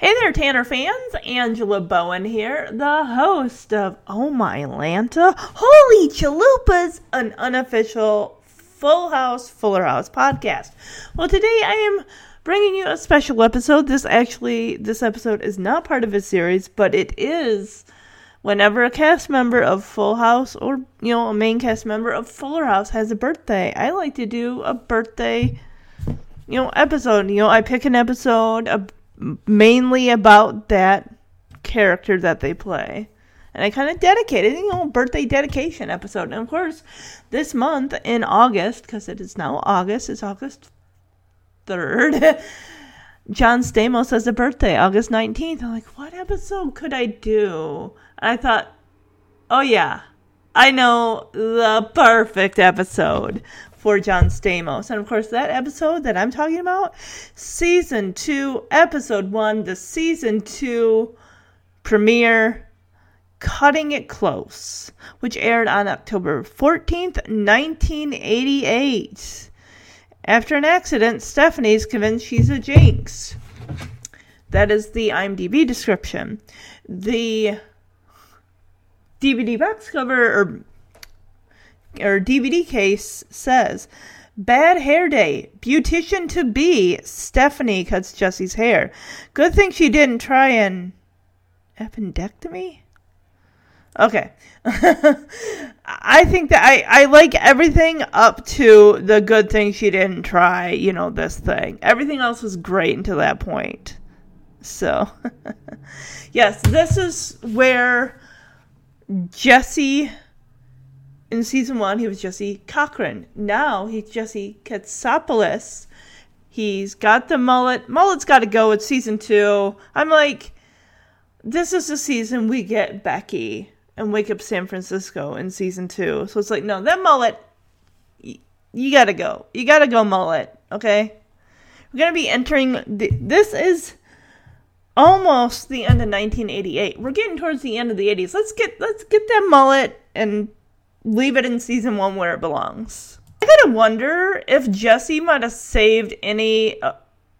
Hey there, Tanner fans. Angela Bowen here, the host of Oh My Lanta. Holy Chalupas, an unofficial Full House, Fuller House podcast. Well, today I am bringing you a special episode. This actually, this episode is not part of a series, but it is whenever a cast member of Full House or, you know, a main cast member of Fuller House has a birthday. I like to do a birthday you know episode you know i pick an episode ab- mainly about that character that they play. And i kind of dedicated, you know birthday dedication episode. And of course this month in august because it is now august it's august 3rd john stamos has a birthday august 19th i'm like what episode could i do? And i thought oh yeah. I know the perfect episode for John Stamos. And of course, that episode that I'm talking about, season two, episode one, the season two premiere, Cutting It Close, which aired on October 14th, 1988. After an accident, Stephanie's convinced she's a jinx. That is the IMDb description. The DVD box cover or or DVD case says Bad hair day. Beautician to be. Stephanie cuts Jesse's hair. Good thing she didn't try an appendectomy. Okay. I think that I, I like everything up to the good thing she didn't try, you know, this thing. Everything else was great until that point. So, yes, this is where Jesse in season one he was Jesse Cochran. Now he's Jesse Katsopoulos. He's got the mullet. Mullet's got to go with season two. I'm like, this is the season we get Becky and Wake Up San Francisco in season two. So it's like, no, that mullet, y- you got to go. You got to go mullet. Okay, we're gonna be entering. This is almost the end of 1988. We're getting towards the end of the 80s. Let's get let's get that mullet and leave it in season 1 where it belongs. I got to wonder if Jesse might have saved any uh,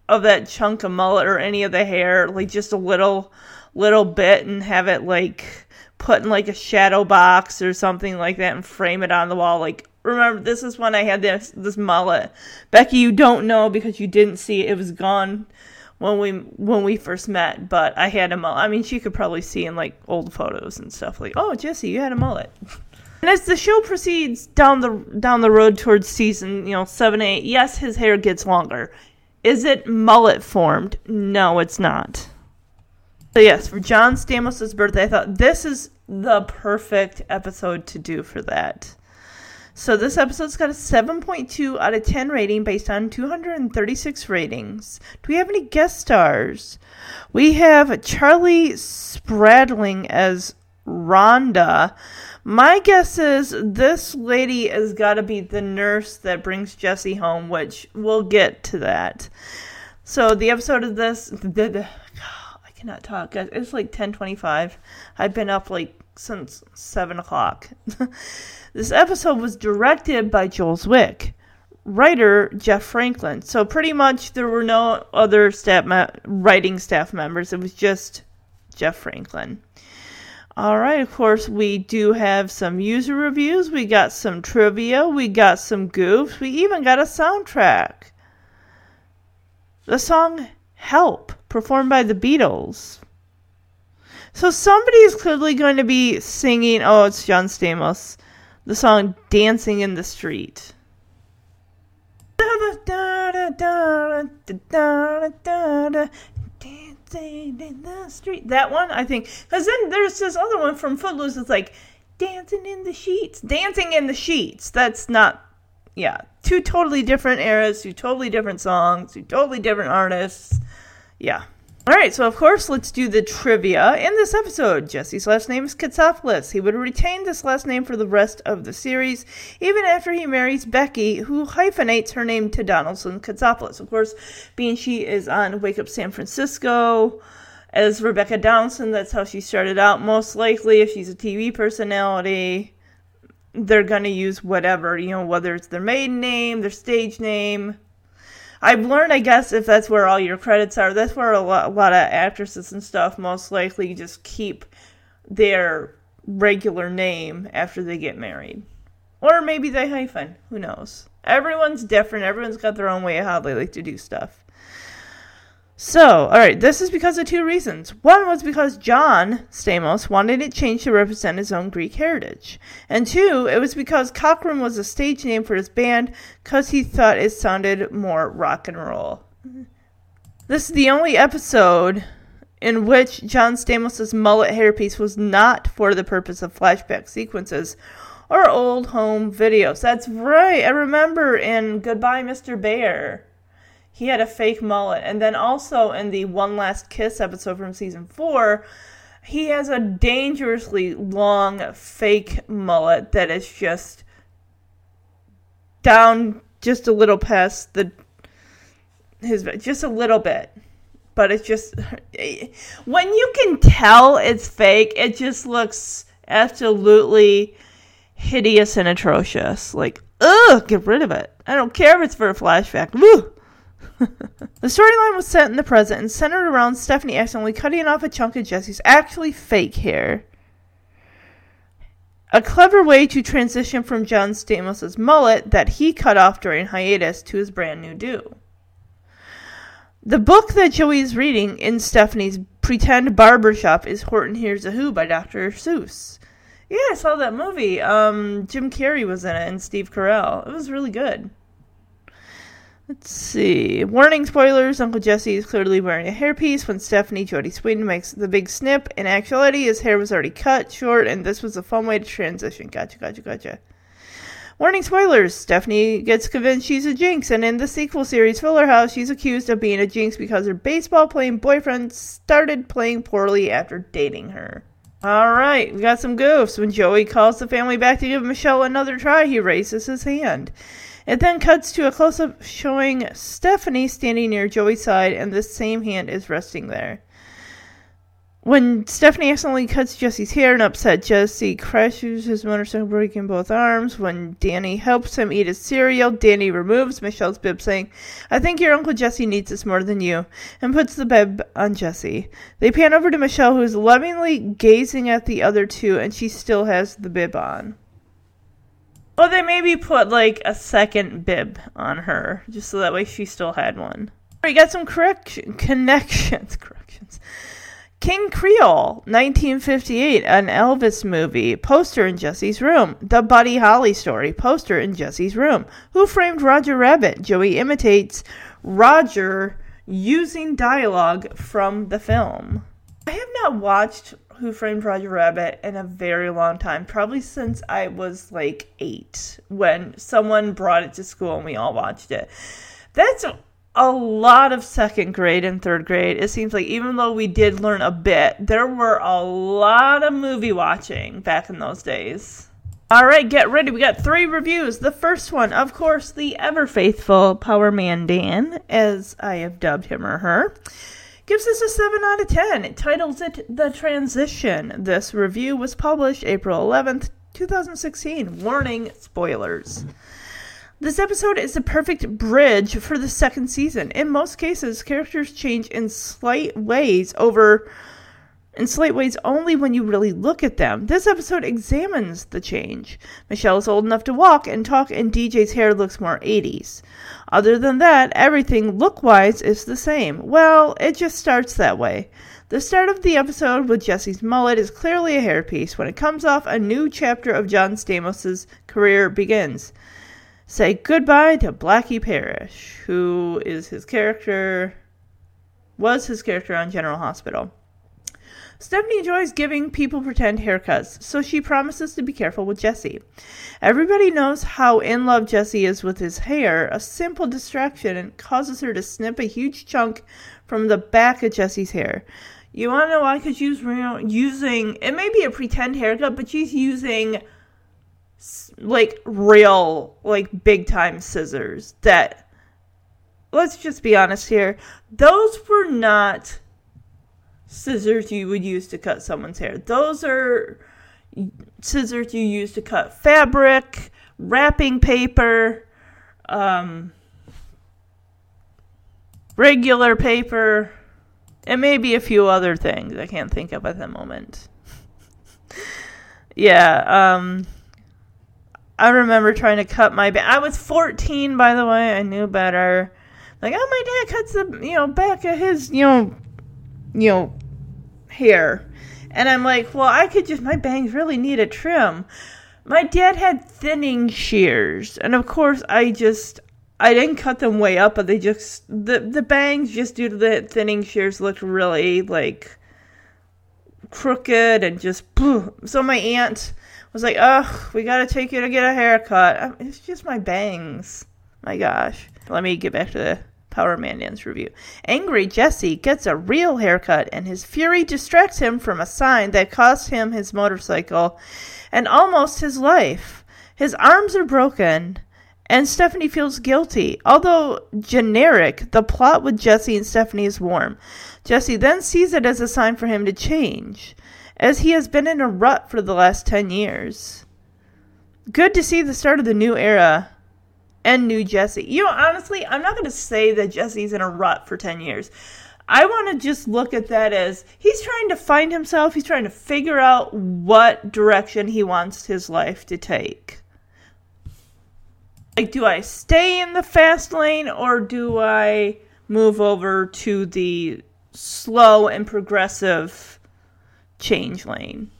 of that chunk of mullet or any of the hair like just a little little bit and have it like put in like a shadow box or something like that and frame it on the wall like remember this is when I had this this mullet. Becky, you don't know because you didn't see it. It was gone when we when we first met, but I had a mullet. I mean, she could probably see in like old photos and stuff like, "Oh, Jesse, you had a mullet." And as the show proceeds down the down the road towards season, you know, 7 8, yes, his hair gets longer. Is it mullet formed? No, it's not. So yes, for John Stamos' birthday, I thought this is the perfect episode to do for that. So this episode's got a 7.2 out of 10 rating based on 236 ratings. Do we have any guest stars? We have Charlie Spradling as Rhonda. My guess is this lady has got to be the nurse that brings Jesse home, which we'll get to that. So the episode of this, the, the, I cannot talk. guys. It's like 10:25. I've been up like since seven o'clock. this episode was directed by Joel Zwick, writer Jeff Franklin. So pretty much there were no other staff me- writing staff members. It was just Jeff Franklin. All right, of course, we do have some user reviews. We got some trivia. We got some goofs. We even got a soundtrack. The song Help, performed by the Beatles. So somebody is clearly going to be singing, oh, it's John Stamos, the song Dancing in the Street. Dancing in the street. That one, I think. Because then there's this other one from Footloose that's like, dancing in the sheets. Dancing in the sheets. That's not, yeah. Two totally different eras, two totally different songs, two totally different artists. Yeah. All right, so of course, let's do the trivia. In this episode, Jesse's last name is Katsopoulos. He would retain this last name for the rest of the series, even after he marries Becky, who hyphenates her name to Donaldson Katsopoulos. Of course, being she is on Wake Up San Francisco as Rebecca Donaldson, that's how she started out. Most likely, if she's a TV personality, they're going to use whatever, you know, whether it's their maiden name, their stage name I've learned, I guess, if that's where all your credits are, that's where a lot, a lot of actresses and stuff most likely just keep their regular name after they get married. Or maybe they hyphen. Who knows? Everyone's different. Everyone's got their own way of how they like to do stuff. So, alright, this is because of two reasons. One was because John Stamos wanted it changed to represent his own Greek heritage. And two, it was because Cochran was a stage name for his band because he thought it sounded more rock and roll. This is the only episode in which John Stamos' mullet hairpiece was not for the purpose of flashback sequences or old home videos. That's right, I remember in Goodbye, Mr. Bear he had a fake mullet. And then also in the One Last Kiss episode from season four, he has a dangerously long fake mullet that is just down just a little past the his just a little bit but it's just when you can tell it's fake it just looks absolutely hideous and atrocious like ugh get rid of it i don't care if it's for a flashback! The storyline was set in the present and centered around Stephanie accidentally cutting off a chunk of Jesse's actually fake hair. A clever way to transition from John Stamos's mullet that he cut off during hiatus to his brand new do. The book that Joey is reading in Stephanie's pretend barbershop is Horton Hears a Who by Dr. Seuss. Yeah, I saw that movie. Um, Jim Carrey was in it and Steve Carell. It was really good. Let's see. Warning spoilers. Uncle Jesse is clearly wearing a hairpiece when Stephanie Jodie Sweetin makes the big snip. In actuality, his hair was already cut short, and this was a fun way to transition. Gotcha, gotcha, gotcha. Warning spoilers. Stephanie gets convinced she's a jinx, and in the sequel series, Fuller House, she's accused of being a jinx because her baseball playing boyfriend started playing poorly after dating her. Alright, we got some goofs. When Joey calls the family back to give Michelle another try, he raises his hand. It then cuts to a close up showing Stephanie standing near Joey's side, and the same hand is resting there. When Stephanie accidentally cuts Jesse's hair and upset Jesse, crashes his motorcycle, breaking both arms. When Danny helps him eat his cereal, Danny removes Michelle's bib, saying, I think your Uncle Jesse needs this more than you, and puts the bib on Jesse. They pan over to Michelle, who is lovingly gazing at the other two, and she still has the bib on. Well, they maybe put like a second bib on her, just so that way she still had one. We got some correction connections. Corrections. King Creole, 1958, an Elvis movie. Poster in Jesse's room. The Buddy Holly story. Poster in Jesse's room. Who framed Roger Rabbit? Joey imitates Roger using dialogue from the film. I have not watched who Framed Roger Rabbit in a very long time, probably since I was like eight, when someone brought it to school and we all watched it. That's a lot of second grade and third grade. It seems like even though we did learn a bit, there were a lot of movie watching back in those days. All right, get ready. We got three reviews. The first one, of course, the ever faithful Power Man Dan, as I have dubbed him or her gives this a 7 out of 10. It titles it The Transition. This review was published April 11th, 2016. Warning spoilers. This episode is the perfect bridge for the second season. In most cases, characters change in slight ways over in slight ways only when you really look at them. This episode examines the change. Michelle is old enough to walk and talk, and DJ's hair looks more 80s. Other than that, everything look wise is the same. Well, it just starts that way. The start of the episode with Jesse's mullet is clearly a hairpiece. When it comes off, a new chapter of John Stamos' career begins. Say goodbye to Blackie Parrish, who is his character, was his character on General Hospital. Stephanie enjoys giving people pretend haircuts, so she promises to be careful with Jesse. Everybody knows how in love Jesse is with his hair. A simple distraction causes her to snip a huge chunk from the back of Jesse's hair. You want to know why? Because she's using, it may be a pretend haircut, but she's using like real, like big time scissors that, let's just be honest here, those were not scissors you would use to cut someone's hair. Those are scissors you use to cut fabric, wrapping paper, um, regular paper, and maybe a few other things I can't think of at the moment. yeah, um, I remember trying to cut my back. I was 14, by the way. I knew better. Like, oh, my dad cuts the, you know, back of his, you know, you know, hair. And I'm like, well, I could just, my bangs really need a trim. My dad had thinning shears. And of course, I just, I didn't cut them way up, but they just, the, the bangs, just due to the thinning shears, looked really, like, crooked and just, so my aunt was like, ugh, we gotta take you to get a haircut. Um, it's just my bangs. My gosh. Let me get back to the Power Man Dan's review. Angry Jesse gets a real haircut, and his fury distracts him from a sign that cost him his motorcycle and almost his life. His arms are broken, and Stephanie feels guilty. Although generic, the plot with Jesse and Stephanie is warm. Jesse then sees it as a sign for him to change, as he has been in a rut for the last ten years. Good to see the start of the new era and new Jesse. You know, honestly, I'm not going to say that Jesse's in a rut for 10 years. I want to just look at that as he's trying to find himself. He's trying to figure out what direction he wants his life to take. Like, do I stay in the fast lane or do I move over to the slow and progressive change lane?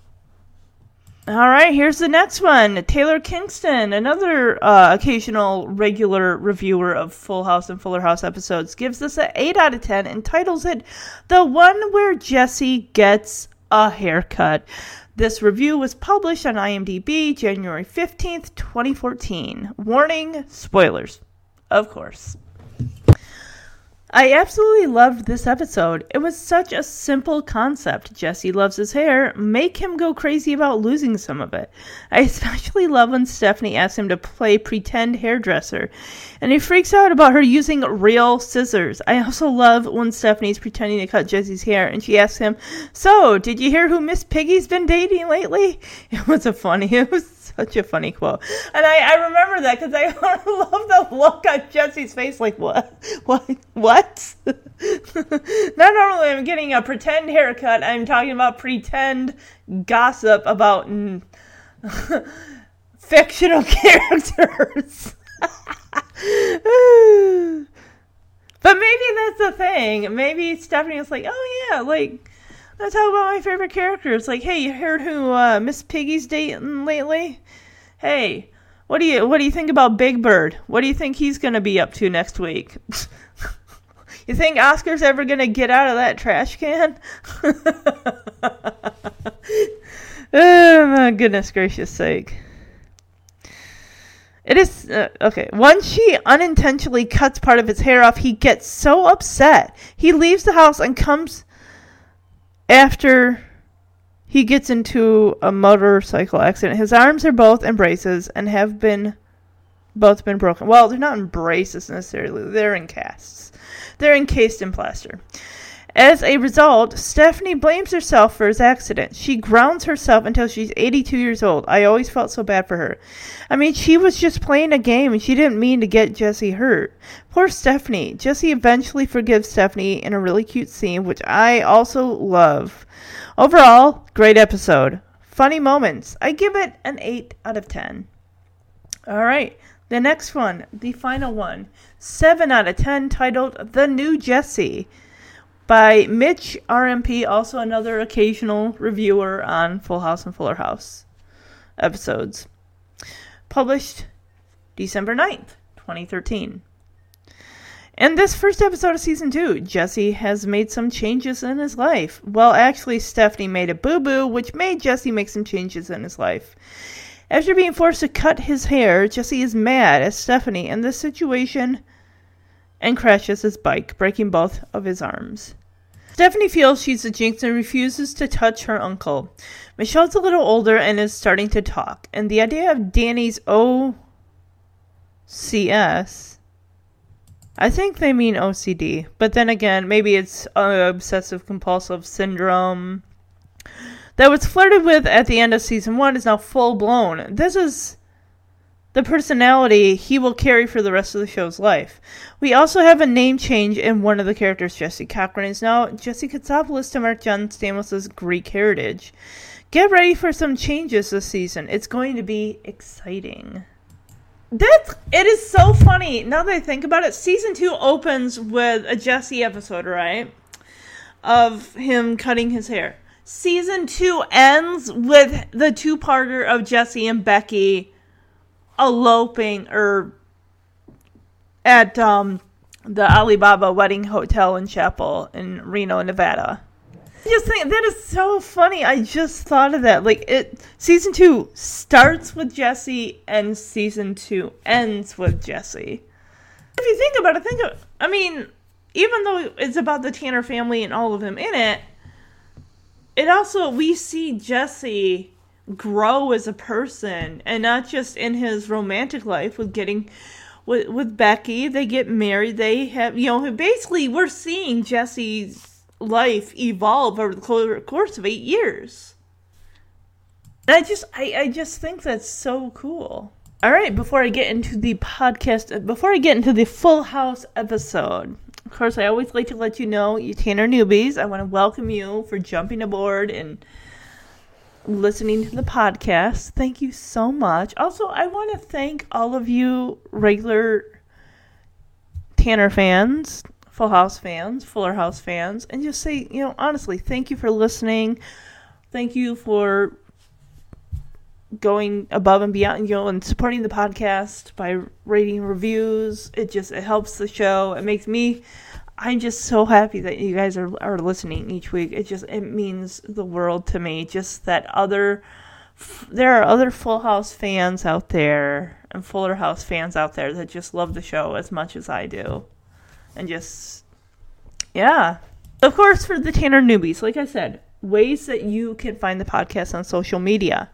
All right, here's the next one. Taylor Kingston, another uh, occasional regular reviewer of Full House and Fuller House episodes, gives this an 8 out of 10 and titles it The One Where Jesse Gets a Haircut. This review was published on IMDb January 15th, 2014. Warning spoilers, of course. I absolutely loved this episode. It was such a simple concept. Jesse loves his hair. Make him go crazy about losing some of it. I especially love when Stephanie asks him to play pretend hairdresser, and he freaks out about her using real scissors. I also love when Stephanie's pretending to cut Jesse's hair, and she asks him, "So, did you hear who Miss Piggy's been dating lately?" It was a funny. It was such a funny quote. And I, I remember that because I love the look on Jesse's face like, what? What? What? Not normally I'm getting a pretend haircut. I'm talking about pretend gossip about fictional characters. but maybe that's the thing. Maybe Stephanie was like, oh yeah, like Let's talk about my favorite characters. Like, hey, you heard who uh, Miss Piggy's dating lately? Hey, what do you what do you think about Big Bird? What do you think he's gonna be up to next week? you think Oscar's ever gonna get out of that trash can? oh my goodness gracious sake. It is uh, okay. Once she unintentionally cuts part of his hair off, he gets so upset. He leaves the house and comes after he gets into a motorcycle accident. His arms are both in braces and have been both been broken. Well, they're not in braces necessarily. They're in casts. They're encased in plaster. As a result, Stephanie blames herself for his accident. She grounds herself until she's 82 years old. I always felt so bad for her. I mean, she was just playing a game and she didn't mean to get Jesse hurt. Poor Stephanie. Jesse eventually forgives Stephanie in a really cute scene, which I also love. Overall, great episode. Funny moments. I give it an 8 out of 10. All right. The next one, the final one, 7 out of 10, titled The New Jesse by Mitch RMP, also another occasional reviewer on Full House and Fuller House episodes. Published December 9th, 2013. In this first episode of season two, Jesse has made some changes in his life. Well, actually, Stephanie made a boo boo, which made Jesse make some changes in his life. After being forced to cut his hair, Jesse is mad at Stephanie in this situation and crashes his bike, breaking both of his arms. Stephanie feels she's a jinx and refuses to touch her uncle. Michelle's a little older and is starting to talk, and the idea of Danny's OCS. I think they mean OCD, but then again, maybe it's uh, obsessive compulsive syndrome that was flirted with at the end of season one is now full blown. This is the personality he will carry for the rest of the show's life. We also have a name change in one of the characters. Jesse Cochran is now Jesse Katsopoulos to mark John Stamos's Greek heritage. Get ready for some changes this season. It's going to be exciting. That's it is so funny now that I think about it. Season two opens with a Jesse episode, right? Of him cutting his hair. Season two ends with the two-parter of Jesse and Becky eloping or at um the Alibaba Wedding Hotel and Chapel in Reno, Nevada. Just think that is so funny. I just thought of that. Like it season 2 starts with Jesse and season 2 ends with Jesse. If you think about it, think of I mean, even though it's about the Tanner family and all of them in it, it also we see Jesse grow as a person and not just in his romantic life with getting with with Becky. They get married. They have you know basically we're seeing Jesse's life evolve over the course of 8 years. And I just I I just think that's so cool. All right before I get into the podcast before I get into the full house episode of course I always like to let you know you Tanner newbies I want to welcome you for jumping aboard and listening to the podcast. Thank you so much. Also, I want to thank all of you regular Tanner fans, Full House fans, Fuller House fans, and just say, you know, honestly, thank you for listening. Thank you for going above and beyond, you know, and supporting the podcast by rating reviews. It just it helps the show. It makes me I'm just so happy that you guys are are listening each week. It just it means the world to me. Just that other there are other Full House fans out there and Fuller House fans out there that just love the show as much as I do. And just yeah. Of course for the Tanner newbies, like I said, ways that you can find the podcast on social media.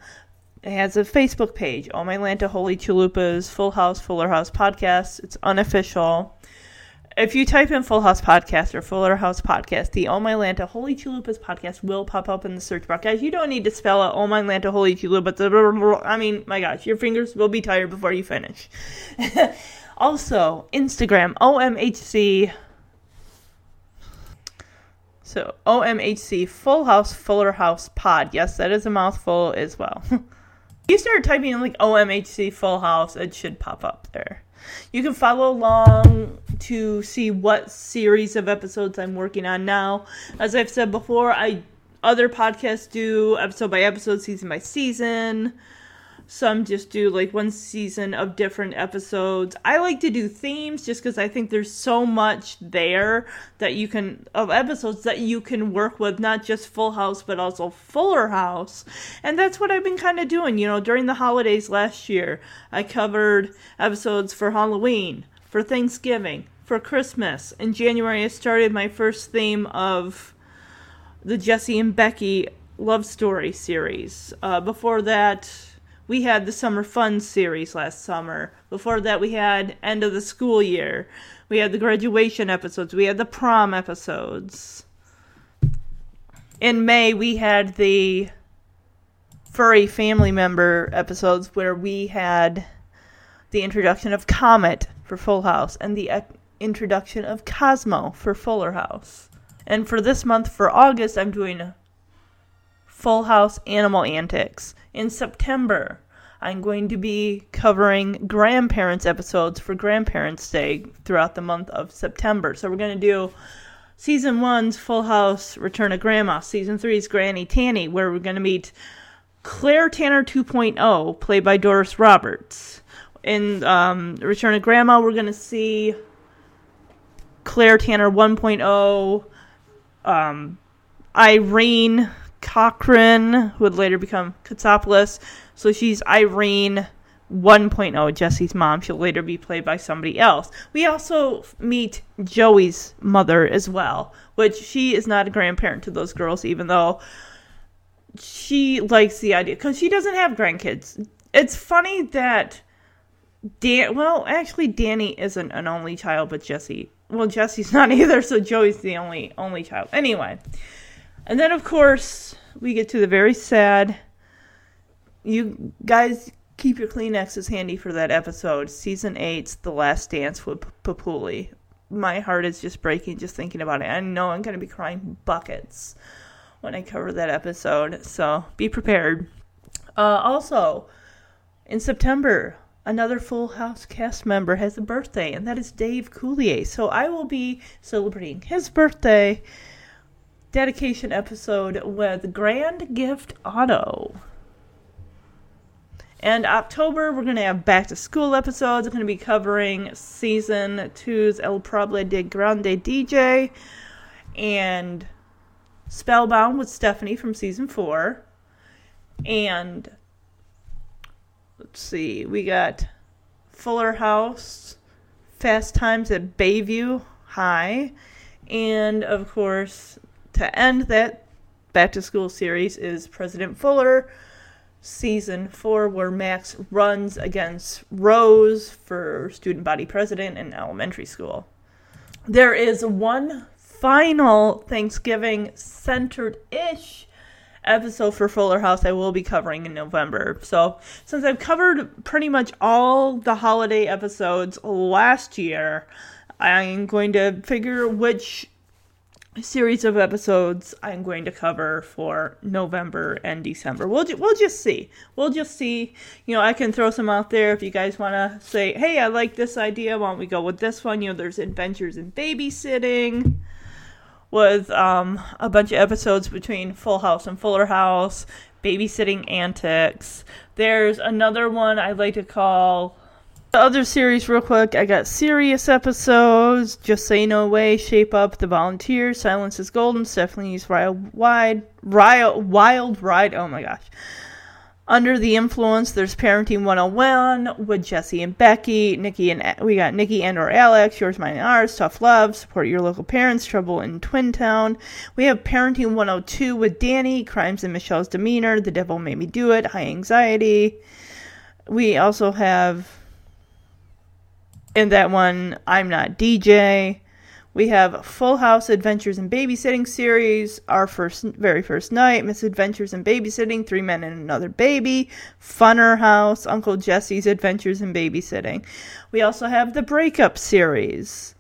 It has a Facebook page, Oh My Lanta Holy Chalupas, Full House, Fuller House podcast. It's unofficial if you type in Full House Podcast or Fuller House Podcast, the Oh My Lanta Holy Chalupas podcast will pop up in the search bar. Guys, you don't need to spell out Oh My Lanta Holy Chalupas. I mean, my gosh, your fingers will be tired before you finish. also, Instagram, OMHC. So, OMHC Full House Fuller House Pod. Yes, that is a mouthful as well. you start typing in like OMHC Full House, it should pop up there. You can follow along to see what series of episodes I'm working on now. As I've said before, I other podcasts do episode by episode, season by season. Some just do like one season of different episodes. I like to do themes just because I think there's so much there that you can, of episodes that you can work with, not just Full House, but also Fuller House. And that's what I've been kind of doing. You know, during the holidays last year, I covered episodes for Halloween, for Thanksgiving, for Christmas. In January, I started my first theme of the Jesse and Becky love story series. Uh, before that, we had the summer fun series last summer. Before that, we had end of the school year. We had the graduation episodes. We had the prom episodes. In May, we had the furry family member episodes where we had the introduction of Comet for Full House and the introduction of Cosmo for Fuller House. And for this month, for August, I'm doing Full House Animal Antics. In September, I'm going to be covering grandparents episodes for Grandparents Day throughout the month of September. So we're going to do season one's Full House Return of Grandma, season three's Granny Tanny, where we're going to meet Claire Tanner 2.0, played by Doris Roberts. In um, Return of Grandma, we're going to see Claire Tanner 1.0, um, Irene Cochran, who would later become Katsopoulos. So she's Irene 1.0, Jesse's mom. She'll later be played by somebody else. We also meet Joey's mother as well, which she is not a grandparent to those girls, even though she likes the idea because she doesn't have grandkids. It's funny that Dan. Well, actually, Danny isn't an only child, but Jesse. Well, Jesse's not either, so Joey's the only only child. Anyway, and then of course we get to the very sad. You guys keep your Kleenexes handy for that episode, season eight's The Last Dance with Papouli. My heart is just breaking just thinking about it. I know I'm going to be crying buckets when I cover that episode, so be prepared. Uh, also, in September, another Full House cast member has a birthday, and that is Dave Coulier. So I will be celebrating his birthday dedication episode with Grand Gift Auto. And October, we're going to have back to school episodes. I'm going to be covering season two's El Probable de Grande DJ and Spellbound with Stephanie from season four. And let's see, we got Fuller House, Fast Times at Bayview High, and of course, to end that back to school series is President Fuller season four, where Max runs against Rose for student body president in elementary school. There is one final Thanksgiving centered ish episode for Fuller House I will be covering in November. So, since I've covered pretty much all the holiday episodes last year, I'm going to figure which series of episodes I'm going to cover for November and December. We'll ju- we'll just see. We'll just see. You know, I can throw some out there if you guys want to say, "Hey, I like this idea. Why don't we go with this one?" You know, there's Adventures in Babysitting with um, a bunch of episodes between Full House and Fuller House, babysitting antics. There's another one I like to call the other series real quick. I got serious episodes. Just say no way. Shape up. The Volunteers. Silence is golden. Stephanie's wild wide wild wild ride. Oh my gosh. Under the influence, there's Parenting 101 with Jesse and Becky, Nikki and we got Nikki and or Alex, yours, mine, and ours, tough love, support your local parents, trouble in Twin Town. We have Parenting 102 with Danny, crimes in Michelle's demeanor, the devil made me do it, high anxiety. We also have in that one, I'm not DJ. We have Full House Adventures in Babysitting series, our first, very first night, Misadventures in Babysitting, Three Men and Another Baby, Funner House, Uncle Jesse's Adventures in Babysitting. We also have the Breakup series,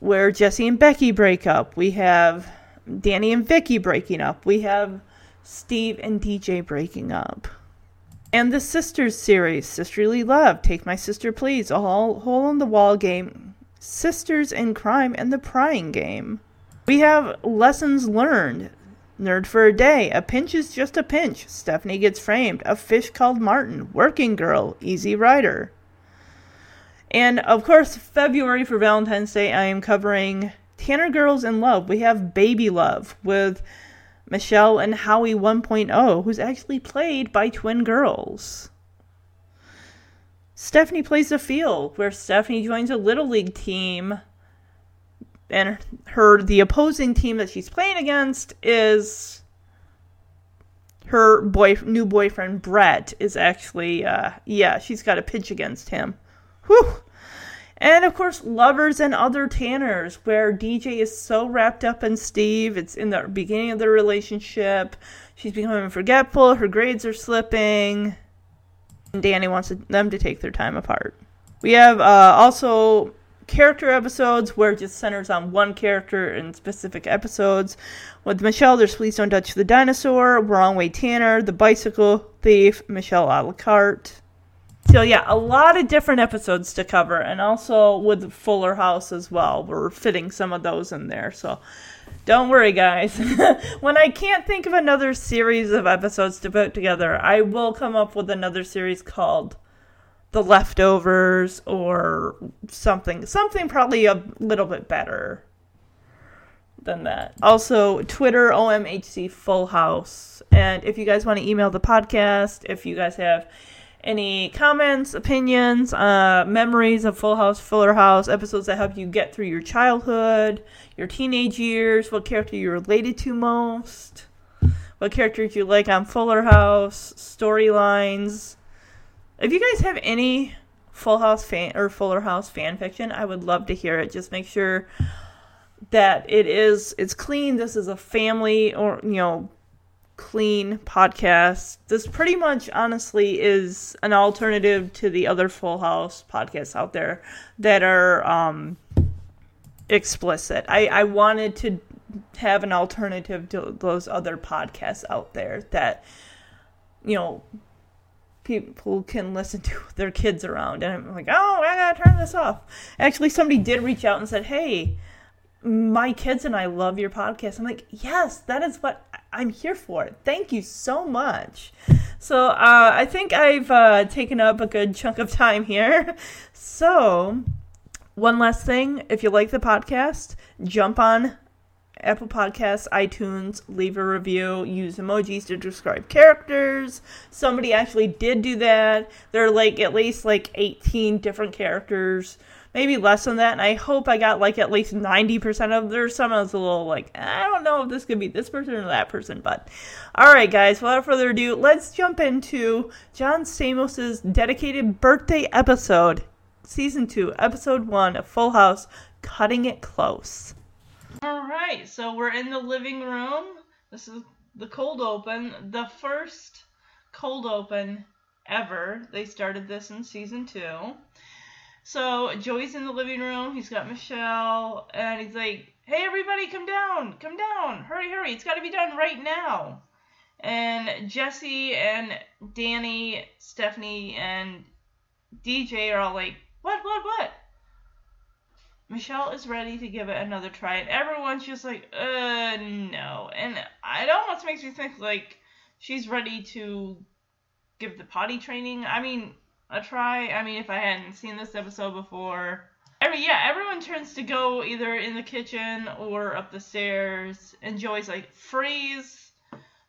where Jesse and Becky break up. We have Danny and Vicky breaking up. We have Steve and DJ breaking up. And the Sisters series, Sisterly Love, Take My Sister Please, a hole, hole in the wall game, Sisters in Crime, and the Prying Game. We have Lessons Learned, Nerd for a Day, A Pinch is Just a Pinch, Stephanie Gets Framed, A Fish Called Martin, Working Girl, Easy Rider. And of course, February for Valentine's Day, I am covering Tanner Girls in Love. We have Baby Love with Michelle and Howie 1.0, who's actually played by twin girls. Stephanie plays the field, where Stephanie joins a little league team, and her the opposing team that she's playing against is her boy new boyfriend Brett is actually uh, yeah she's got a pitch against him. Whew. And of course, Lovers and Other Tanners, where DJ is so wrapped up in Steve. It's in the beginning of their relationship. She's becoming forgetful. Her grades are slipping. And Danny wants them to take their time apart. We have uh, also character episodes where it just centers on one character in specific episodes. With Michelle, there's Please Don't Touch the Dinosaur, Wrong Way Tanner, The Bicycle Thief, Michelle a la carte. So yeah, a lot of different episodes to cover, and also with Fuller House as well. We're fitting some of those in there, so don't worry, guys. when I can't think of another series of episodes to put together, I will come up with another series called The Leftovers or something. Something probably a little bit better than that. Also, Twitter, OMHC Full House. And if you guys want to email the podcast, if you guys have any comments, opinions, uh, memories of Full House, Fuller House, episodes that help you get through your childhood, your teenage years, what character you related to most, what characters you like on Fuller House, storylines. If you guys have any Full House fan or Fuller House fan fiction, I would love to hear it. Just make sure that it is it's clean. This is a family or you know clean podcast. This pretty much honestly is an alternative to the other Full House podcasts out there that are um explicit. I I wanted to have an alternative to those other podcasts out there that you know people can listen to with their kids around and I'm like, "Oh, I got to turn this off." Actually, somebody did reach out and said, "Hey, my kids and I love your podcast." I'm like, "Yes, that is what I'm here for. Thank you so much." So, uh, I think I've uh, taken up a good chunk of time here. So, one last thing if you like the podcast, jump on Apple Podcasts, iTunes, leave a review, use emojis to describe characters. Somebody actually did do that. There are like at least like 18 different characters, maybe less than that. And I hope I got like at least 90% of there's some I was a little like, I don't know if this could be this person or that person. But all right, guys, without further ado, let's jump into John Stamos's dedicated birthday episode, season two, episode one of Full House, Cutting It Close. All right, so we're in the living room. This is the cold open, the first cold open ever. They started this in season two. So Joey's in the living room. He's got Michelle, and he's like, "Hey, everybody, come down, come down, hurry, hurry! It's got to be done right now." And Jesse and Danny, Stephanie, and DJ are all like, "What, what, what?" Michelle is ready to give it another try, and everyone's just like, uh, no. And it almost makes me think like she's ready to give the potty training. I mean, a try. I mean, if I hadn't seen this episode before. I mean, yeah, everyone turns to go either in the kitchen or up the stairs, and Joey's like, freeze.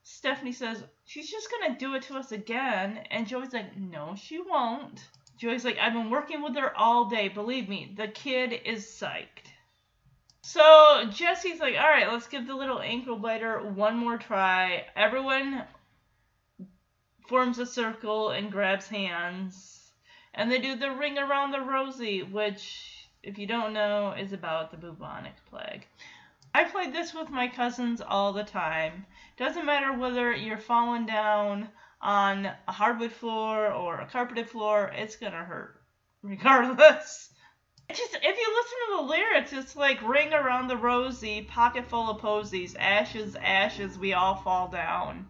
Stephanie says, she's just gonna do it to us again, and Joey's like, no, she won't. Joey's like, I've been working with her all day. Believe me, the kid is psyched. So Jesse's like, all right, let's give the little ankle biter one more try. Everyone forms a circle and grabs hands. And they do the ring around the rosy, which, if you don't know, is about the bubonic plague. I played this with my cousins all the time. Doesn't matter whether you're falling down on a hardwood floor or a carpeted floor, it's gonna hurt regardless. Just if you listen to the lyrics, it's like ring around the rosy, pocket full of posies, ashes, ashes, we all fall down.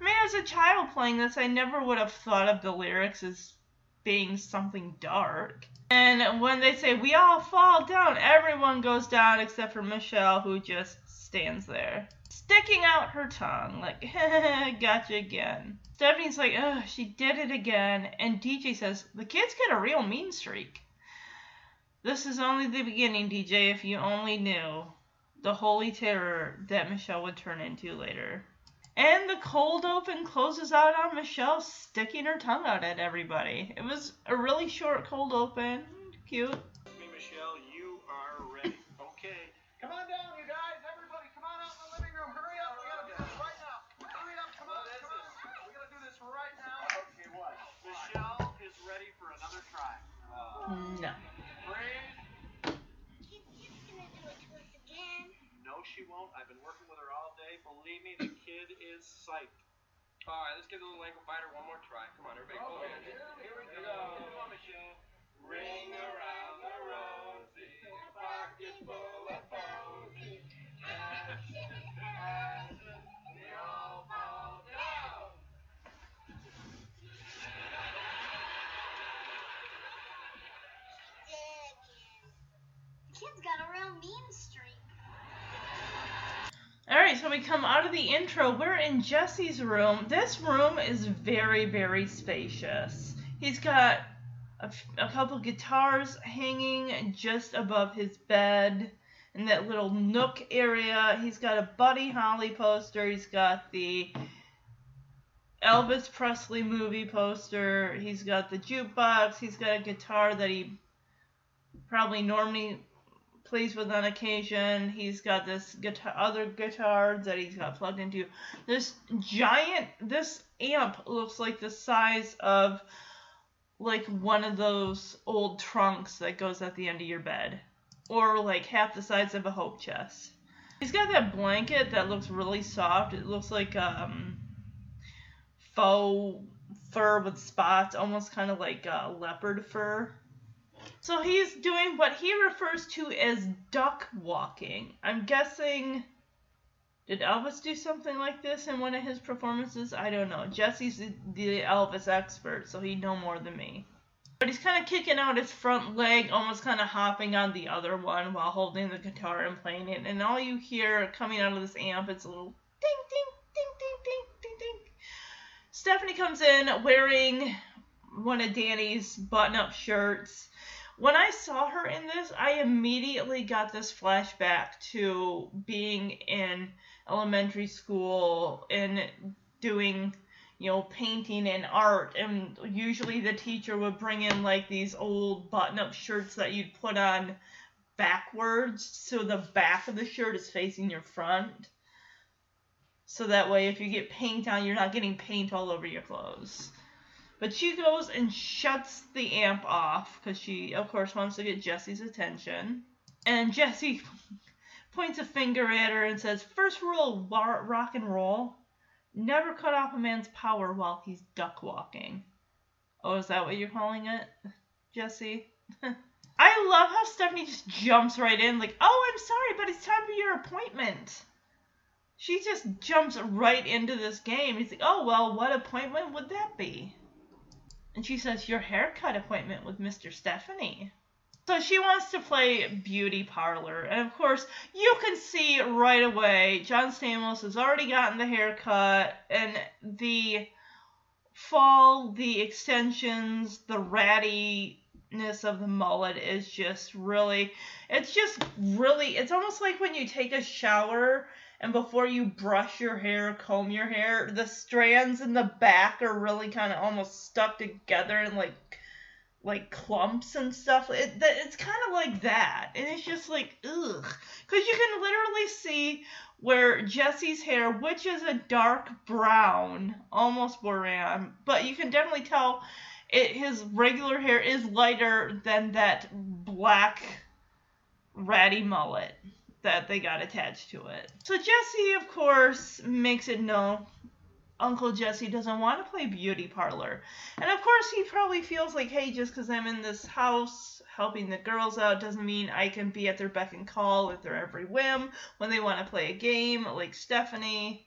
I mean, as a child playing this, I never would have thought of the lyrics as being something dark. And when they say we all fall down, everyone goes down except for Michelle, who just stands there, sticking out her tongue, like, gotcha again. Stephanie's like, ugh, she did it again. And DJ says, the kid's got a real mean streak. This is only the beginning, DJ, if you only knew the holy terror that Michelle would turn into later. And the cold open closes out on Michelle sticking her tongue out at everybody. It was a really short cold open. Cute. Me, Michelle, you are ready. Okay. Come on down, you guys. Everybody, come on out in the living room. Hurry up. We gotta do this right now. Hurry up. Come on. Come on. We gotta do this right now. Okay, what? Michelle is ready for another try. No. Freeze. She's just gonna do it to us again. No, she won't. I've been working with her all. Believe me, the kid is psyched. All right, let's give the little ankle biter one more try. Come on, everybody. Go ahead. Here we go. Come on, Michelle. Ring around the rosy, pocket full of posy. Ashes, ashes, we all fall down. Did it again. Kid's got a real mean streak. Alright, so we come out of the intro. We're in Jesse's room. This room is very, very spacious. He's got a couple guitars hanging just above his bed in that little nook area. He's got a Buddy Holly poster. He's got the Elvis Presley movie poster. He's got the jukebox. He's got a guitar that he probably normally plays with on occasion. He's got this guitar, other guitar that he's got plugged into. This giant, this amp looks like the size of like one of those old trunks that goes at the end of your bed, or like half the size of a hope chest. He's got that blanket that looks really soft. It looks like um faux fur with spots, almost kind of like uh, leopard fur. So he's doing what he refers to as duck walking. I'm guessing. Did Elvis do something like this in one of his performances? I don't know. Jesse's the- Elvis expert, so he'd know more than me. But he's kind of kicking out his front leg, almost kind of hopping on the other one while holding the guitar and playing it. And all you hear coming out of this amp, it's a little ding, ding, ding, ding, ding, ding, ding. Stephanie comes in wearing one of Danny's button up shirts. When I saw her in this, I immediately got this flashback to being in elementary school and doing, you know, painting and art. And usually the teacher would bring in like these old button up shirts that you'd put on backwards so the back of the shirt is facing your front. So that way, if you get paint on, you're not getting paint all over your clothes. But she goes and shuts the amp off because she, of course, wants to get Jesse's attention. And Jesse points a finger at her and says, First rule of rock and roll never cut off a man's power while he's duck walking. Oh, is that what you're calling it, Jesse? I love how Stephanie just jumps right in, like, Oh, I'm sorry, but it's time for your appointment. She just jumps right into this game. He's like, Oh, well, what appointment would that be? And she says, Your haircut appointment with Mr. Stephanie. So she wants to play beauty parlor. And of course, you can see right away John Stamos has already gotten the haircut and the fall, the extensions, the rattiness of the mullet is just really it's just really it's almost like when you take a shower and before you brush your hair, comb your hair, the strands in the back are really kind of almost stuck together and like like clumps and stuff. It, it's kind of like that, and it's just like ugh, because you can literally see where Jesse's hair, which is a dark brown, almost boran, but you can definitely tell it his regular hair is lighter than that black ratty mullet that they got attached to it. So Jesse, of course, makes it known Uncle Jesse doesn't want to play beauty parlor. And of course, he probably feels like, hey, just because I'm in this house helping the girls out doesn't mean I can be at their beck and call at their every whim when they want to play a game, like Stephanie.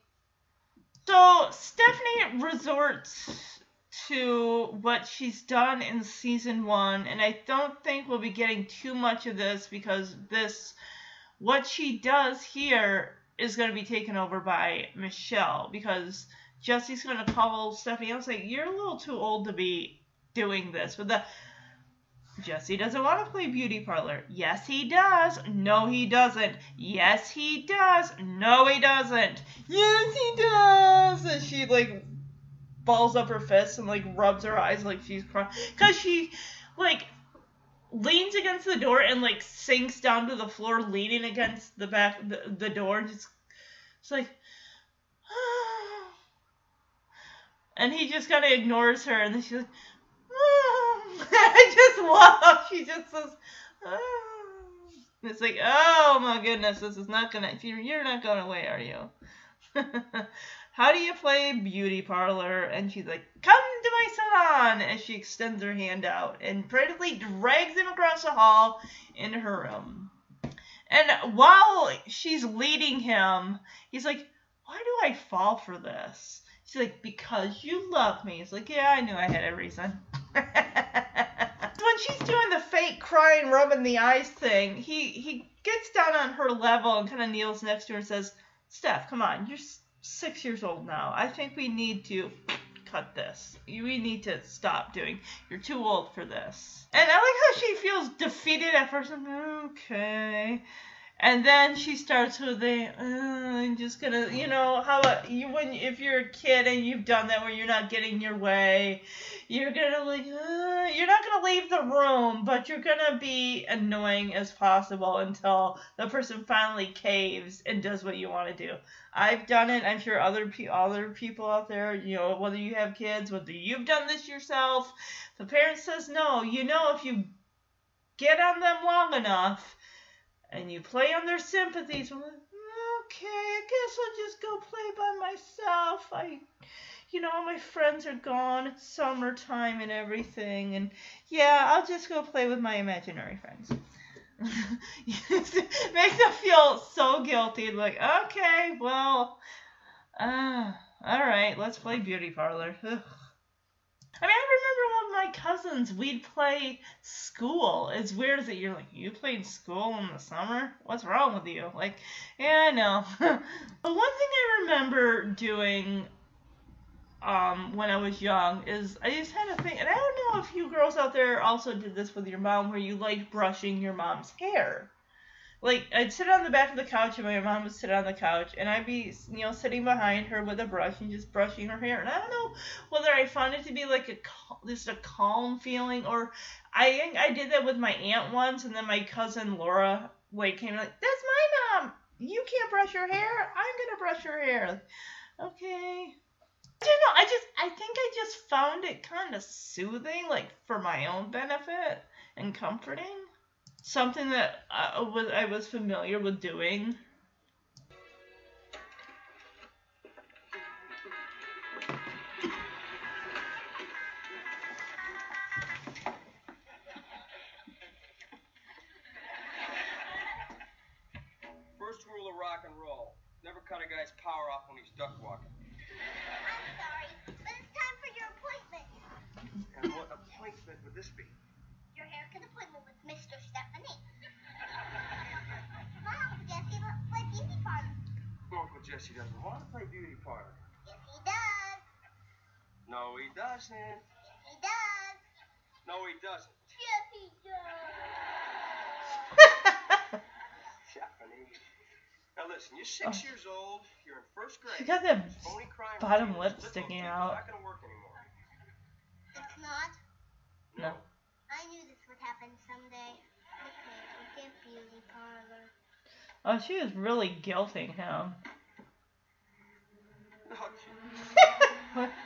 So Stephanie resorts to what she's done in season one, and I don't think we'll be getting too much of this because this, what she does here, is going to be taken over by Michelle because Jesse's going to call Stephanie and say, You're a little too old to be doing this. But the Jesse doesn't want to play beauty parlor. Yes, he does. No, he doesn't. Yes, he does. No, he doesn't. Yes, he does. And she like balls up her fists and like rubs her eyes like she's crying because she like leans against the door and like sinks down to the floor, leaning against the back the, the door, just it's like. And he just kind of ignores her, and then she's like, I just love. She just says, it's like, oh my goodness, this is not gonna. You're you're not going away, are you? How do you play beauty parlor? And she's like, come my salon, as she extends her hand out and practically drags him across the hall into her room. And while she's leading him, he's like, why do I fall for this? She's like, because you love me. He's like, yeah, I knew I had a reason. when she's doing the fake crying, rubbing the eyes thing, he he gets down on her level and kind of kneels next to her and says, "Steph, come on, you're six years old now. I think we need to cut this. We need to stop doing. You're too old for this." And I like how she feels defeated at first. Okay. And then she starts with the, uh, I'm just gonna, you know, how you when if you're a kid and you've done that where you're not getting your way, you're gonna like, uh, you're not gonna leave the room, but you're gonna be annoying as possible until the person finally caves and does what you want to do. I've done it. I'm sure other pe- other people out there, you know, whether you have kids, whether you've done this yourself, the parent says no. You know, if you get on them long enough and you play on their sympathies. Okay, I guess I'll just go play by myself. I, you know, all my friends are gone. It's summertime and everything, and yeah, I'll just go play with my imaginary friends. makes them feel so guilty. And like, okay, well, uh, all right, let's play beauty parlor. Ugh. I mean, I remember with my cousins, we'd play school. It's weird that you're like, you played school in the summer? What's wrong with you? Like, yeah, I know. but one thing I remember doing um, when I was young is I just had a thing, and I don't know if you girls out there also did this with your mom, where you liked brushing your mom's hair like I'd sit on the back of the couch and my mom would sit on the couch and I'd be you know sitting behind her with a brush and just brushing her hair. And I don't know whether I found it to be like a just a calm feeling or I I did that with my aunt once and then my cousin Laura like came like that's my mom! You can't brush your hair! I'm gonna brush your hair! Okay. I don't know. I just I think I just found it kind of soothing like for my own benefit and comforting something that I was, I was familiar with doing. First rule of rock and roll: never cut a guy's power off when he's duck walking. I'm sorry, but it's time for your appointment. And what appointment would this be? Your haircut appointment with Mr. Stephanie. Mom, Jesse, let's play beauty parlor. Uncle Jesse doesn't want to play beauty parlor. Yes, he does. No, he doesn't. Yes, he does. No, he doesn't. Yes, he does. Stephanie. Now listen, you're six oh. years old. You're in first grade. She got that Phony crime bottom lip sticking little out. Not gonna work anymore. It's not. No. I knew this would happen someday. Okay, we'll get beauty parlor. Oh, she was really guilting him. No, oh, What?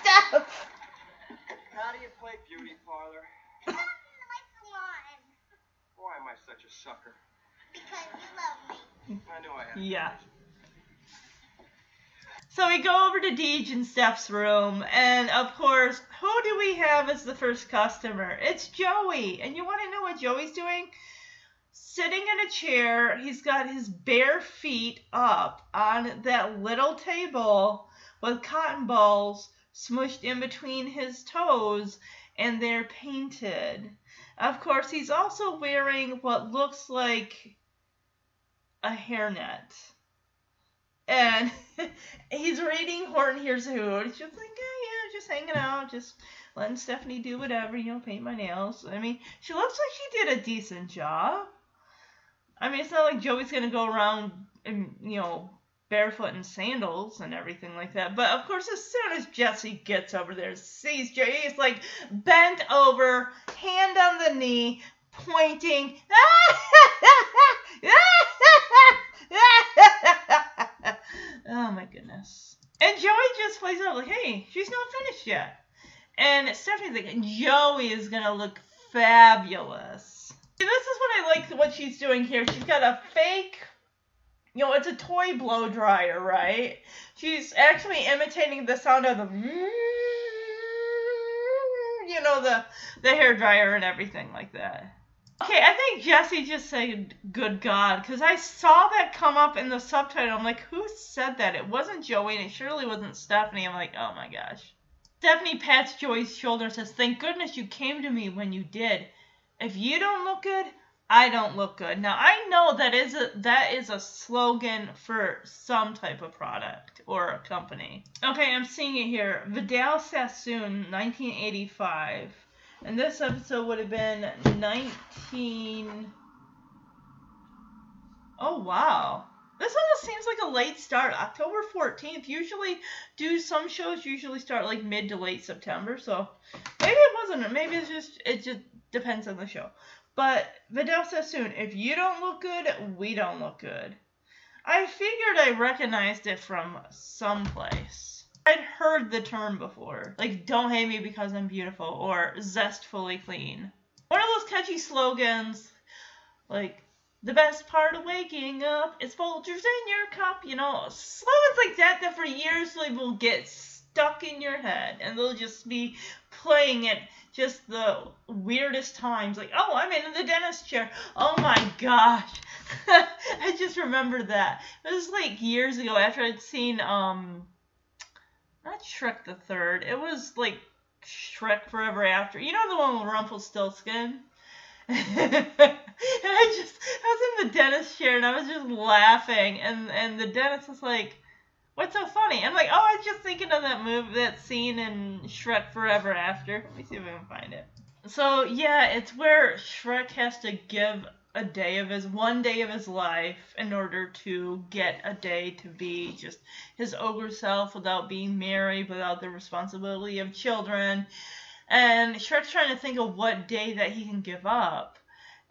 Steph! how do you play beauty parlor? Come to my salon Why am I such a sucker? because you love me. I knew I had. to Yeah. So we go over to Deej and Steph's room, and of course, who do we have as the first customer? It's Joey. And you want to know what Joey's doing? Sitting in a chair, he's got his bare feet up on that little table with cotton balls smushed in between his toes, and they're painted. Of course, he's also wearing what looks like a hairnet and he's reading Horton Hears a Who. He's just like, yeah, yeah, just hanging out, just letting Stephanie do whatever, you know, paint my nails. I mean, she looks like she did a decent job. I mean, it's not like Joey's gonna go around and you know barefoot in sandals and everything like that. But of course, as soon as Jesse gets over there, sees Joey, he's like bent over, hand on the knee, pointing. oh my goodness. And Joey just plays out like, hey, she's not finished yet. And Stephanie's like, Joey is gonna look fabulous. This is what I like what she's doing here. She's got a fake you know, it's a toy blow dryer, right? She's actually imitating the sound of the you know, the the hair dryer and everything like that. Okay, I think Jesse just said good God, because I saw that come up in the subtitle. I'm like, who said that? It wasn't Joey, and it surely wasn't Stephanie. I'm like, oh my gosh. Stephanie pats Joey's shoulder and says, Thank goodness you came to me when you did. If you don't look good, I don't look good. Now I know that is a that is a slogan for some type of product or a company. Okay, I'm seeing it here. Vidal Sassoon, 1985, and this episode would have been 19. Oh wow. This almost seems like a late start. October 14th. Usually, do some shows usually start like mid to late September. So maybe it wasn't. Maybe it's just it just depends on the show. But Vidal Sassoon, if you don't look good, we don't look good. I figured I recognized it from someplace. I'd heard the term before, like "Don't hate me because I'm beautiful" or "Zestfully clean." One of those catchy slogans, like the best part of waking up is Folgers in your cup. You know, slogans like that that for years they will get stuck in your head and they'll just be playing it just the weirdest times. Like, oh, I'm in the dentist chair. Oh my gosh. I just remember that. It was like years ago after I'd seen um not Shrek the Third. It was like Shrek Forever After. You know the one with Rumpelstiltskin? and I just I was in the dentist chair and I was just laughing and and the dentist was like, "What's so funny?" I'm like, "Oh, I was just thinking of that movie, that scene in Shrek Forever After." Let me see if I can find it. So yeah, it's where Shrek has to give a day of his one day of his life in order to get a day to be just his ogre self without being married, without the responsibility of children. And Shrek's trying to think of what day that he can give up.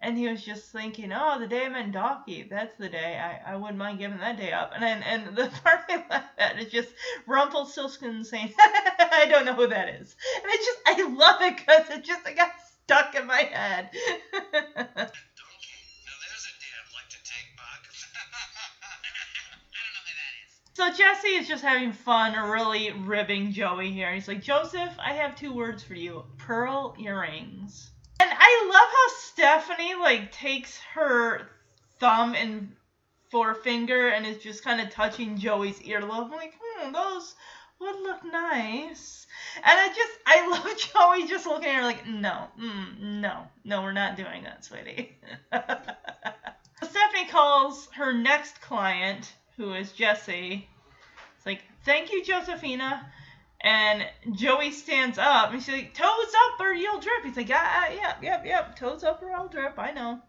And he was just thinking, oh, the day I met Donkey, that's the day. I, I wouldn't mind giving that day up. And then, and the part I laugh at is just Rumpelstiltskin saying, I don't know who that is. And I just, I love it because it just it got stuck in my head. So Jesse is just having fun, really ribbing Joey here. He's like, Joseph, I have two words for you: pearl earrings. And I love how Stephanie like takes her thumb and forefinger and is just kind of touching Joey's earlobe. I'm like, hmm, those would look nice. And I just, I love Joey just looking at her like, no, mm, no, no, we're not doing that, sweetie. Stephanie calls her next client, who is Jesse. It's like, thank you, Josephina. And Joey stands up and she's like, toes up or you'll drip. He's like, ah, yeah, yep, yep, toes up or I'll drip. I know.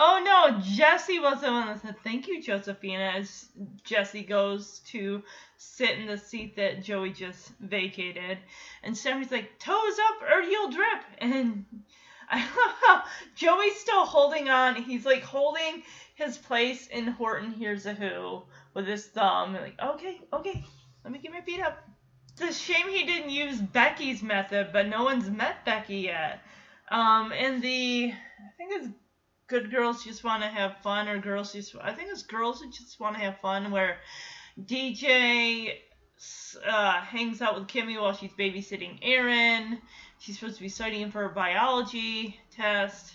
Oh no, Jesse was the one that said, thank you, Josephina, as Jesse goes to sit in the seat that Joey just vacated. And Stephanie's like, toes up or you'll drip. And I Joey's still holding on. He's like holding his place in Horton Hears a Who with his thumb. And like, okay, okay, let me get my feet up. It's a shame he didn't use Becky's method, but no one's met Becky yet. Um, in the, I think it's Good Girls Just Want to Have Fun, or Girls Just, I think it's Girls Who Just Want to Have Fun, where DJ uh, hangs out with Kimmy while she's babysitting Aaron. She's supposed to be studying for a biology test,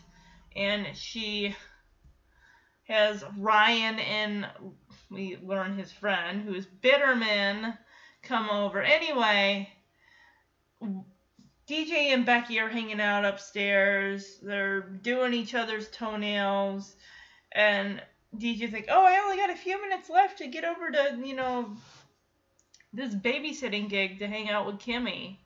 and she has Ryan and we learn his friend, who is Bitterman, come over. Anyway, DJ and Becky are hanging out upstairs. They're doing each other's toenails. And DJ's like, oh, I only got a few minutes left to get over to, you know, this babysitting gig to hang out with Kimmy.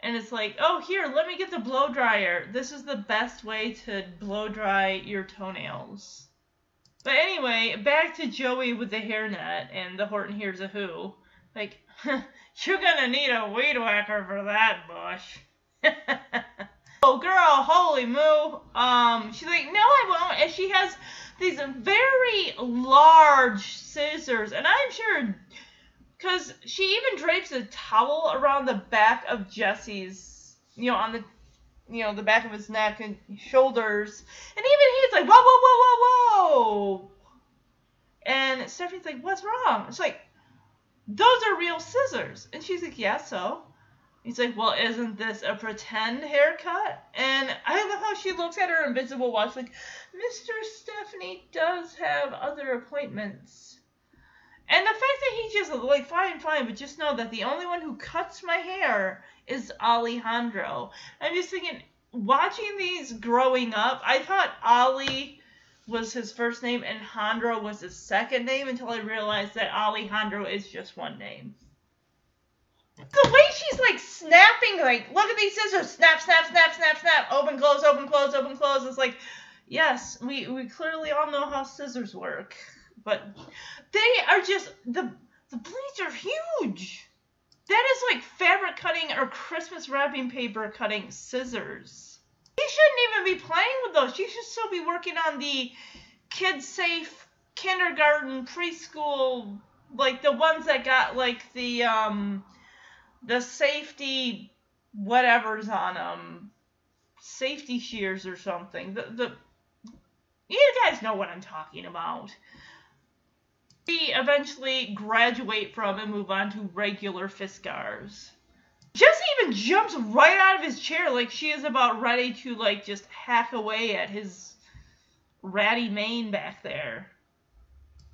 And it's like, oh, here, let me get the blow dryer. This is the best way to blow dry your toenails. But anyway, back to Joey with the hairnet and the Horton Hears a Who. Like, you're gonna need a weed whacker for that, Bush. oh, girl, holy moo. Um, she's like, no, I won't. And she has these very large scissors, and I'm sure, because she even drapes a towel around the back of Jesse's, you know, on the, you know, the back of his neck and shoulders, and even he's like, whoa, whoa, whoa, whoa, whoa. And Stephanie's like, what's wrong? It's like, those are real scissors. And she's like, yeah, so. He's like, well, isn't this a pretend haircut? And I love how she looks at her invisible watch, like, Mr. Stephanie does have other appointments. And the fact that he just, like, fine, fine, but just know that the only one who cuts my hair is Alejandro. I'm just thinking, watching these growing up, I thought Ali was his first name and Hondro was his second name until I realized that Alejandro is just one name. The way she's like snapping, like, look at these scissors, snap, snap, snap, snap, snap, open, close, open, close, open, close. It's like, yes, we, we clearly all know how scissors work, but they are just the the blades are huge. That is like fabric cutting or Christmas wrapping paper cutting scissors. She shouldn't even be playing with those. She should still be working on the kid safe kindergarten preschool like the ones that got like the um the safety whatever's on them safety shears or something the the you guys know what i'm talking about we eventually graduate from and move on to regular Fiskars. Jesse even jumps right out of his chair like she is about ready to like just hack away at his ratty mane back there.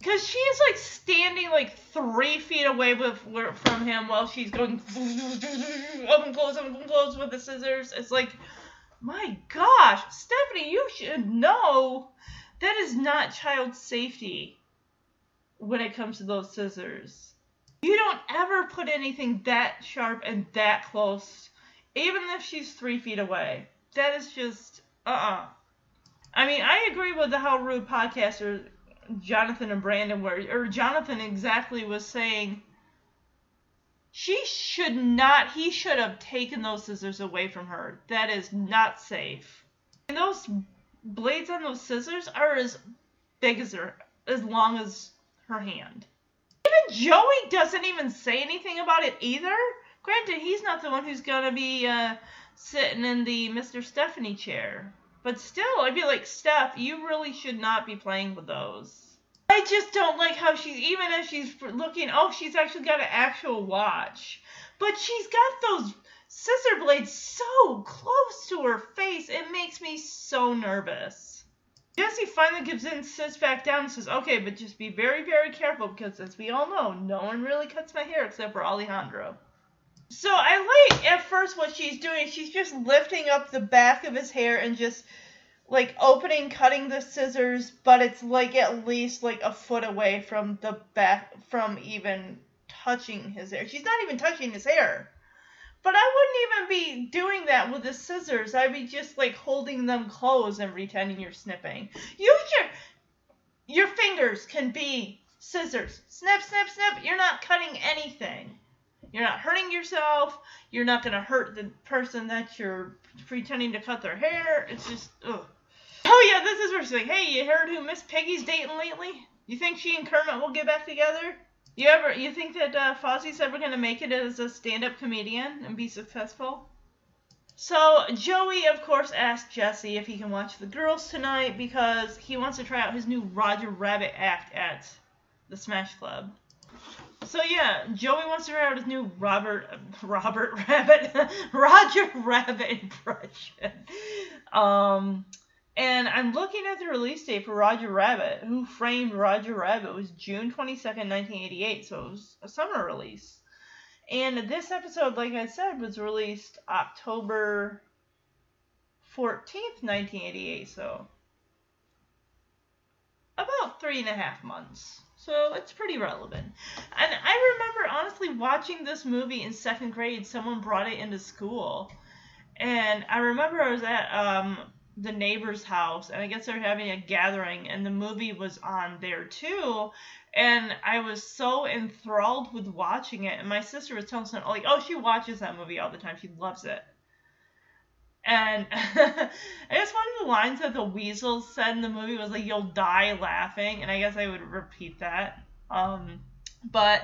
Cause she is like standing like three feet away with from him while she's going open close open close with the scissors. It's like, my gosh, Stephanie, you should know that is not child safety when it comes to those scissors. You don't ever put anything that sharp and that close, even if she's three feet away. That is just uh uh I mean, I agree with the How Rude podcaster Jonathan and Brandon were, or Jonathan exactly was saying she should not, he should have taken those scissors away from her. That is not safe. And those blades on those scissors are as big as her, as long as her hand. Even Joey doesn't even say anything about it either. Granted, he's not the one who's gonna be uh, sitting in the Mr. Stephanie chair. But still, I'd be like, Steph, you really should not be playing with those. I just don't like how she's, even if she's looking, oh, she's actually got an actual watch. But she's got those scissor blades so close to her face, it makes me so nervous. Jesse finally gives in, sits back down, and says, "Okay, but just be very, very careful because, as we all know, no one really cuts my hair except for Alejandro." So I like at first what she's doing. She's just lifting up the back of his hair and just like opening, cutting the scissors, but it's like at least like a foot away from the back, from even touching his hair. She's not even touching his hair. But I wouldn't even be doing that with the scissors. I'd be just like holding them closed and pretending you're snipping. Use your your fingers can be scissors. Snip, snip, snip. You're not cutting anything. You're not hurting yourself. You're not gonna hurt the person that you're pretending to cut their hair. It's just ugh. Oh yeah, this is where she's like, hey, you heard who Miss Piggy's dating lately? You think she and Kermit will get back together? You ever you think that uh, Fozzie's ever gonna make it as a stand-up comedian and be successful? So Joey, of course, asked Jesse if he can watch the girls tonight because he wants to try out his new Roger Rabbit act at the Smash Club. So yeah, Joey wants to try out his new Robert Robert Rabbit Roger Rabbit impression. Um, and I'm looking at the release date for Roger Rabbit. Who Framed Roger Rabbit was June 22nd, 1988, so it was a summer release. And this episode, like I said, was released October 14th, 1988, so about three and a half months. So it's pretty relevant. And I remember honestly watching this movie in second grade. Someone brought it into school. And I remember I was at um, the neighbor's house and I guess they're having a gathering and the movie was on there too and I was so enthralled with watching it and my sister was telling me like oh she watches that movie all the time. She loves it. And I guess one of the lines that the weasel said in the movie was like you'll die laughing and I guess I would repeat that um but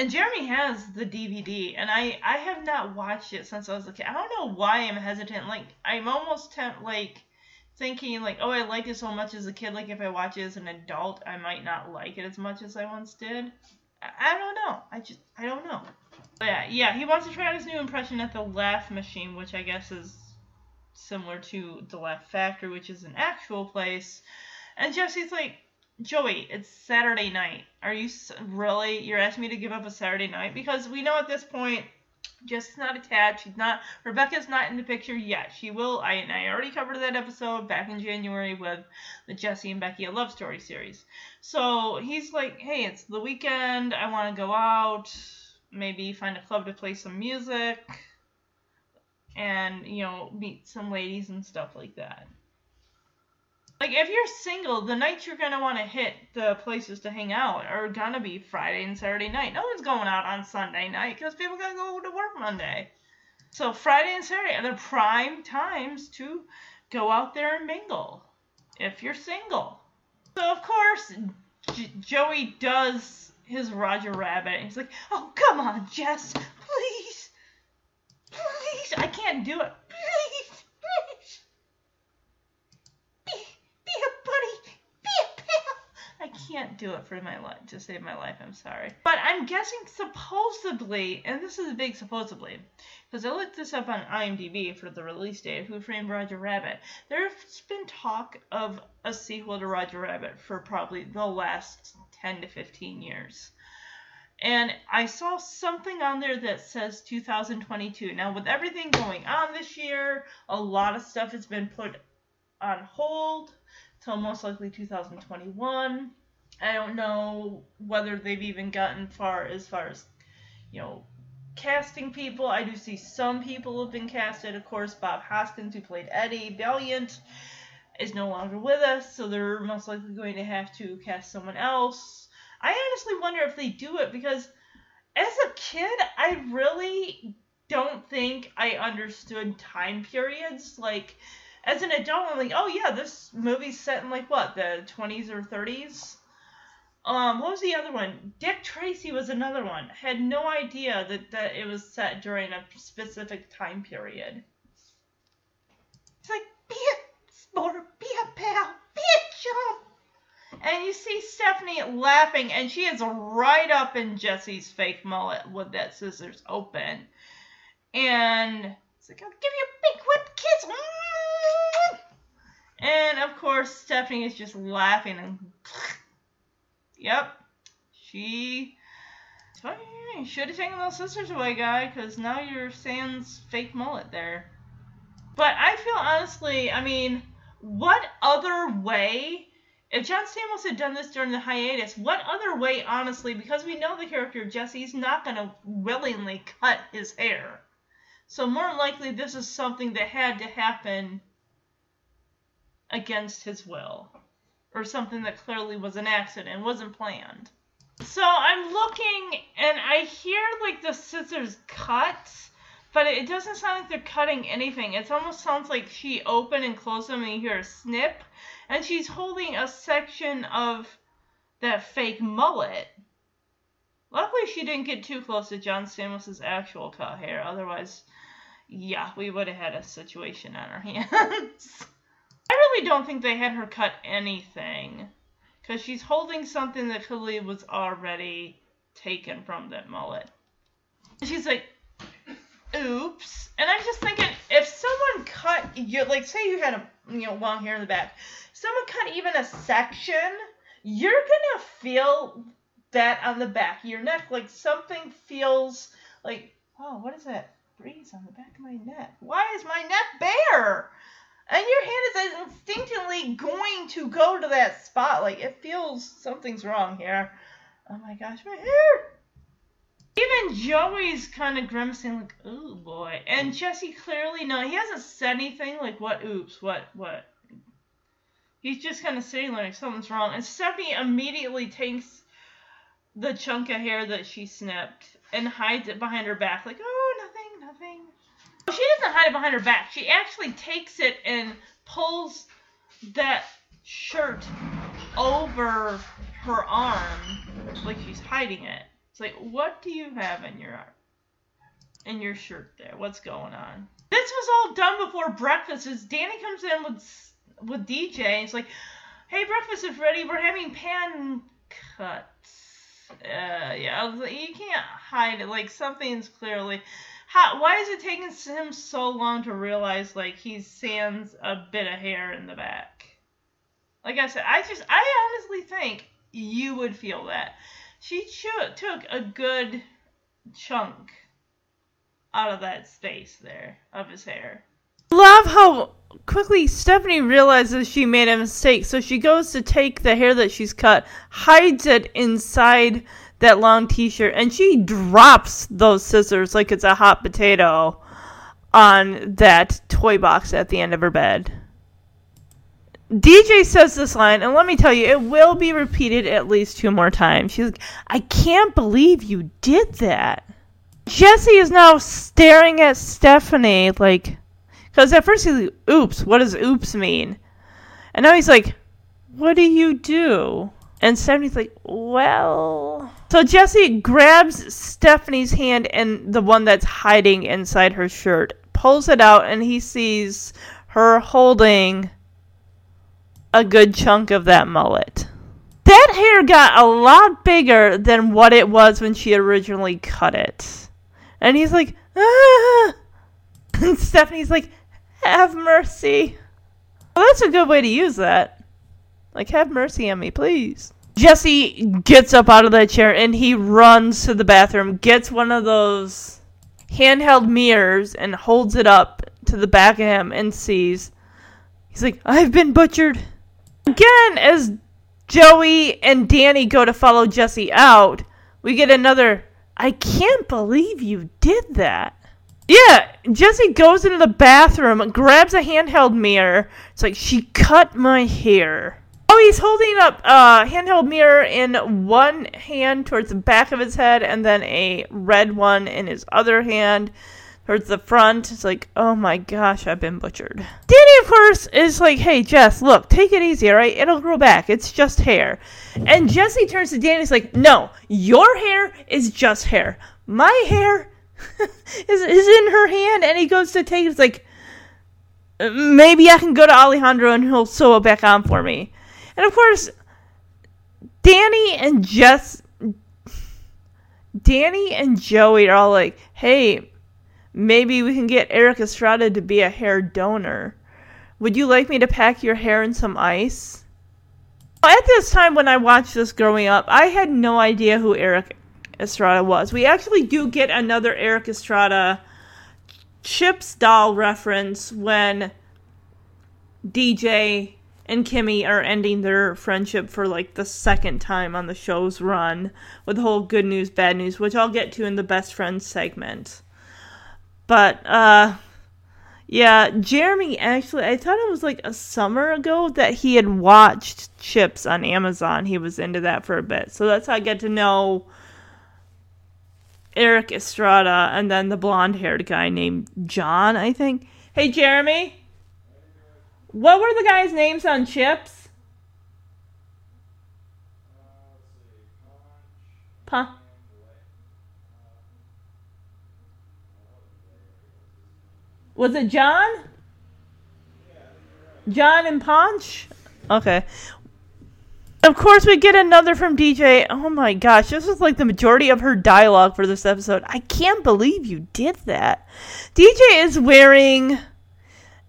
and Jeremy has the DVD, and I I have not watched it since I was a kid. I don't know why I'm hesitant. Like I'm almost temp like thinking like, oh, I liked it so much as a kid. Like if I watch it as an adult, I might not like it as much as I once did. I, I don't know. I just I don't know. But yeah, yeah. He wants to try out his new impression at the Laugh Machine, which I guess is similar to the Laugh Factory, which is an actual place. And Jesse's like, Joey, it's Saturday night. Are you really? You're asking me to give up a Saturday night because we know at this point Just not attached. She's not. Rebecca's not in the picture yet. She will. I I already covered that episode back in January with the Jesse and Becky a love story series. So he's like, hey, it's the weekend. I want to go out. Maybe find a club to play some music, and you know meet some ladies and stuff like that. Like if you're single, the nights you're gonna want to hit the places to hang out are gonna be Friday and Saturday night. No one's going out on Sunday night because people gotta go to work Monday. So Friday and Saturday are the prime times to go out there and mingle if you're single. So of course, J- Joey does his Roger Rabbit. He's like, "Oh come on, Jess, please, please, I can't do it, please, please." be, be a buddy, be a pal. I can't do it for my life to save my life. I'm sorry, but I'm guessing supposedly, and this is a big supposedly, because I looked this up on IMDb for the release date Who Framed Roger Rabbit. There's been talk of a sequel to Roger Rabbit for probably the last 10 to 15 years. And I saw something on there that says 2022. Now, with everything going on this year, a lot of stuff has been put on hold till most likely 2021. I don't know whether they've even gotten far as far as, you know, casting people. I do see some people have been casted. Of course, Bob Hoskins, who played Eddie Valiant, is no longer with us, so they're most likely going to have to cast someone else. I honestly wonder if they do it because as a kid, I really don't think I understood time periods. Like, as an adult, I'm like, oh yeah, this movie's set in like what, the 20s or 30s? Um, what was the other one? Dick Tracy was another one. I Had no idea that, that it was set during a specific time period. It's like, be a sport, be a pal, be a chump. And you see Stephanie laughing, and she is right up in Jesse's fake mullet with that scissors open. And it's like, I'll give you a big whip kiss. And of course, Stephanie is just laughing and. Yep. She. Should have taken those scissors away, guy, because now you're sans fake mullet there. But I feel honestly, I mean, what other way if John Stamos had done this during the hiatus, what other way, honestly, because we know the character of Jesse, he's not going to willingly cut his hair. So more likely, this is something that had to happen against his will. Or something that clearly was an accident, wasn't planned. So I'm looking, and I hear, like, the scissors cut, but it doesn't sound like they're cutting anything. It almost sounds like she opened and closed them, and you hear a snip and she's holding a section of that fake mullet. Luckily, she didn't get too close to John Stamos's actual cut hair. Otherwise, yeah, we would have had a situation on our hands. Really don't think they had her cut anything. Because she's holding something that clearly was already taken from that mullet. She's like, oops. And I'm just thinking, if someone cut, you like, say you had a you know long hair in the back, someone cut even a section, you're gonna feel that on the back of your neck, like something feels like, oh, what is that breeze on the back of my neck? Why is my neck bare? And your hand is instinctively going to go to that spot. Like it feels something's wrong here. Oh my gosh, my hair! Even Joey's kind of grimacing, like, "Oh boy." And Jesse clearly no, he hasn't said anything like, "What? Oops, what? What?" He's just kind of sitting there like something's wrong. And Stephanie immediately takes the chunk of hair that she snipped and hides it behind her back, like, "Oh, nothing, nothing." She doesn't hide it behind her back. She actually takes it and pulls that shirt over her arm, like she's hiding it. It's like, what do you have in your arm? in your shirt there? What's going on? This was all done before breakfast. As Danny comes in with with DJ, and it's like, "Hey, breakfast is ready. We're having pan cuts." Uh, yeah, like, you can't hide it. Like something's clearly. How, why is it taking him so long to realize like he's sans a bit of hair in the back? Like I said, I just I honestly think you would feel that she cho- took a good chunk out of that space there of his hair. Love how quickly Stephanie realizes she made a mistake, so she goes to take the hair that she's cut, hides it inside that long t-shirt, and she drops those scissors like it's a hot potato on that toy box at the end of her bed. DJ says this line, and let me tell you, it will be repeated at least two more times. She's like, I can't believe you did that. Jesse is now staring at Stephanie, like, because at first he's like, oops, what does oops mean? And now he's like, what do you do? And Stephanie's like, well. So Jesse grabs Stephanie's hand and the one that's hiding inside her shirt, pulls it out, and he sees her holding a good chunk of that mullet. That hair got a lot bigger than what it was when she originally cut it. And he's like, ah! And Stephanie's like, have mercy. Well, that's a good way to use that. Like, have mercy on me, please. Jesse gets up out of that chair and he runs to the bathroom, gets one of those handheld mirrors, and holds it up to the back of him and sees. He's like, I've been butchered. Again, as Joey and Danny go to follow Jesse out, we get another, I can't believe you did that. Yeah, Jesse goes into the bathroom, grabs a handheld mirror. It's like, she cut my hair. He's holding up a handheld mirror in one hand towards the back of his head and then a red one in his other hand towards the front. It's like, oh my gosh, I've been butchered. Danny, of course, is like, hey, Jess, look, take it easy, all right? It'll grow back. It's just hair. And Jesse turns to Danny. He's like, no, your hair is just hair. My hair is, is in her hand. And he goes to take it. It's like, maybe I can go to Alejandro and he'll sew it back on for me. And of course, Danny and Jess, Danny and Joey are all like, hey, maybe we can get Erik Estrada to be a hair donor. Would you like me to pack your hair in some ice? At this time, when I watched this growing up, I had no idea who Erik Estrada was. We actually do get another Eric Estrada Chips doll reference when DJ and Kimmy are ending their friendship for like the second time on the show's run with the whole good news, bad news, which I'll get to in the best friends segment. But, uh, yeah, Jeremy actually, I thought it was like a summer ago that he had watched Chips on Amazon. He was into that for a bit. So that's how I get to know Erik Estrada and then the blonde haired guy named John, I think. Hey, Jeremy. What were the guys' names on Chips? Huh? Was it John? John and Ponch? Okay. Of course, we get another from DJ. Oh my gosh, this is like the majority of her dialogue for this episode. I can't believe you did that. DJ is wearing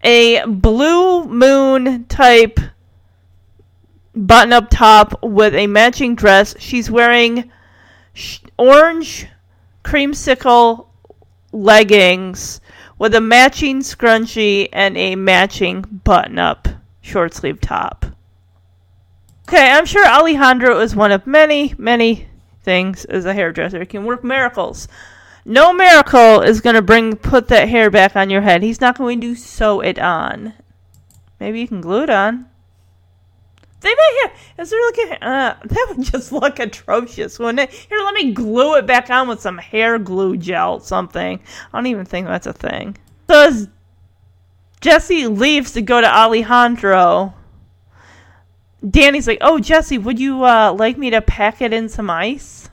a blue moon type button up top with a matching dress. She's wearing sh- orange creamsicle leggings with a matching scrunchie and a matching button up short sleeve top. Okay, I'm sure Alejandro is one of many, many things as a hairdresser. Can work miracles. No miracle is going to bring put that hair back on your head. He's not going to sew it on. Maybe you can glue it on. They might have. Is there a. Uh, that would just look atrocious, wouldn't it? Here, let me glue it back on with some hair glue gel, something. I don't even think that's a thing. So as Jesse leaves to go to Alejandro, Danny's like, "Oh, Jesse, would you uh, like me to pack it in some ice?"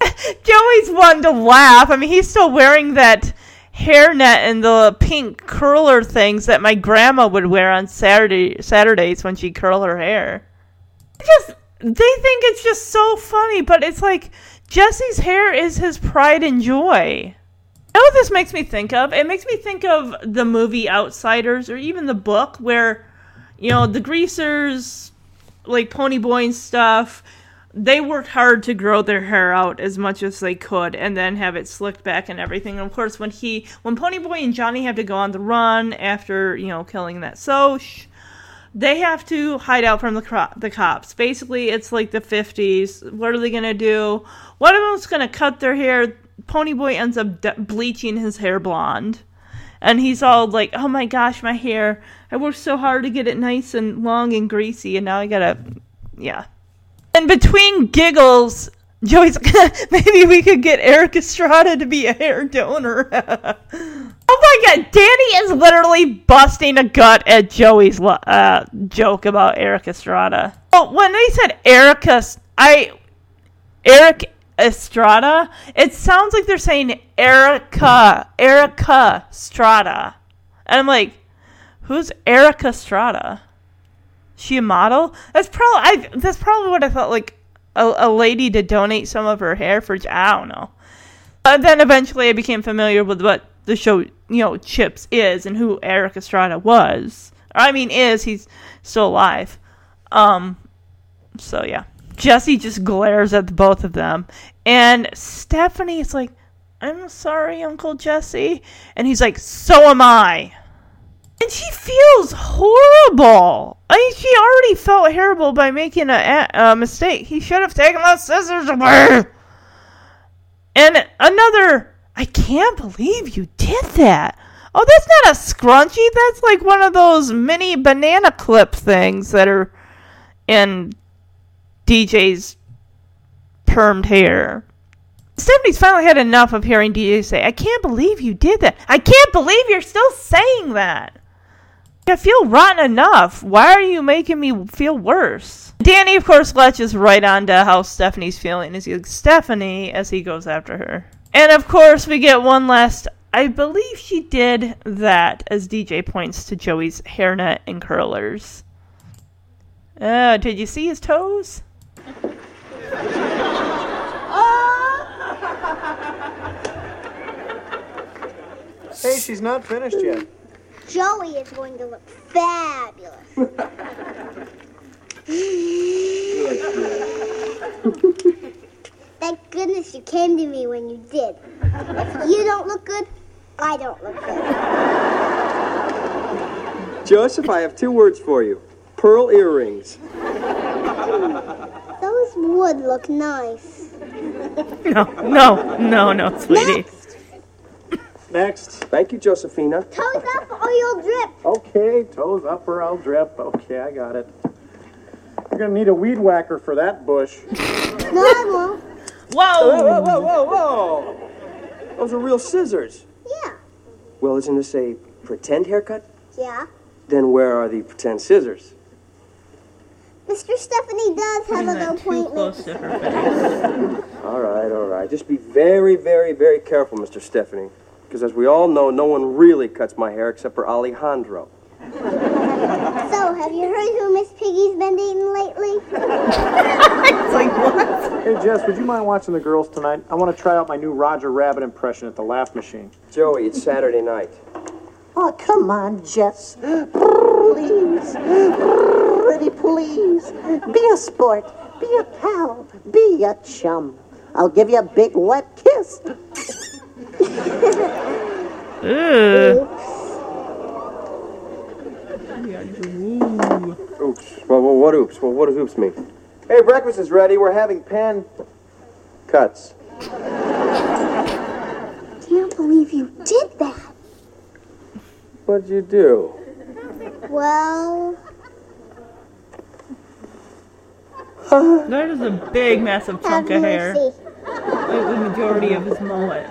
Joey's one to laugh. I mean, he's still wearing that hairnet and the pink curler things that my grandma would wear on Saturday Saturdays when she curl her hair. Just they think it's just so funny, but it's like Jesse's hair is his pride and joy. You know what this makes me think of? It makes me think of the movie Outsiders or even the book where, you know, the greasers, like Ponyboy and stuff, they worked hard to grow their hair out as much as they could and then have it slicked back and everything. And of course, when he, when Ponyboy and Johnny have to go on the run after, you know, killing that Soc, they have to hide out from the cro- the cops. Basically, it's like the 50s. What are they going to do? One of them's going to cut their hair. Ponyboy ends up de- bleaching his hair blonde. And he's all like, oh my gosh, my hair. I worked so hard to get it nice and long and greasy, and now I gotta. Yeah. And between giggles, Joey's maybe we could get Erik Estrada to be a hair donor. oh my god, Danny is literally busting a gut at Joey's uh, joke about Erik Estrada. Oh, when they said Erica, I Erik Estrada, it sounds like they're saying Erica, Erica Strada, and I'm like, who's Erica Strada? She a model? That's probably. That's probably what I thought. Like a, a lady to donate some of her hair for. I don't know. And then eventually I became familiar with what the show, you know, Chips is and who Erik Estrada was. I mean, is he's still alive. Um. So yeah, Jesse just glares at both of them, and Stephanie is like, "I'm sorry, Uncle Jesse," and he's like, "So am I." And she feels horrible. I mean, she already felt horrible by making a, a mistake. He should have taken those scissors away. And another, I can't believe you did that. Oh, that's not a scrunchie. That's like one of those mini banana clip things that are in DJ's permed hair. Stephanie's finally had enough of hearing DJ say, I can't believe you did that. I can't believe you're still saying that. I feel rotten enough. Why are you making me feel worse? Danny, of course, latches right on to how Stephanie's feeling as he Stephanie as he goes after her. And of course, we get one last. I believe she did that as DJ points to Joey's hairnet and curlers. Uh, did you see his toes? Hey, she's not finished yet. Joey is going to look fabulous. Thank goodness you came to me when you did. If you don't look good, I don't look good. Joseph, I have two words for you pearl earrings. Those would look nice. No, no, no, no, sweetie. Next. Thank you, Josephina. Toes up or you'll drip. Okay, toes up or I'll drip. Okay, I got it. You're gonna need a weed whacker for that bush. No, I won't. Whoa, Whoa! whoa, whoa, whoa! Those are real scissors. Yeah. Well, isn't this a pretend haircut? Yeah. Then where are the pretend scissors? Mr. Stephanie does have Putting an that too appointment. close to her face. All right, all right. Just be very, very, very careful, Mr. Stephanie. Because as we all know, no one really cuts my hair except for Alejandro. So, have you heard who Miss Piggy's been dating lately? It's like, what? Hey, Jess, would you mind watching the girls tonight? I want to try out my new Roger Rabbit impression at the Laugh Machine. Joey, it's Saturday night. Oh, come on, Jess. Please. Pretty please. Be a sport. Be a pal. Be a chum. I'll give you a big wet kiss. Ugh. Oops. Well, well, what oops? Well, what does oops mean? Hey, breakfast is ready. We're having pen cuts. I Can't believe you did that. What'd you do? Well, That is a big, massive have chunk of hair. mercy. Like the majority of his mullet.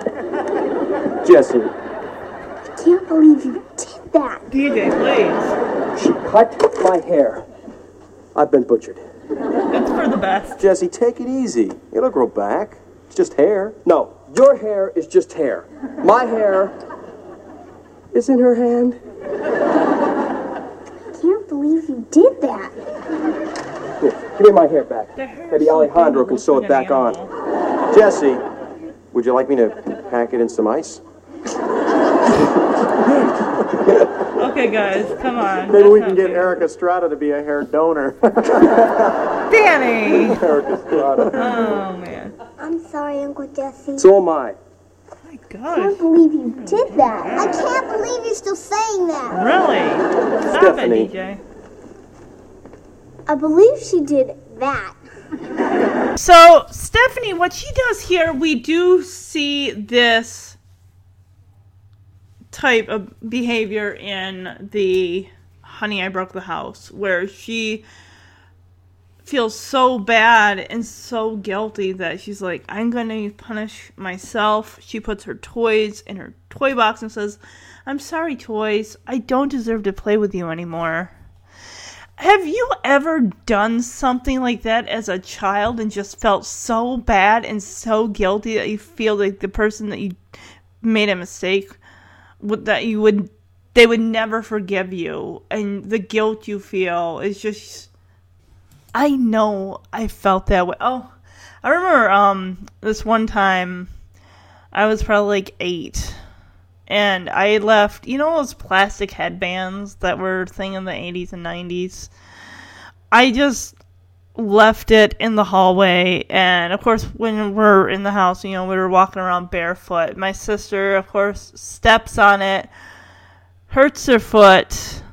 Jesse, I Can't believe you did that. DJ, please. she cut my hair. I've been butchered. It's for the best. Jesse, take it easy. It'll grow back. It's just hair. No, your hair is just hair. My hair is in her hand. I can't believe you did that. Here, give me my hair back. The Maybe Alejandro can sew it back an on. Animal. Jesse, would you like me to pack it in some ice? Okay, guys, come on. Maybe That's we can get fair. Erik Estrada to be a hair donor. Danny! Erik Estrada. Oh man. I'm sorry, Uncle Jesse. So am I. My God. I can't believe you did that. I can't believe you're still saying that. Really? Stop Stephanie. it, DJ. I believe she did that. So, Stephanie, what she does here, we do see this type of behavior in the Honey, I Broke the House, where she feels so bad and so guilty that she's like, I'm going to punish myself. She puts her toys in her toy box and says, I'm sorry, toys. I don't deserve to play with you anymore. Have you ever done something like that as a child and just felt so bad and so guilty that you feel like the person that you made a mistake that you would they would never forgive you and the guilt you feel is just I know I felt that way. Oh, I remember um this one time I was probably like 8 and I left, you know, those plastic headbands that were thing in the 80s and 90s. I just left it in the hallway, and of course, when we're in the house, you know, we were walking around barefoot. My sister, of course, steps on it, hurts her foot,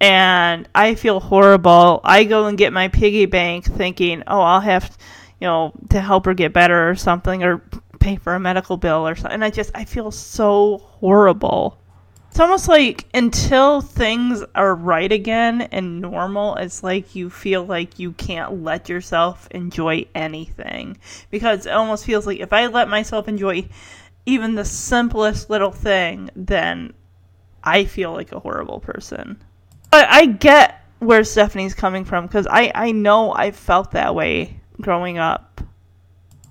and I feel horrible. I go and get my piggy bank thinking, oh, I'll have, you know, to help her get better or something, or pay for a medical bill or something. And I just, I feel so horrible. It's almost like until things are right again and normal, it's like you feel like you can't let yourself enjoy anything. Because it almost feels like if I let myself enjoy even the simplest little thing, then I feel like a horrible person. But I get where Stephanie's coming from because I, I know I felt that way growing up.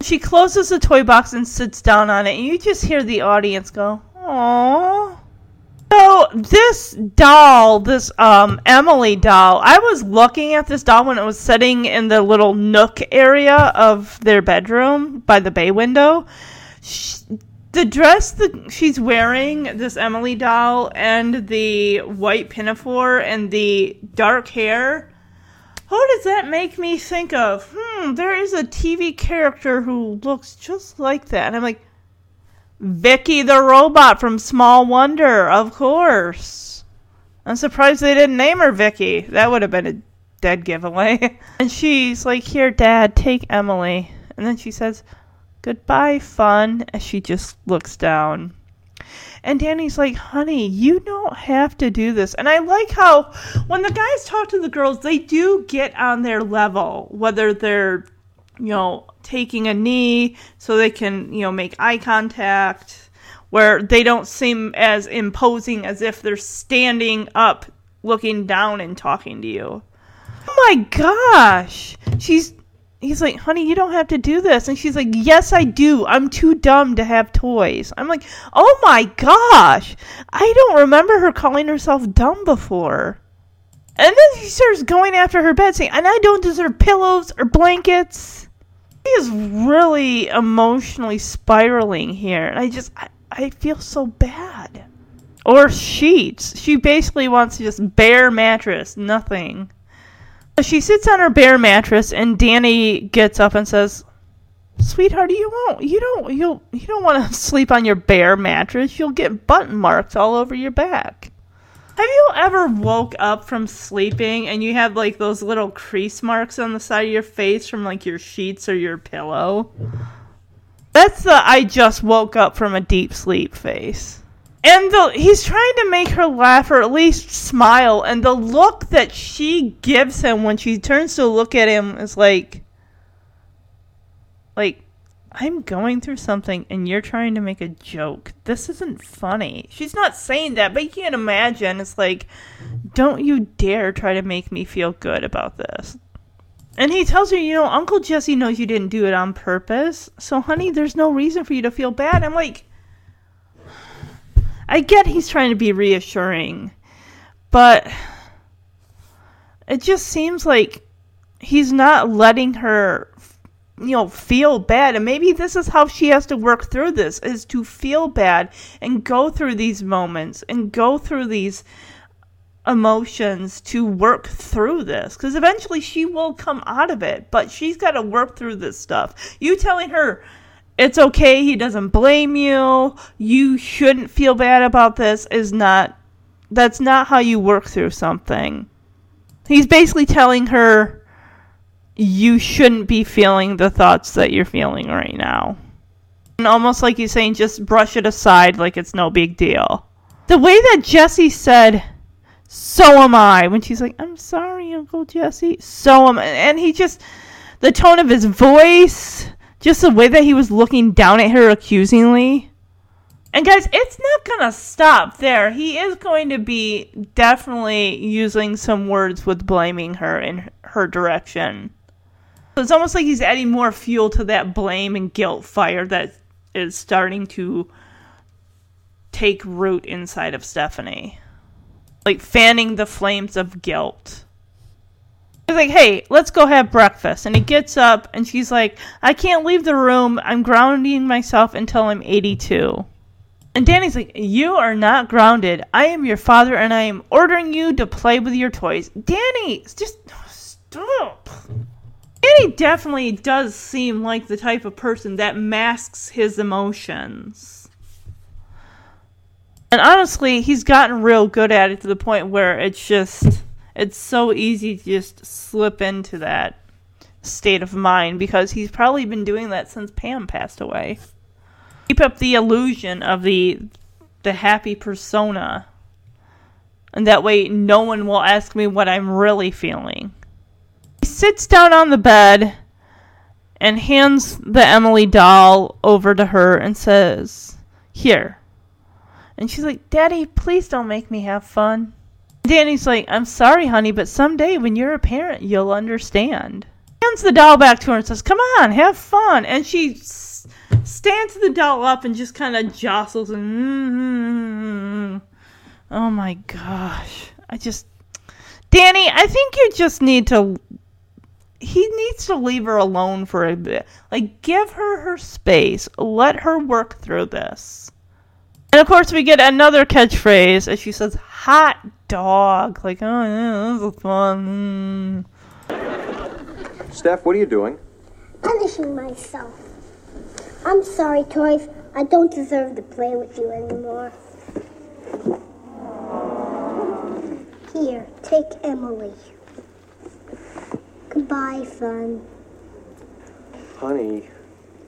She closes the toy box and sits down on it, and you just hear the audience go, "Aww." So this doll, this um Emily doll, I was looking at this doll when it was sitting in the little nook area of their bedroom by the bay window. Sh the dress that she's wearing, this Emily doll, and the white pinafore and the dark hair, who does that make me think of? Hmm, there is a TV character who looks just like that. And I'm like, Vicky the robot from Small Wonder, of course. I'm surprised they didn't name her Vicky. That would have been a dead giveaway. And she's like, Here, Dad, take Emily. And then she says, Goodbye, fun, as she just looks down. And Danny's like, honey, you don't have to do this. And I like how when the guys talk to the girls, they do get on their level, whether they're, you know, taking a knee so they can, you know, make eye contact, where they don't seem as imposing as if they're standing up, looking down and talking to you. Oh my gosh! She's he's like, honey, you don't have to do this. And she's like, yes, I do. I'm too dumb to have toys. I'm like, oh my gosh. I don't remember her calling herself dumb before. And then she starts going after her bed saying, and I don't deserve pillows or blankets. She is really emotionally spiraling here. And I just, I, I feel so bad. Or sheets. She basically wants just bare mattress, nothing. She sits on her bare mattress, and Danny gets up and says, "Sweetheart, you won't. You don't. You'll. You don't want to sleep on your bare mattress. You'll get button marks all over your back." Have you ever woke up from sleeping and you have like those little crease marks on the side of your face from like your sheets or your pillow? That's the I just woke up from a deep sleep face. And the he's trying to make her laugh or at least smile, and the look that she gives him when she turns to look at him is like like I'm going through something and you're trying to make a joke. This isn't funny. She's not saying that, but you can't imagine. It's like, don't you dare try to make me feel good about this. And he tells her, you know, Uncle Jesse knows you didn't do it on purpose. So, honey, there's no reason for you to feel bad. I'm like, I get he's trying to be reassuring, but it just seems like he's not letting her you know feel bad and maybe this is how she has to work through this is to feel bad and go through these moments and go through these emotions to work through this because eventually she will come out of it, but she's got to work through this stuff. You telling her it's okay, he doesn't blame you, you shouldn't feel bad about this is not that's not how you work through something. He's basically telling her you shouldn't be feeling the thoughts that you're feeling right now. And almost like he's saying just brush it aside like it's no big deal. The way that Jesse said so am I. When she's like, I'm sorry, Uncle Jesse. So am I. And he just, the tone of his voice, just the way that he was looking down at her accusingly. And guys, it's not to stop there. He is going to be definitely using some words with blaming her in her direction. So it's almost like he's adding more fuel to that blame and guilt fire that is starting to take root inside of Stephanie like fanning the flames of guilt. He's like, hey, let's go have breakfast. And he gets up and she's like, I can't leave the room. I'm grounding myself until I'm 82. And Danny's like, You are not grounded. I am your father and I am ordering you to play with your toys. Danny, just stop. Danny definitely does seem like the type of person that masks his emotions. And honestly, he's gotten real good at it to the point where it's just it's so easy to just slip into that state of mind because he's probably been doing that since Pam passed away. Keep up the illusion of the the happy persona. And that way no one will ask me what I'm really feeling. He sits down on the bed and hands the Emily doll over to her and says, "Here, and she's like, Daddy, please don't make me have fun. Danny's like, I'm sorry, honey, but someday when you're a parent, you'll understand. Hands the doll back to her and says, Come on, have fun. And she s- stands the doll up and just kind of jostles and. Mm-hmm. Oh my gosh. I just. Danny, I think you just need to. He needs to leave her alone for a bit. Like, give her her space. Let her work through this. And of course, we get another catchphrase as she says, hot dog. Like, oh, yeah, this is fun. Steph, what are you doing? Punishing myself. I'm sorry, toys. I don't deserve to play with you anymore. Here, take Emily. Goodbye, fun. Honey,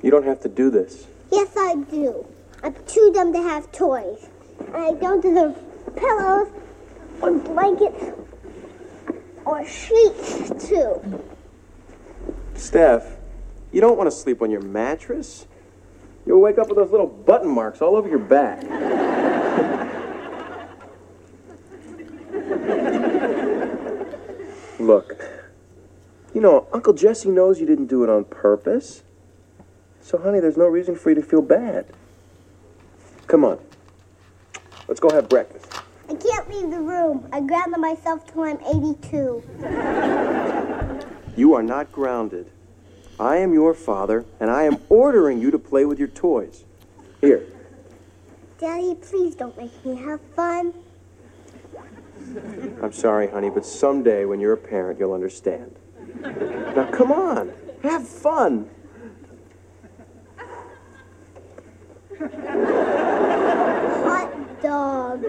you don't have to do this. Yes, I do. I'm too dumb to have toys. And I don't deserve pillows or blankets or sheets, too. Steph, you don't want to sleep on your mattress. You'll wake up with those little button marks all over your back. Look, you know, Uncle Jesse knows you didn't do it on purpose. So, honey, there's no reason for you to feel bad. Come on. Let's go have breakfast. I can't leave the room. I grounded myself till I'm 82. You are not grounded. I am your father, and I am ordering you to play with your toys. Here. Daddy, please don't make me have fun. I'm sorry, honey, but someday when you're a parent, you'll understand. Now, come on. Have fun. Hot dog.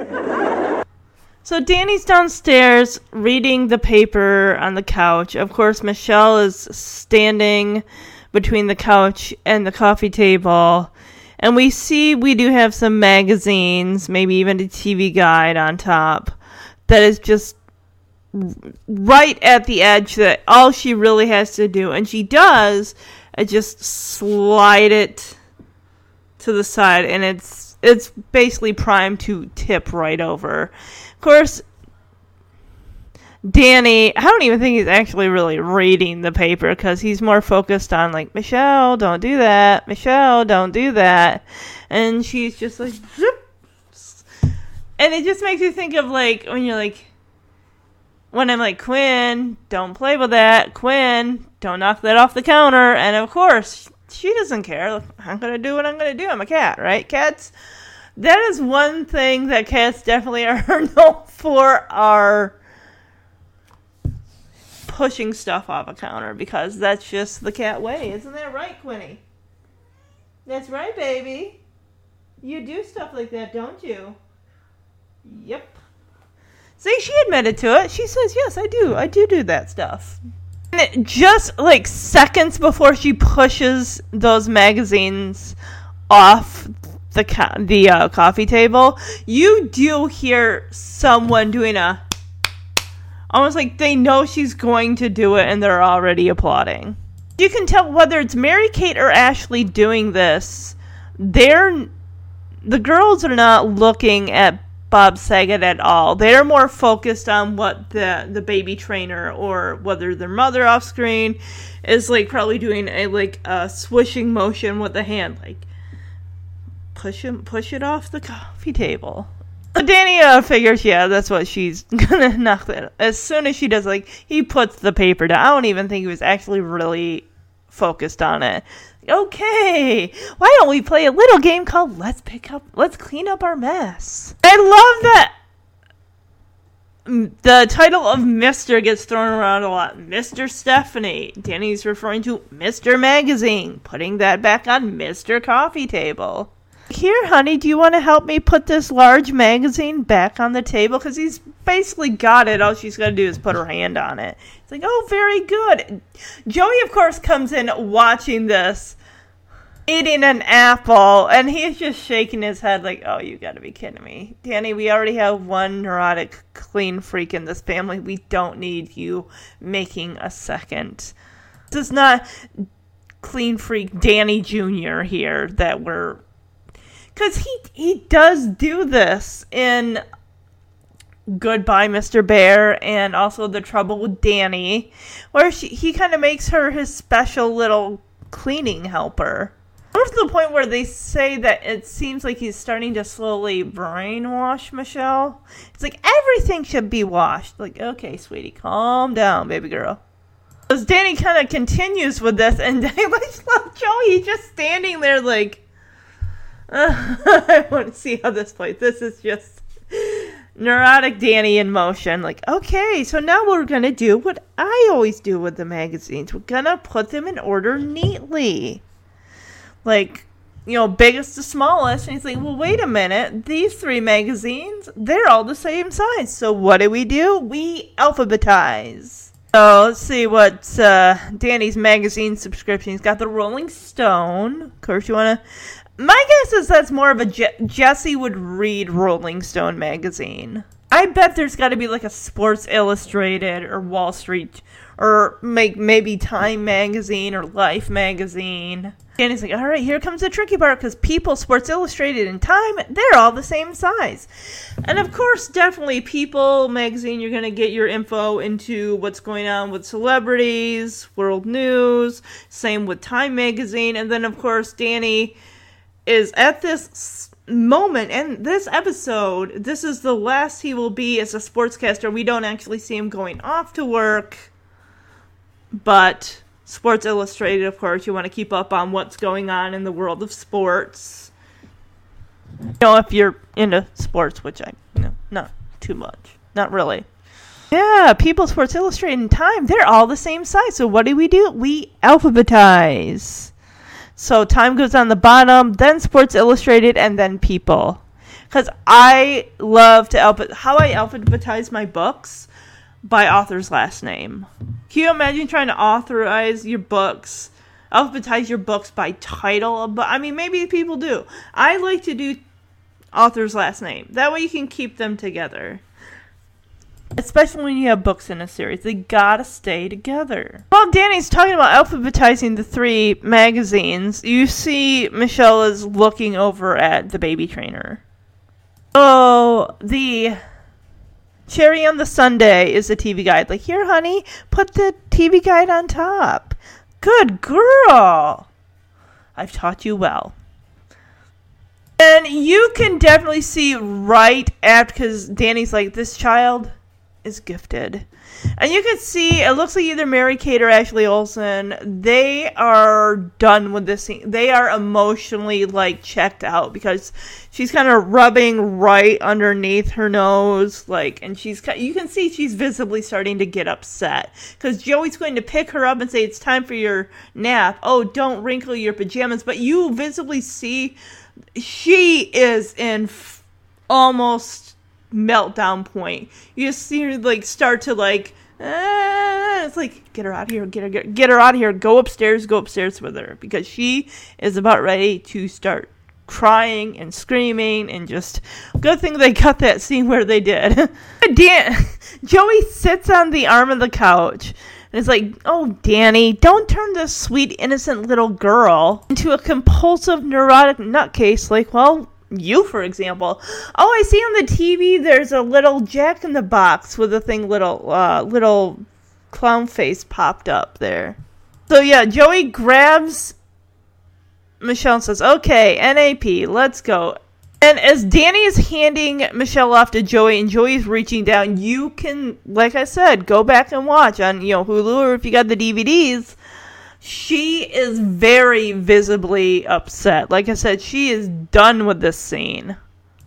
So Danny's downstairs reading the paper on the couch. Of course, Michelle is standing between the couch and the coffee table. And we see we do have some magazines, maybe even a TV guide on top that is just right at the edge that all she really has to do and she does is just slide it to the side and it's it's basically primed to tip right over. Of course, Danny, I don't even think he's actually really reading the paper because he's more focused on like Michelle, don't do that. Michelle, don't do that, and she's just like, Zip. and it just makes you think of like when you're like, when I'm like Quinn, don't play with that. Quinn, don't knock that off the counter, and of course she doesn't care. I'm gonna do what I'm gonna do. I'm a cat, right? Cats that is one thing that cats definitely are known for are pushing stuff off a counter because that's just the cat way. Isn't that right, Quinny? That's right, baby. You do stuff like that, don't you? Yep. See, she admitted to it. She says, "Yes, I do. I do do that stuff." And just like seconds before she pushes those magazines off the ca- the uh, coffee table, you do hear someone doing a almost like they know she's going to do it and they're already applauding. You can tell whether it's Mary Kate or Ashley doing this, they're the girls are not looking at Bob Saget at all. They're more focused on what the the baby trainer or whether their mother off screen is like probably doing a like a swishing motion with the hand like push him push it off the coffee table. Uh, figures, yeah, that's what she's gonna knock that. As soon as she does, like he puts the paper down. I don't even think he was actually really focused on it. Okay, why don't we play a little game called Let's Pick Up, Let's Clean Up Our Mess? I love that. The title of Mister gets thrown around a lot. Mister Stephanie. Danny's referring to Mister Magazine, putting that back on Mister Coffee Table. Here, honey, do you want to help me put this large magazine back on the table? Because he's basically got it. All she's got to do is put her hand on it. It's like, oh, very good. Joey, of course, comes in watching this, eating an apple, and he's just shaking his head like, oh, you got to be kidding me. Danny, we already have one neurotic clean freak in this family. We don't need you making a second. This is not clean freak Danny Jr. here that we're because he he does do this in Goodbye, Mr. Bear, and also The Trouble with Danny, where she, he kind of makes her his special little cleaning helper. Almost to the point where they say that it seems like he's starting to slowly brainwash Michelle. It's like everything should be washed. Like, okay, sweetie, calm down, baby girl. As Danny kind of continues with this, and I just love Joey just standing there like, I want to see how this plays. This is just neurotic Danny in motion. Like, okay, so now we're gonna do what I always do with the magazines. We're gonna put them in order neatly. Like, you know, biggest to smallest. And he's like, well, wait a minute. These three magazines, they're all the same size. So what do we do? We alphabetize. So let's see what uh, Danny's magazine subscription. He's got the Rolling Stone. Of course, you want to. My guess is that's more of a Je- Jesse would read Rolling Stone magazine. I bet there's got to be like a Sports Illustrated or Wall Street or make maybe Time magazine or Life magazine. And he's like, all right, here comes the tricky part because People, Sports Illustrated, and Time, they're all the same size. And of course, definitely People magazine, you're going to get your info into what's going on with celebrities, world news. Same with Time magazine. And then, of course, Danny is at this moment and this episode this is the last he will be as a sportscaster. We don't actually see him going off to work but sports illustrated of course you want to keep up on what's going on in the world of sports. You know if you're into sports which i you know not too much not really. Yeah people sports illustrated and time they're all the same size so what do we do? We alphabetize so Time goes on the bottom, then Sports Illustrated, and then People. Because I love to alpha- how I alphabetize my books by author's last name. Can you imagine trying to authorize your books, alphabetize your books by title? But I mean, maybe people do. I like to do author's last name. That way you can keep them together. Especially when you have books in a series, they gotta stay together. While Danny's talking about alphabetizing the three magazines, you see Michelle is looking over at the baby trainer. Oh, the cherry on the sundae is the TV guide. Like, here, honey, put the TV guide on top. Good girl. I've taught you well. And you can definitely see right after, because Danny's like, this child is gifted. And you can see it looks like either Mary Kate or Ashley Olsen, they are done with this scene. They are emotionally like checked out because she's kind of rubbing right underneath her nose like and she's you can see she's visibly starting to get upset cuz Joey's going to pick her up and say it's time for your nap. Oh, don't wrinkle your pajamas, but you visibly see she is in f- almost meltdown point. You just see her like start to like "Ah," it's like get her out of here, get her get, get her out of here, go upstairs, go upstairs with her because she is about ready to start crying and screaming and just good thing they cut that scene where they did. Dan Joey sits on the arm of the couch and it's like, oh, Danny, don't turn this sweet, innocent little girl into a compulsive, neurotic nutcase like, well, you, for example. Oh, I see on the TV there's a little Jack in the Box with a thing, little, uh, little clown face popped up there. So yeah, Joey grabs Michelle and says, okay, NAP, let's go. And as Danny is handing Michelle off to Joey and Joey's reaching down, you can, like I said, go back and watch on, you know, Hulu or if you got the DVDs. She is very visibly upset. Like I said, she is done with this scene.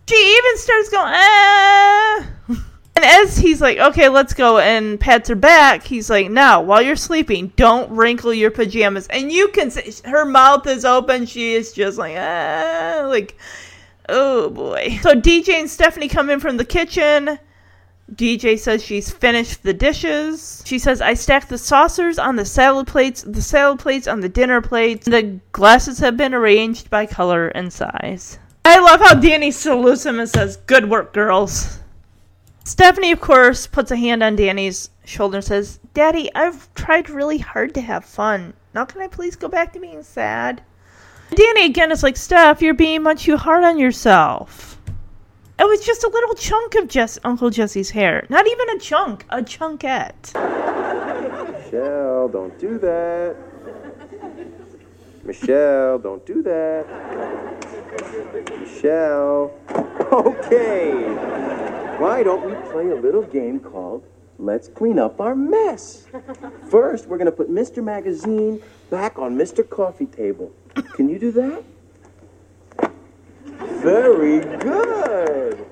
She even starts going, ah. And as he's like, okay, let's go, and pats her back, he's like, now, while you're sleeping, don't wrinkle your pajamas. And you can see her mouth is open. She is just like, ah, like, oh boy. So DJ and Stephanie come in from the kitchen. DJ says she's finished the dishes. She says, I stacked the saucers on the salad plates, the salad plates on the dinner plates. The glasses have been arranged by color and size. I love how Danny salutes him and says, Good work, girls. Stephanie, of course, puts a hand on Danny's shoulder and says, Daddy, I've tried really hard to have fun. Now, can I please go back to being sad? Danny again is like, Steph, you're being much too hard on yourself. It was just a little chunk of Jess- Uncle Jesse's hair. Not even a chunk, a chunkette. Michelle, don't do that. Michelle, don't do that. Michelle. Okay. Why don't we play a little game called Let's Clean Up Our Mess? First, we're going to put Mr. Magazine back on Mr. Coffee Table. Can you do that? Very good.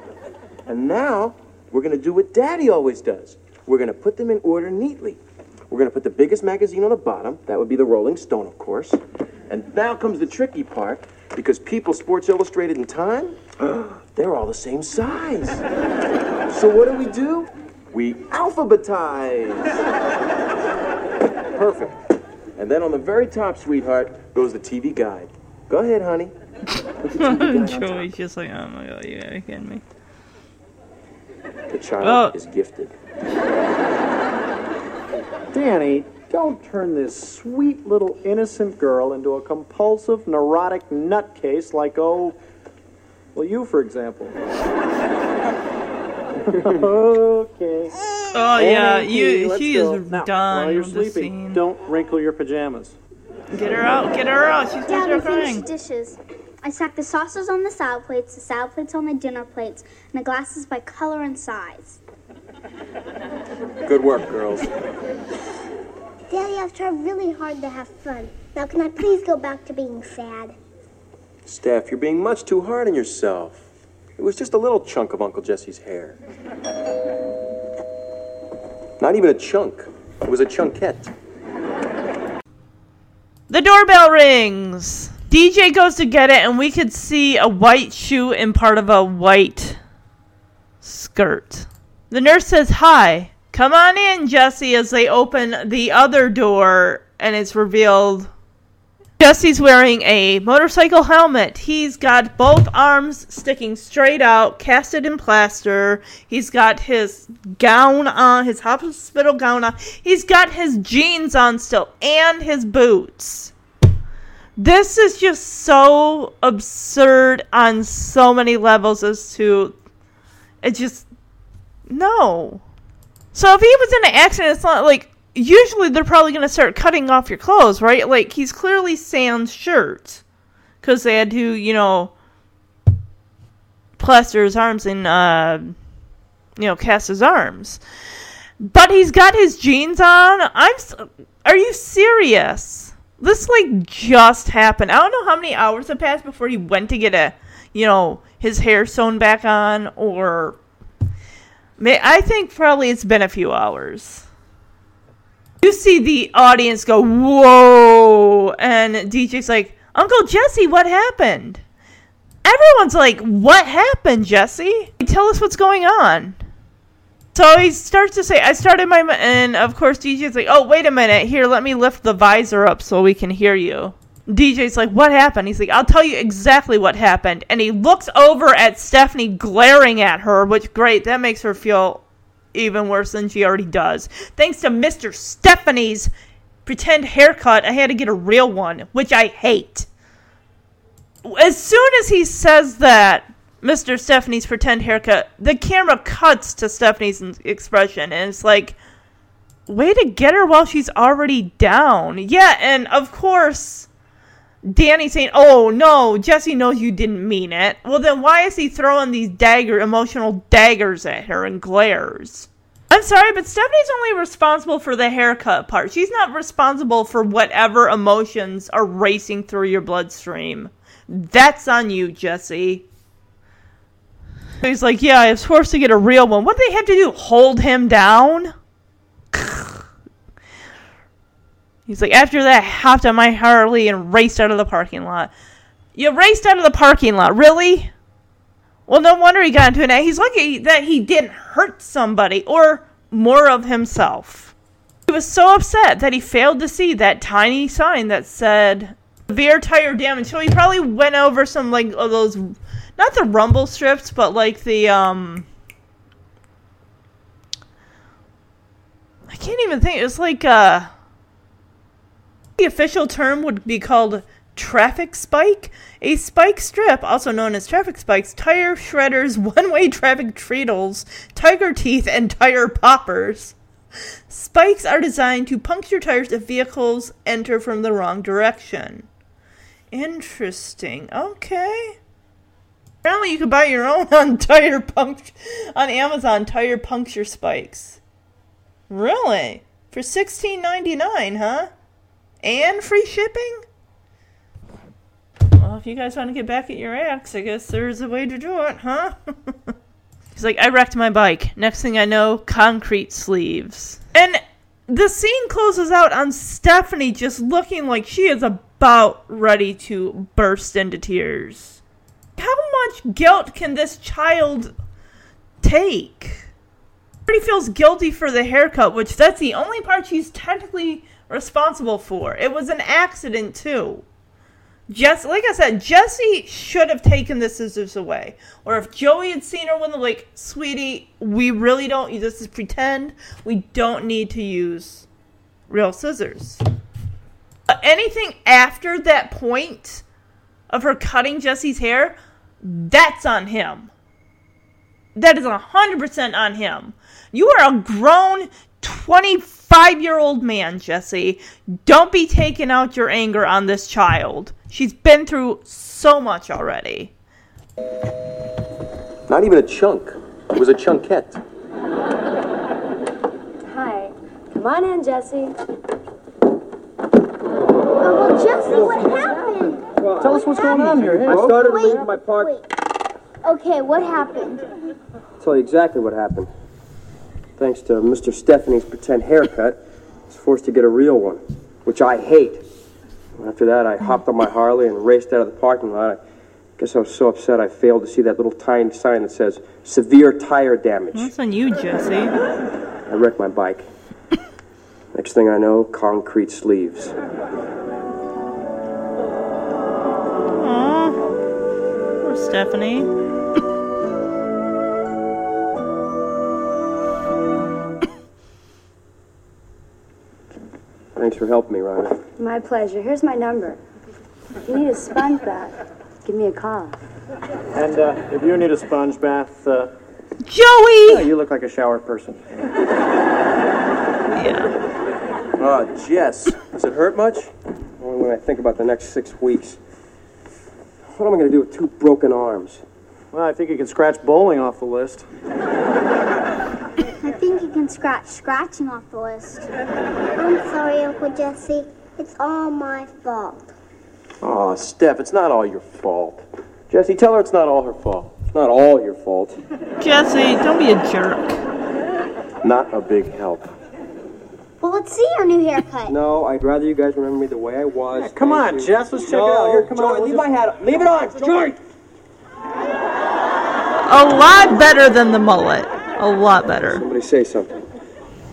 And now, we're going to do what Daddy always does. We're going to put them in order neatly. We're going to put the biggest magazine on the bottom. That would be the Rolling Stone, of course. And now comes the tricky part because People, Sports Illustrated, and Time, they're all the same size. So what do we do? We alphabetize. Perfect. And then on the very top, sweetheart, goes the TV guide. Go ahead, honey. Put the TV guide on top. Joey's just like, oh my god, you gotta be kidding me. The child Oh. is gifted. Danny, don't turn this sweet little innocent girl into a compulsive, neurotic nutcase like, oh, well, you, for example. okay. Oh yeah, you. let's She go. is Now, done While you're sleeping, don't wrinkle your pajamas. Get her out! Get her out! She's gonna Dad, we finished dishes. I stacked the saucers on the salad plates, the salad plates on the dinner plates, and the glasses by color and size. Good work, girls. Daddy, I've tried really hard to have fun. Now, can I please go back to being sad? Steph, you're being much too hard on yourself. It was just a little chunk of Uncle Jesse's hair. Not even a chunk. It was a chunkette. The doorbell rings. DJ goes to get it, and we could see a white shoe and part of a white skirt. The nurse says, Hi, come on in, Jesse, as they open the other door, and it's revealed Jesse's wearing a motorcycle helmet. He's got both arms sticking straight out, casted in plaster. He's got his gown on, his hospital gown on. He's got his jeans on still, and his boots. This is just so absurd on so many levels as to. It just. No. So if he was in an accident, it's not like usually they're probably going to start cutting off your clothes, right? Like he's clearly sans shirt because they had to, you know, plaster his arms and uh, you know, cast his arms. But he's got his jeans on. I'm. Are you serious? This like just happened. I don't know how many hours have passed before he went to get a, you know, his hair sewn back on, or. May, I think probably it's been a few hours. You see the audience go whoa, and DJ's like, Uncle Jesse, what happened? Everyone's like, what happened, Jesse? Tell us what's going on. So he starts to say, I started my, and of course DJ's like, oh, wait a minute, here, let me lift the visor up so we can hear you. DJ's like, what happened? He's like, I'll tell you exactly what happened. And he looks over at Stephanie glaring at her, which, great, that makes her feel even worse than she already does. Thanks to Mr. Stephanie's pretend haircut, I had to get a real one, which I hate. As soon as he says that, Mr. Stephanie's pretend haircut, the camera cuts to Stephanie's expression, and it's like, way to get her while she's already down. Yeah, and of course, Danny saying, "Oh no, Jesse knows you didn't mean it." Well, then why is he throwing these dagger, emotional daggers at her and glares? I'm sorry, but Stephanie's only responsible for the haircut part. She's not responsible for whatever emotions are racing through your bloodstream. That's on you, Jesse. He's like, "Yeah, I was forced to get a real one." What do they have to do? Hold him down? He's like, after that, hopped on my Harley and raced out of the parking lot. You raced out of the parking lot, really? Well, no wonder he got into an. He's lucky that he didn't hurt somebody or more of himself. He was so upset that he failed to see that tiny sign that said severe tire damage. So he probably went over some like of those, not the rumble strips, but like the um. I can't even think. It's like uh. The official term would be called traffic spike. A spike strip, also known as traffic spikes, tire shredders, one way traffic treadles, tiger teeth, and tire poppers. Spikes are designed to puncture tires if vehicles enter from the wrong direction. Interesting. Okay. Apparently, you could buy your own on tire punct on Amazon tire puncture spikes. Really? For sixteen ninety nine, huh? And free shipping? Well, if you guys want to get back at your ex, I guess there's a way to do it, huh? He's like, I wrecked my bike. Next thing I know, concrete sleeves. And the scene closes out on Stephanie just looking like she is about ready to burst into tears. How much guilt can this child take? Already feels guilty for the haircut, which that's the only part she's technically responsible for. It was an accident too. Jess, like I said, Jesse should have taken the scissors away. Or if Joey had seen her with the like, sweetie, we really don't. This is pretend. We don't need to use real scissors. Uh, anything after that point of her cutting Jesse's hair, that's on him. That is 100% on him. You are a grown 25 year old man, Jesse. Don't be taking out your anger on this child. She's been through so much already. Not even a chunk. It was a chunkette. Hi. Come on in, Jesse. Oh, Uncle Jesse, what happened? Tell us what's going on here. Hey, I started wait, leaving my park. Wait. Okay, what happened? I'll tell you exactly what happened. Thanks to Mr. Stephanie's pretend haircut, I was forced to get a real one, which I hate. After that, I hopped on my Harley and raced out of the parking lot. I guess I was so upset I failed to see that little tiny sign that says severe tire damage. That's on you, Jesse. I wrecked my bike. Next thing I know, concrete sleeves. Aw. Poor Stephanie. Thanks for helping me, Ryan. My pleasure. Here's my number. If you need a sponge bath, give me a call. And uh, if you need a sponge bath, uh, Joey! Yeah, you look like a shower person. Yeah. Oh, Jess, does it hurt much? Only when I think about the next six weeks. What am I going to do with two broken arms? well, I think you can scratch bowling off the list. I think you can scratch scratching off the list. I'm sorry, Uncle Jesse. It's all my fault. Oh, Steph, it's not all your fault. Jesse, tell her it's not all her fault. It's not all your fault. Jesse, don't be a jerk. Not a big help. Well, let's see your new haircut. No, I'd rather you guys remember me the way I was. come on, you. Jess, let's check it out. Here, come Joey, on, we'll leave just- my hat. On. Leave it on, Joey. A lot better than the mullet. A lot better. Somebody say something.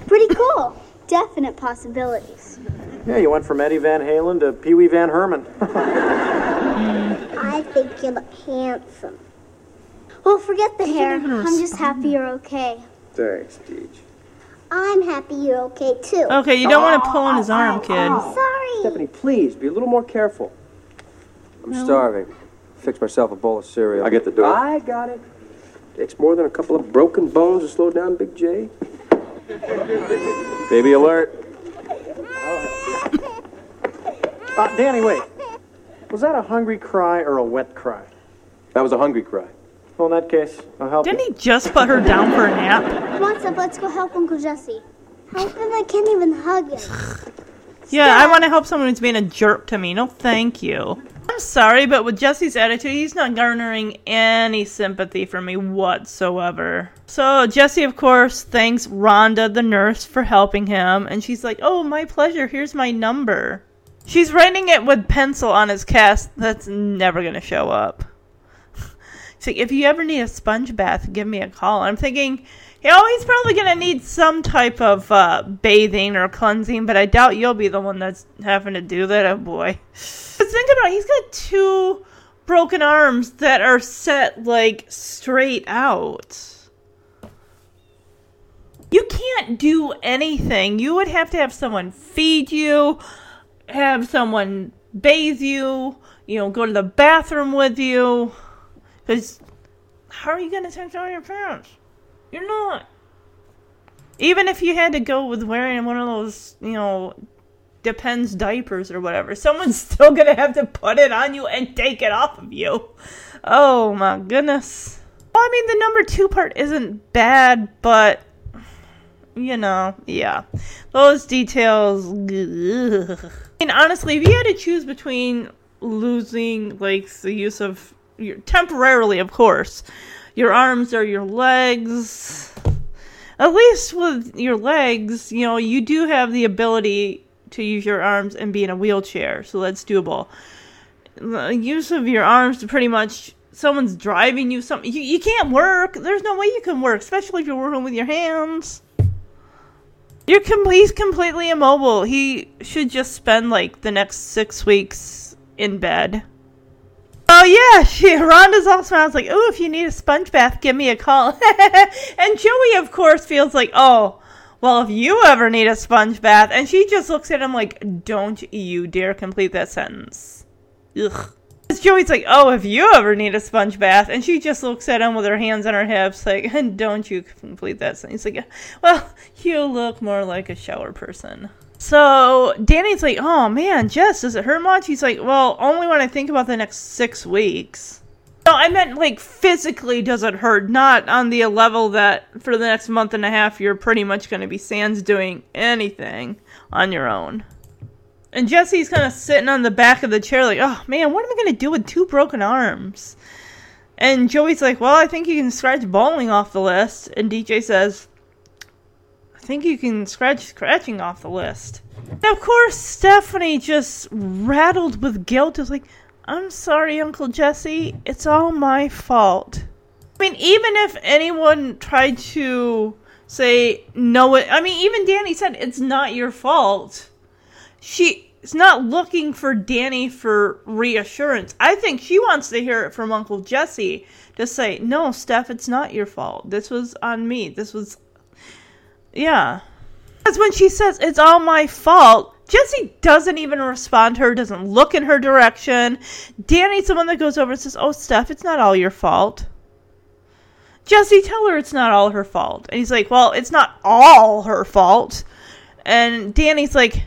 Pretty cool. Definite possibilities. Yeah, you went from Eddie Van Halen to Pee Wee Van Herman. I think you look handsome. Well, forget the hair. I'm just happy you're okay. Thanks, Teach. I'm happy you're okay too. Okay, you don't want to pull on his arm, kid. I'm sorry. Stephanie, please be a little more careful. I'm starving. Fix myself a bowl of cereal. I get the door. I got it. Takes more than a couple of broken bones to slow down Big J. Baby alert. Uh, Danny, wait. Was that a hungry cry or a wet cry? That was a hungry cry. Well, in that case, I'll help Didn't you. he just put her down for a nap? Come on, Steph, let's go help Uncle Jesse. Help him, I can't even hug him. Yeah, I want to help someone who's being a jerk to me. No, thank you. I'm sorry, but with Jesse's attitude, he's not garnering any sympathy from me whatsoever. So Jesse, of course, thanks Rhonda, the nurse, for helping him, and she's like, "Oh, my pleasure. Here's my number." She's writing it with pencil on his cast. That's never gonna show up. Like, "If you ever need a sponge bath, give me a call." I'm thinking, oh, he's probably gonna need some type of uh, bathing or cleansing, but I doubt you'll be the one that's having to do that. Oh boy. But think about it, he's got two broken arms that are set like straight out. You can't do anything. You would have to have someone feed you, have someone bathe you, you know, go to the bathroom with you. Because how are you going to take out your parents? You're not. Even if you had to go with wearing one of those, you know, depends diapers or whatever, someone's still going to have to put it on you and take it off of you. Oh my goodness. Well, I mean, the number two part isn't bad, but you know, yeah. Those details. ugh. I mean, honestly, if you had to choose between losing, like, the use of your temporarily, of course, your arms or your legs, at least with your legs, you know, you do have the ability to use your arms and be in a wheelchair, so that's doable. The use of your arms to pretty much someone's driving you something you, you can't work there's no way you can work especially if you're working with your hands you're com- he's completely immobile. He should just spend like the next six weeks in bed. Oh yeah, she Rhonda's all smiles like, "Oh, if you need a sponge bath, give me a call." and Joey, of course, feels like, "Oh, well, if you ever need a sponge bath," and she just looks at him like, "Don't you dare complete that sentence." Ugh. Joey's like, "Oh, if you ever need a sponge bath," and she just looks at him with her hands on her hips, like, "Don't you complete that sentence?" He's like, "Well, you look more like a shower person." So Danny's like, "Oh man, Jess, does it hurt much?" He's like, "Well, only when I think about the next six weeks." No, I meant like physically does it hurt, not on the level that for the next month and a half you're pretty much going to be sans doing anything on your own. And Jesse's kind of sitting on the back of the chair, like, oh man, what am I going to do with two broken arms? And Joey's like, well, I think you can scratch bowling off the list. And DJ says, think you can scratch scratching off the list. And of course, Stephanie just rattled with guilt is like, I'm sorry, Uncle Jesse. It's all my fault. I mean, even if anyone tried to say, no, it, I mean, even Danny said, it's not your fault she's not looking for Danny for reassurance. I think she wants to hear it from Uncle Jesse to say, "No, Steph, it's not your fault. This was on me. This was yeah." Because when she says it's all my fault, Jesse doesn't even respond to her, doesn't look in her direction. Danny's the one that goes over and says, "Oh, Steph, it's not all your fault." Jesse, tell her it's not all her fault. And he's like, "Well, it's not all her fault." And Danny's like,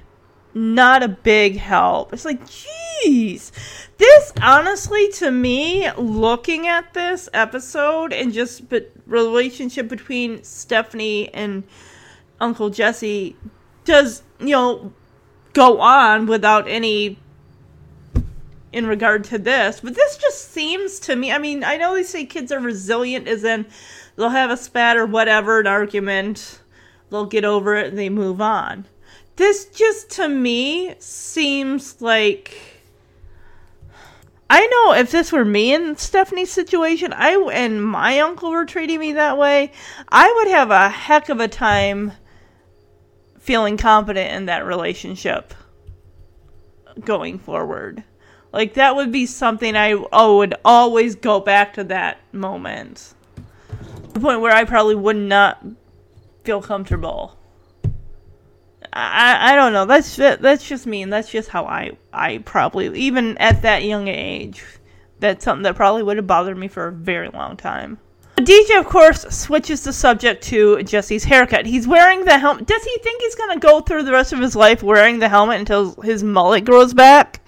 not a big help. It's like, jeez. This, honestly, to me, looking at this episode and just but relationship between Stephanie and Uncle Jesse does, you know, go on without any in regard to this. But this just seems to me, I mean, I know they say kids are resilient, as in they'll have a spat or whatever, an argument, they'll get over it and they move on. This just to me seems like. I know if this were me in Stephanie's situation, I and my uncle were treating me that way, I would have a heck of a time feeling confident in that relationship going forward. Like that would be something I would always go back to that moment. The point where I probably would not feel comfortable. I, I don't know. That's that's just me, and that's just how I I probably even at that young age, that's something that probably would have bothered me for a very long time. DJ, of course, switches the subject to Jesse's haircut. He's wearing the helmet. Does he think he's gonna go through the rest of his life wearing the helmet until his mullet grows back?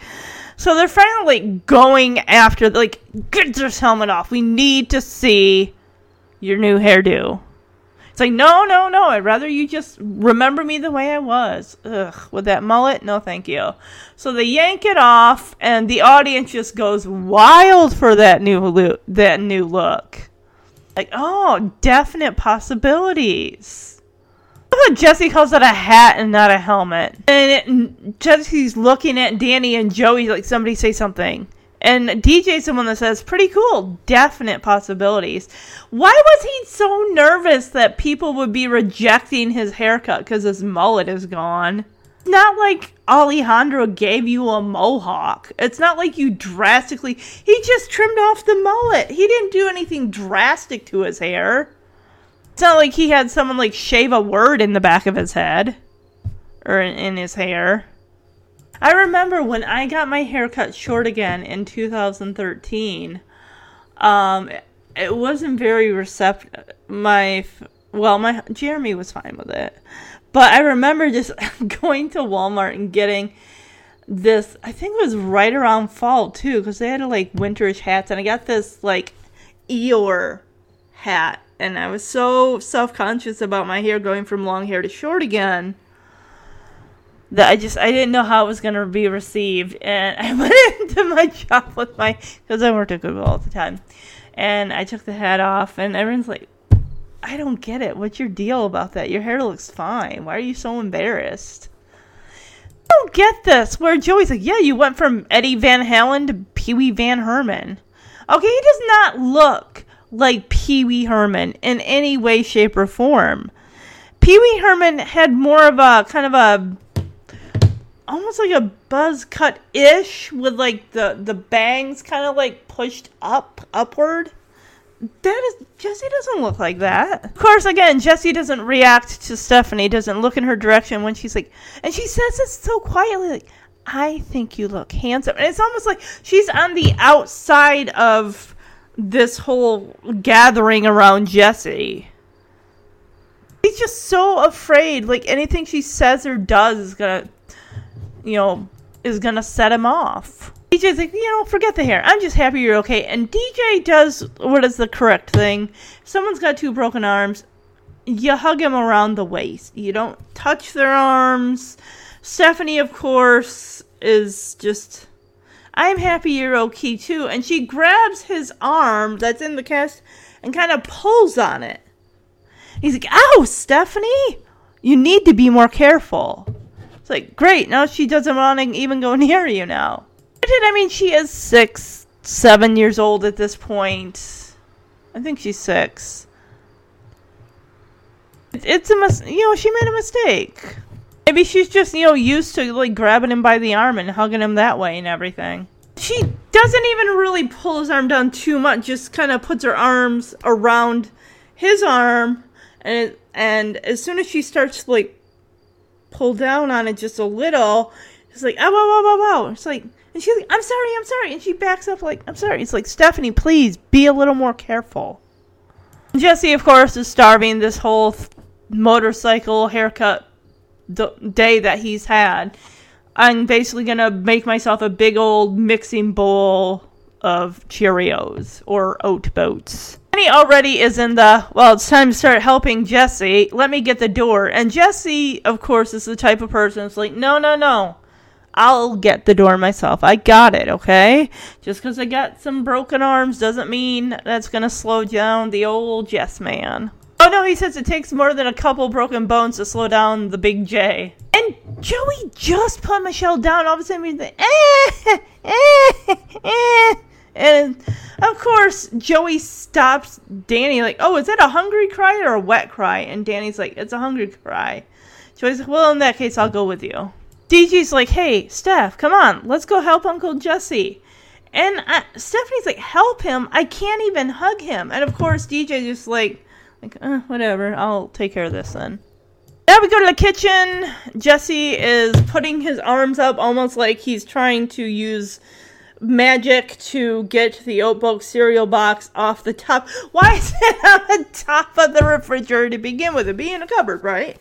So they're finally going after, like, get this helmet off. We need to see your new hairdo. It's like, no, no, no. I'd rather you just remember me the way I was. Ugh, with that mullet, no, thank you. So they yank it off, and the audience just goes wild for that new look. That new look. Like, oh, definite possibilities. Jesse calls it a hat and not a helmet. And it, Jesse's looking at Danny and Joey like somebody say something. And DJ's someone that says, pretty cool, definite possibilities. Why was he so nervous that people would be rejecting his haircut because his mullet is gone? Not like Alejandro gave you a mohawk. It's not like you drastically. He just trimmed off the mullet. He didn't do anything drastic to his hair. It's not like he had someone like shave a word in the back of his head or in, in his hair. I remember when I got my hair cut short again in 2013. Um, it wasn't very receptive. My well, my Jeremy was fine with it, but I remember just going to Walmart and getting this. I think it was right around fall too, because they had like winterish hats, and I got this like Eeyore hat, and I was so self conscious about my hair going from long hair to short again that I just I didn't know how it was gonna be received, and I went into my job with my because I worked at Goodwill all the time, and I took the hat off, and everyone's like, "I don't get it. What's your deal about that? Your hair looks fine. Why are you so embarrassed?" I don't get this. Where Joey's like, "Yeah, you went from Eddie Van Halen to Pee Wee Van Herman." Okay, he does not look like Pee Wee Herman in any way, shape, or form. Pee Wee Herman had more of a kind of a almost like a buzz cut ish with like the the bangs kind of like pushed up upward. That is Jesse doesn't look like that. Of course, again, Jesse doesn't react to Stephanie, doesn't look in her direction when she's like, and she says it so quietly, like, "I think you look handsome," and it's almost like she's on the outside of this whole gathering around Jesse. He's just so afraid, like anything she says or does is gonna you know, is gonna set him off. DJ's like, you know, forget the hair. I'm just happy you're okay. And DJ does what is the correct thing. Someone's got two broken arms, you hug him around the waist. You don't touch their arms. Stephanie, of course, is just, I'm happy you're okay too. And she grabs his arm that's in the cast and kind of pulls on it. He's like, ow, Stephanie, you need to be more careful. It's like, great, now she doesn't want to even go near you now. I mean, she is six, seven years old at this point. I think she's six. It's a mis- you know, she made a mistake. Maybe she's just, you know, used to like grabbing him by the arm and hugging him that way and everything. She doesn't even really pull his arm down too much, just kind of puts her arms around his arm and and as soon as she starts to, like pull down on it just a little. It's like, oh, wow, wow, wow, wow. It's like, and she's like, I'm sorry, I'm sorry. And she backs up, like, I'm sorry. It's like, Stephanie, please be a little more careful. Jesse, of course, is starving this whole th- motorcycle haircut d- day that he's had. I'm basically going to make myself a big old mixing bowl of Cheerios or oat boats. And already is in the, well, it's time to start helping Jesse. Let me get the door. And Jesse, of course, is the type of person that's like, no, no, no. I'll get the door myself. I got it, okay? Just because I got some broken arms doesn't mean that's going to slow down the old yes man. Oh no, he says it takes more than a couple broken bones to slow down the big J. And Joey just put Michelle down. All of a sudden, he's like, eh, eh, eh. And of course, Joey stops Danny, like, oh, is that a hungry cry or a wet cry? And Danny's like, it's a hungry cry. Joey's like, well, in that case, I'll go with you. DJ's like, hey, Steph, come on, let's go help Uncle Jesse. And uh, Stephanie's like, help him. I can't even hug him. And of course, DJ just like, like, uh, whatever. I'll take care of this then. Now we go to the kitchen. Jesse is putting his arms up almost like he's trying to use magic to get the Oatbulk cereal box off the top. Why is it on the top of the refrigerator to begin with? It being in a cupboard, right?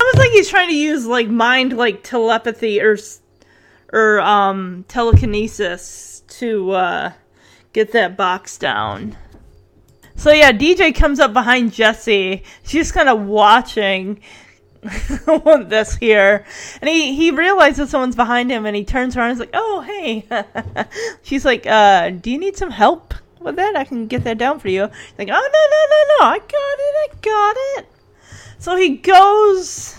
Almost like he's trying to use like mind like telepathy or or um telekinesis to uh get that box down. So yeah, DJ comes up behind Jesse. She's kind of watching this here, and he he realizes someone's behind him, and he turns around. and is like, "Oh, hey." She's like, "Uh, do you need some help with that? I can get that down for you." He's like, "Oh no no no no, I got it, I got it." So he goes.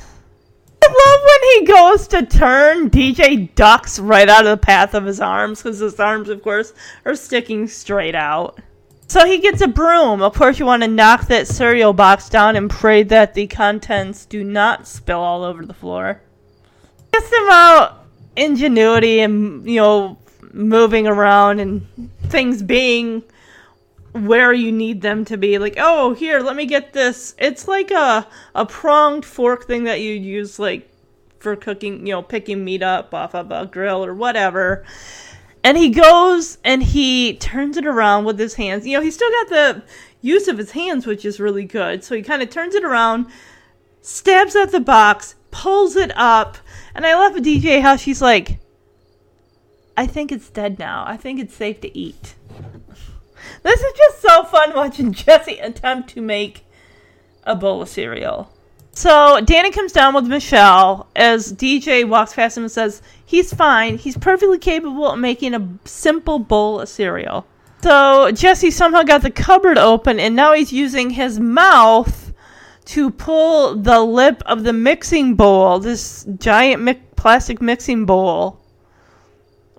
I love when he goes to turn, DJ ducks right out of the path of his arms because his arms, of course, are sticking straight out. So he gets a broom. Of course, you want to knock that cereal box down and pray that the contents do not spill all over the floor. Just about uh, ingenuity and, you know, moving around and things being where you need them to be. Like, oh, here, let me get this. It's like a, a pronged fork thing that you use, like, for cooking, you know, picking meat up off of a grill or whatever. And he goes and he turns it around with his hands. You know, he's still got the use of his hands, which is really good. So he kind of turns it around, stabs at the box, pulls it up, and I love DJ how she's like, I think it's dead now. I think it's safe to eat. This is just so fun watching Jesse attempt to make a bowl of cereal. So Danny comes down with Michelle as DJ walks past him and says, He's fine. He's perfectly capable of making a simple bowl of cereal. So Jesse somehow got the cupboard open and now he's using his mouth to pull the lip of the mixing bowl, this giant mi- plastic mixing bowl,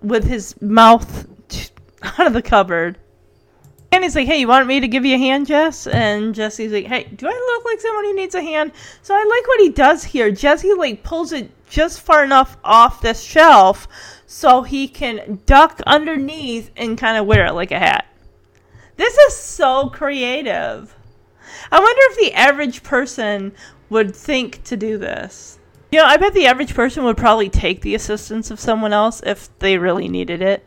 with his mouth out of the cupboard. And he's like, hey, you want me to give you a hand, Jess? And Jesse's like, hey, do I look like someone who needs a hand? So I like what he does here. Jesse, like, pulls it just far enough off the shelf so he can duck underneath and kind of wear it like a hat. This is so creative. I wonder if the average person would think to do this. You know, I bet the average person would probably take the assistance of someone else if they really needed it.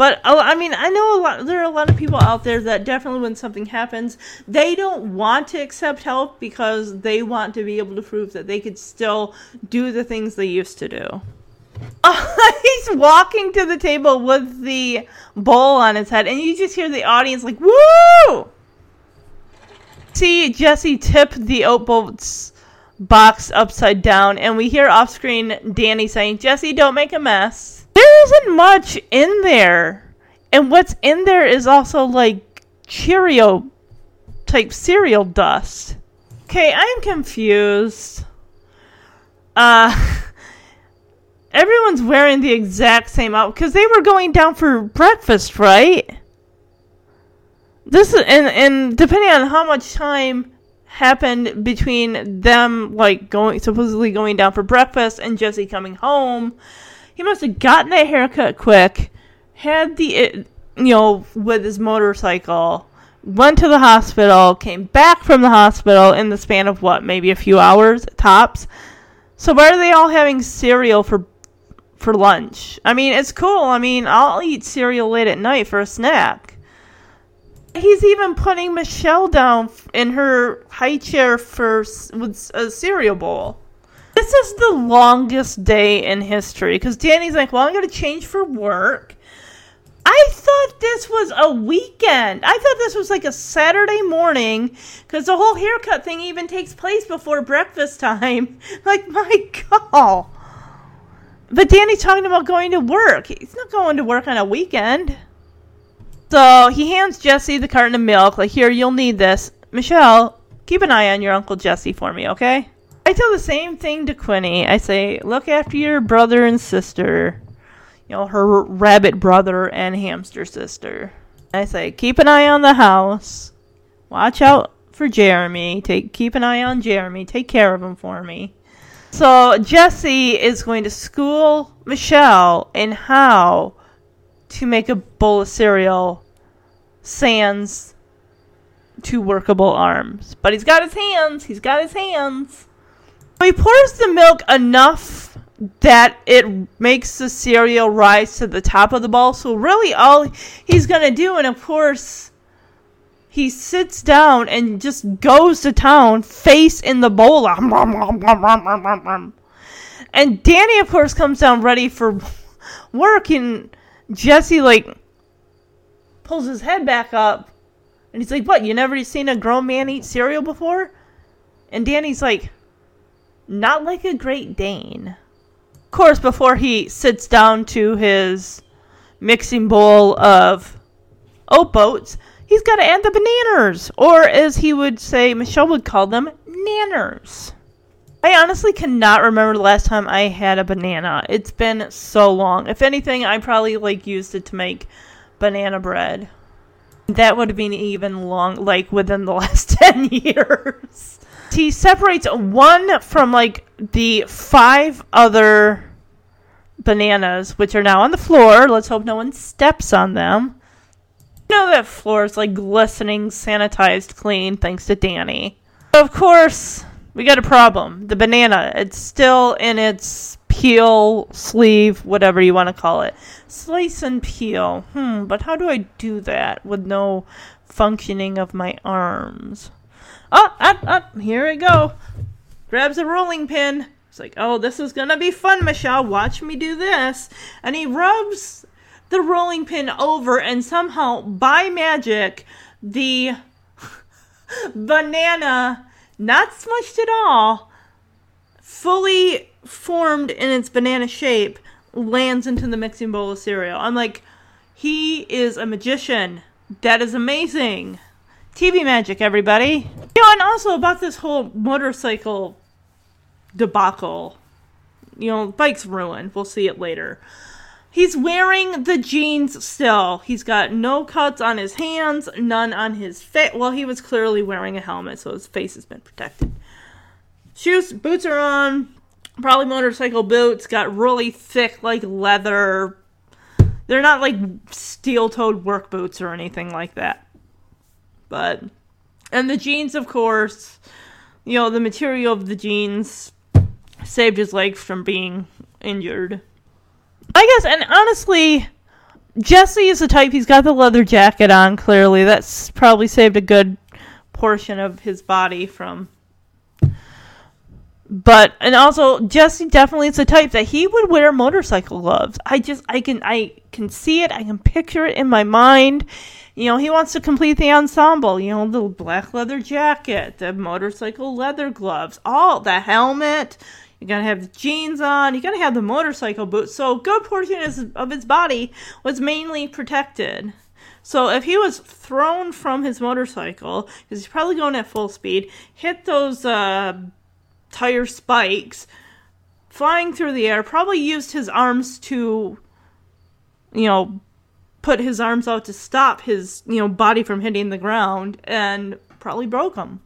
But uh, I mean, I know a lot. There are a lot of people out there that definitely, when something happens, they don't want to accept help because they want to be able to prove that they could still do the things they used to do. Uh, he's walking to the table with the bowl on his head, and you just hear the audience like "woo!" See Jesse tip the oat bolts box upside down, and we hear off screen Danny saying, "Jesse, don't make a mess." There isn't much in there. And what's in there is also like Cheerio type cereal dust. Okay, I'm confused. Uh everyone's wearing the exact same outfit because they were going down for breakfast, right? This is and and depending on how much time happened between them like going supposedly going down for breakfast and Jesse coming home, he must have gotten that haircut quick, had the uh, you know with his motorcycle, went to the hospital, came back from the hospital in the span of what maybe a few hours tops. So why are they all having cereal for for lunch? I mean, it's cool. I mean, I'll eat cereal late at night for a snack. He's even putting Michelle down in her high chair for with a cereal bowl. This is the longest day in history because Danny's like, "Well, I'm going to change for work." I thought this was a weekend. I thought this was like a Saturday morning because the whole haircut thing even takes place before breakfast time. Like, my God. But Danny's talking about going to work. He's not going to work on a weekend. So he hands Jesse the carton of milk. Like, here, you'll need this. Michelle, keep an eye on your Uncle Jesse for me, okay? I tell the same thing to Quinny. I say, look after your brother and sister. You know, her rabbit brother and hamster sister. I say, keep an eye on the house. Watch out for Jeremy. Take keep an eye on Jeremy. Take care of him for me. So Jesse is going to school Michelle in how to make a bowl of cereal sans two workable arms. But he's got his hands. He's got his hands. He pours the milk enough that it makes the cereal rise to the top of the bowl. So really all he's going to do, and of course he sits down and just goes to town face in the bowl. And Danny, of course, comes down ready for work, and Jesse, like, pulls his head back up. And he's like, What, you never seen a grown man eat cereal before? And Danny's like, Not like a Great Dane. Of course, before he sits down to his mixing bowl of oat boats, he's got to add the bananas, or as he would say, Michelle would call them, nanners. I honestly cannot remember the last time I had a banana. It's been so long. If anything, I probably like used it to make banana bread. That would have been even long, like within the last 10 years. He separates one from like the five other bananas, which are now on the floor. Let's hope no one steps on them. You know that floor is like glistening, sanitized, clean, thanks to Danny. Of course, we got a problem. The banana, it's still in its peel, sleeve, whatever you want to call it. Slice and peel. Hmm, but how do I do that with no functioning of my arms? Oh, ah, ah, here I go. Grabs a rolling pin. It's like, oh, this is gonna be fun, Michelle. Watch me do this. And he rubs the rolling pin over, and somehow, by magic, the banana, not smushed at all, fully formed in its banana shape, lands into the mixing bowl of cereal. I'm like, he is a magician. That is amazing. TV magic, everybody. You know, and also about this whole motorcycle debacle. You know, bike's ruined. We'll see it later. He's wearing the jeans still. He's got no cuts on his hands, none on his face. Well, he was clearly wearing a helmet, so his face has been protected. Shoes, boots are on. Probably motorcycle boots. Got really thick, like leather. They're not like steel toed work boots or anything like that. But, and the jeans, of course, you know, the material of the jeans saved his legs from being injured. I guess, and honestly, Jesse is the type, he's got the leather jacket on, clearly. That's probably saved a good portion of his body from. But, and also, Jesse definitely is the type that he would wear motorcycle gloves. I just, I can, I can see it, I can picture it in my mind. You know, he wants to complete the ensemble. You know, the black leather jacket, the motorcycle leather gloves, all the helmet. You gotta have the jeans on. You gotta have the motorcycle boots. So good portion of his body was mainly protected. So if he was thrown from his motorcycle, because he's probably going at full speed, hit those uh, tire spikes, flying through the air, probably used his arms to, you know, put his arms out to stop his, you know, body from hitting the ground, and probably broke him.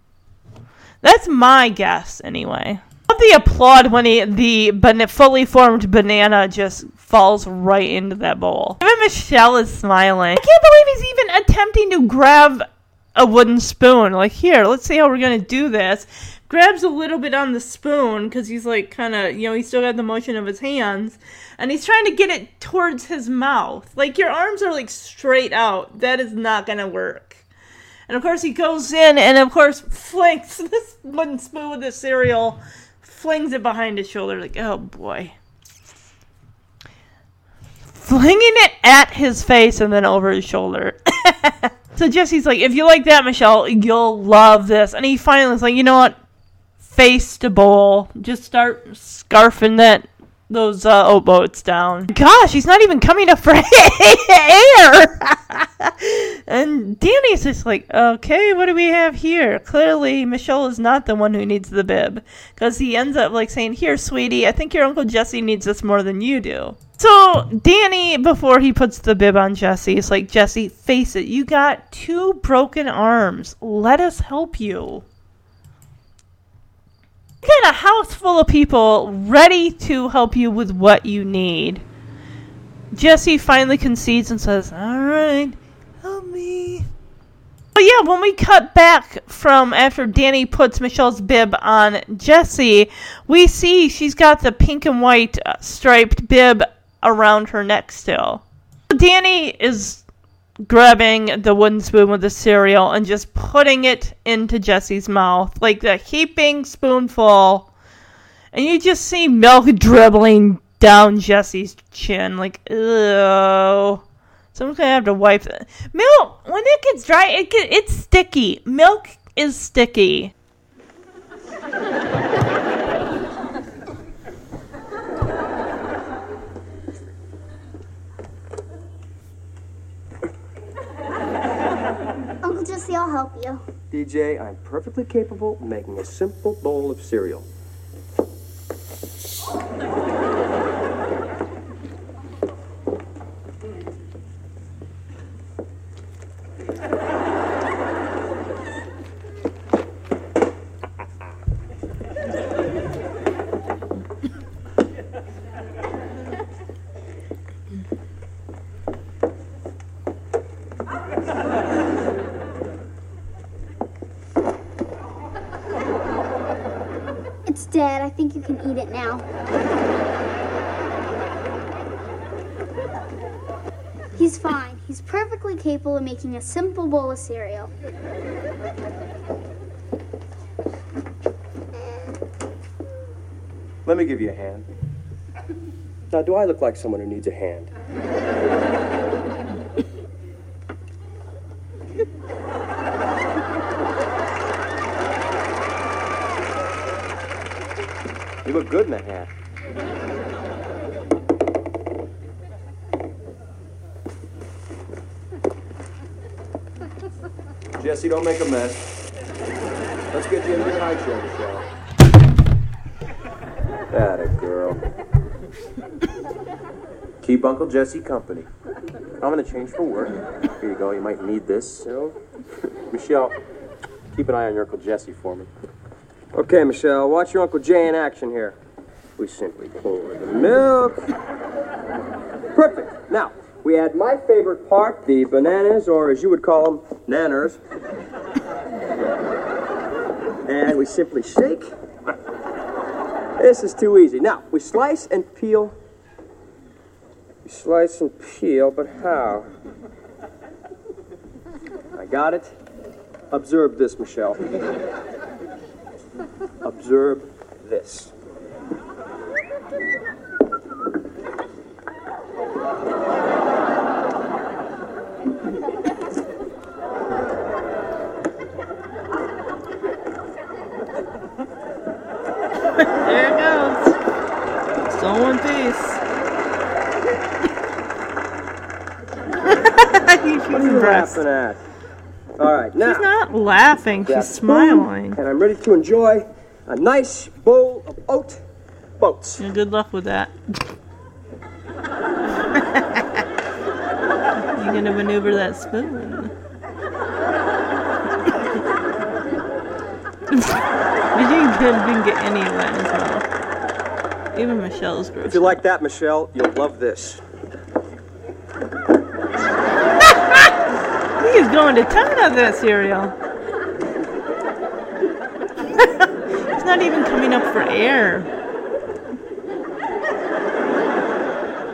That's my guess, anyway the applaud when he the ban- fully formed banana just falls right into that bowl. Even Michelle is smiling. I can't believe he's even attempting to grab a wooden spoon. Like, here, let's see how we're gonna do this. Grabs a little bit on the spoon because he's like kind of, you know, he's still got the motion of his hands, and he's trying to get it towards his mouth. Like, your arms are like straight out. That is not gonna work. And of course, he goes in and, of course, flings this wooden spoon with the cereal flings it behind his shoulder, like, oh boy. flinging it at his face and then over his shoulder. so Jesse's like, if you like that, Michelle, you'll love this. And he finally is like, you know what? Face to bowl. Just start scarfing that those uh, oat boats down. Gosh, he's not even coming up for air. and Danny's just like, okay, what do we have here? Clearly, Michelle is not the one who needs the bib because he ends up like saying, "Here, sweetie, I think your uncle Jesse needs this more than you do." So Danny, before he puts the bib on Jesse, is like, Jesse, face it, you got two broken arms. Let us help you. You got a house full of people ready to help you with what you need. Jesse finally concedes and says, All right, help me. But yeah, when we cut back from after Danny puts Michelle's bib on Jesse, we see she's got the pink and white uh, striped bib around her neck still. Danny is grabbing the wooden spoon with the cereal and just putting it into Jesse's mouth, like a heaping spoonful. And you just see milk dribbling down Jesse's chin, like, ew. Someone's gonna have to wipe that. Milk, when it gets dry, it it's sticky. Milk is sticky. Uncle Jesse, I'll help you. DJ, I'm perfectly capable of making a simple bowl of cereal. It's dead. I think you can eat it now. He's fine. He's perfectly capable of making a simple bowl of cereal. Let me give you a hand. Now, do I look like someone who needs a hand? You look good in a hat. Jesse, don't make a mess. Let's get you in your high chair, Michelle. That a girl. Keep Uncle Jesse company. I'm gonna change for work. Here you go. You might need this. Michelle, keep an eye on your Uncle Jesse for me. Okay, Michelle, watch your Uncle Jay in action here. We simply pour the milk. Perfect. Now, we add my favorite part, the bananas, or as you would call them, nanners. And we simply shake. This is too easy. Now, we slice and peel. We slice and peel, but how? I got it. Observe this, Michelle. Observe this. There it goes. Still in one piece. He's What are you laughing at? All right, now. She's not laughing, grab she's a smiling. And I'm ready to enjoy a nice bowl of oat boats. Yeah, good luck with that. You're gonna maneuver that spoon? But you didn't, didn't get any of that as well. Even Michelle's gross. If you like that, Michelle, you'll love this. Is going to town on that cereal. He's not even coming up for air.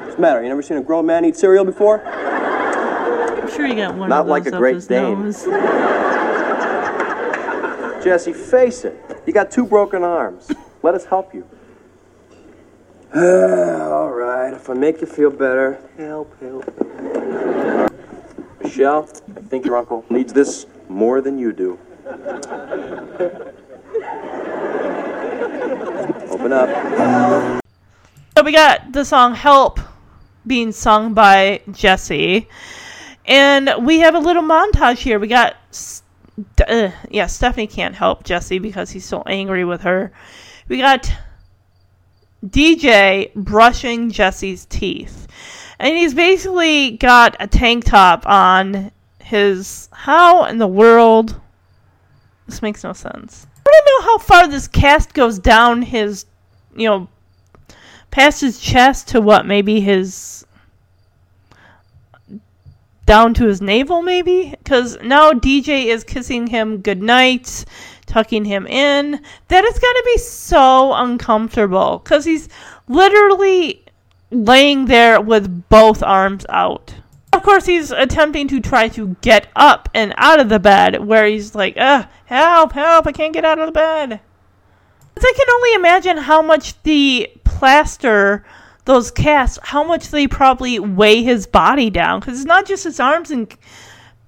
What's the matter? You never seen a grown man eat cereal before? I'm sure you got one Not of those like a Great Dane. Jesse, face it. You got two broken arms. Let us help you. All right, if I make you feel better, help, help. Michelle, I think your uncle needs this more than you do. Open up. So we got the song Help being sung by Jesse. And we have a little montage here. We got, uh, yeah, Stephanie can't help Jesse because he's so angry with her. We got DJ brushing Jesse's teeth. And he's basically got a tank top on his. How in the world? This makes no sense. I don't know how far this cast goes down his, you know, past his chest to what, maybe his. down to his navel, maybe? Because now DJ is kissing him goodnight, tucking him in. That is going to be so uncomfortable because he's literally laying there with both arms out. Of course, he's attempting to try to get up and out of the bed, where he's like, Ugh, help, help, I can't get out of the bed. But I can only imagine how much the plaster, those casts, how much they probably weigh his body down. Because it's not just his arms and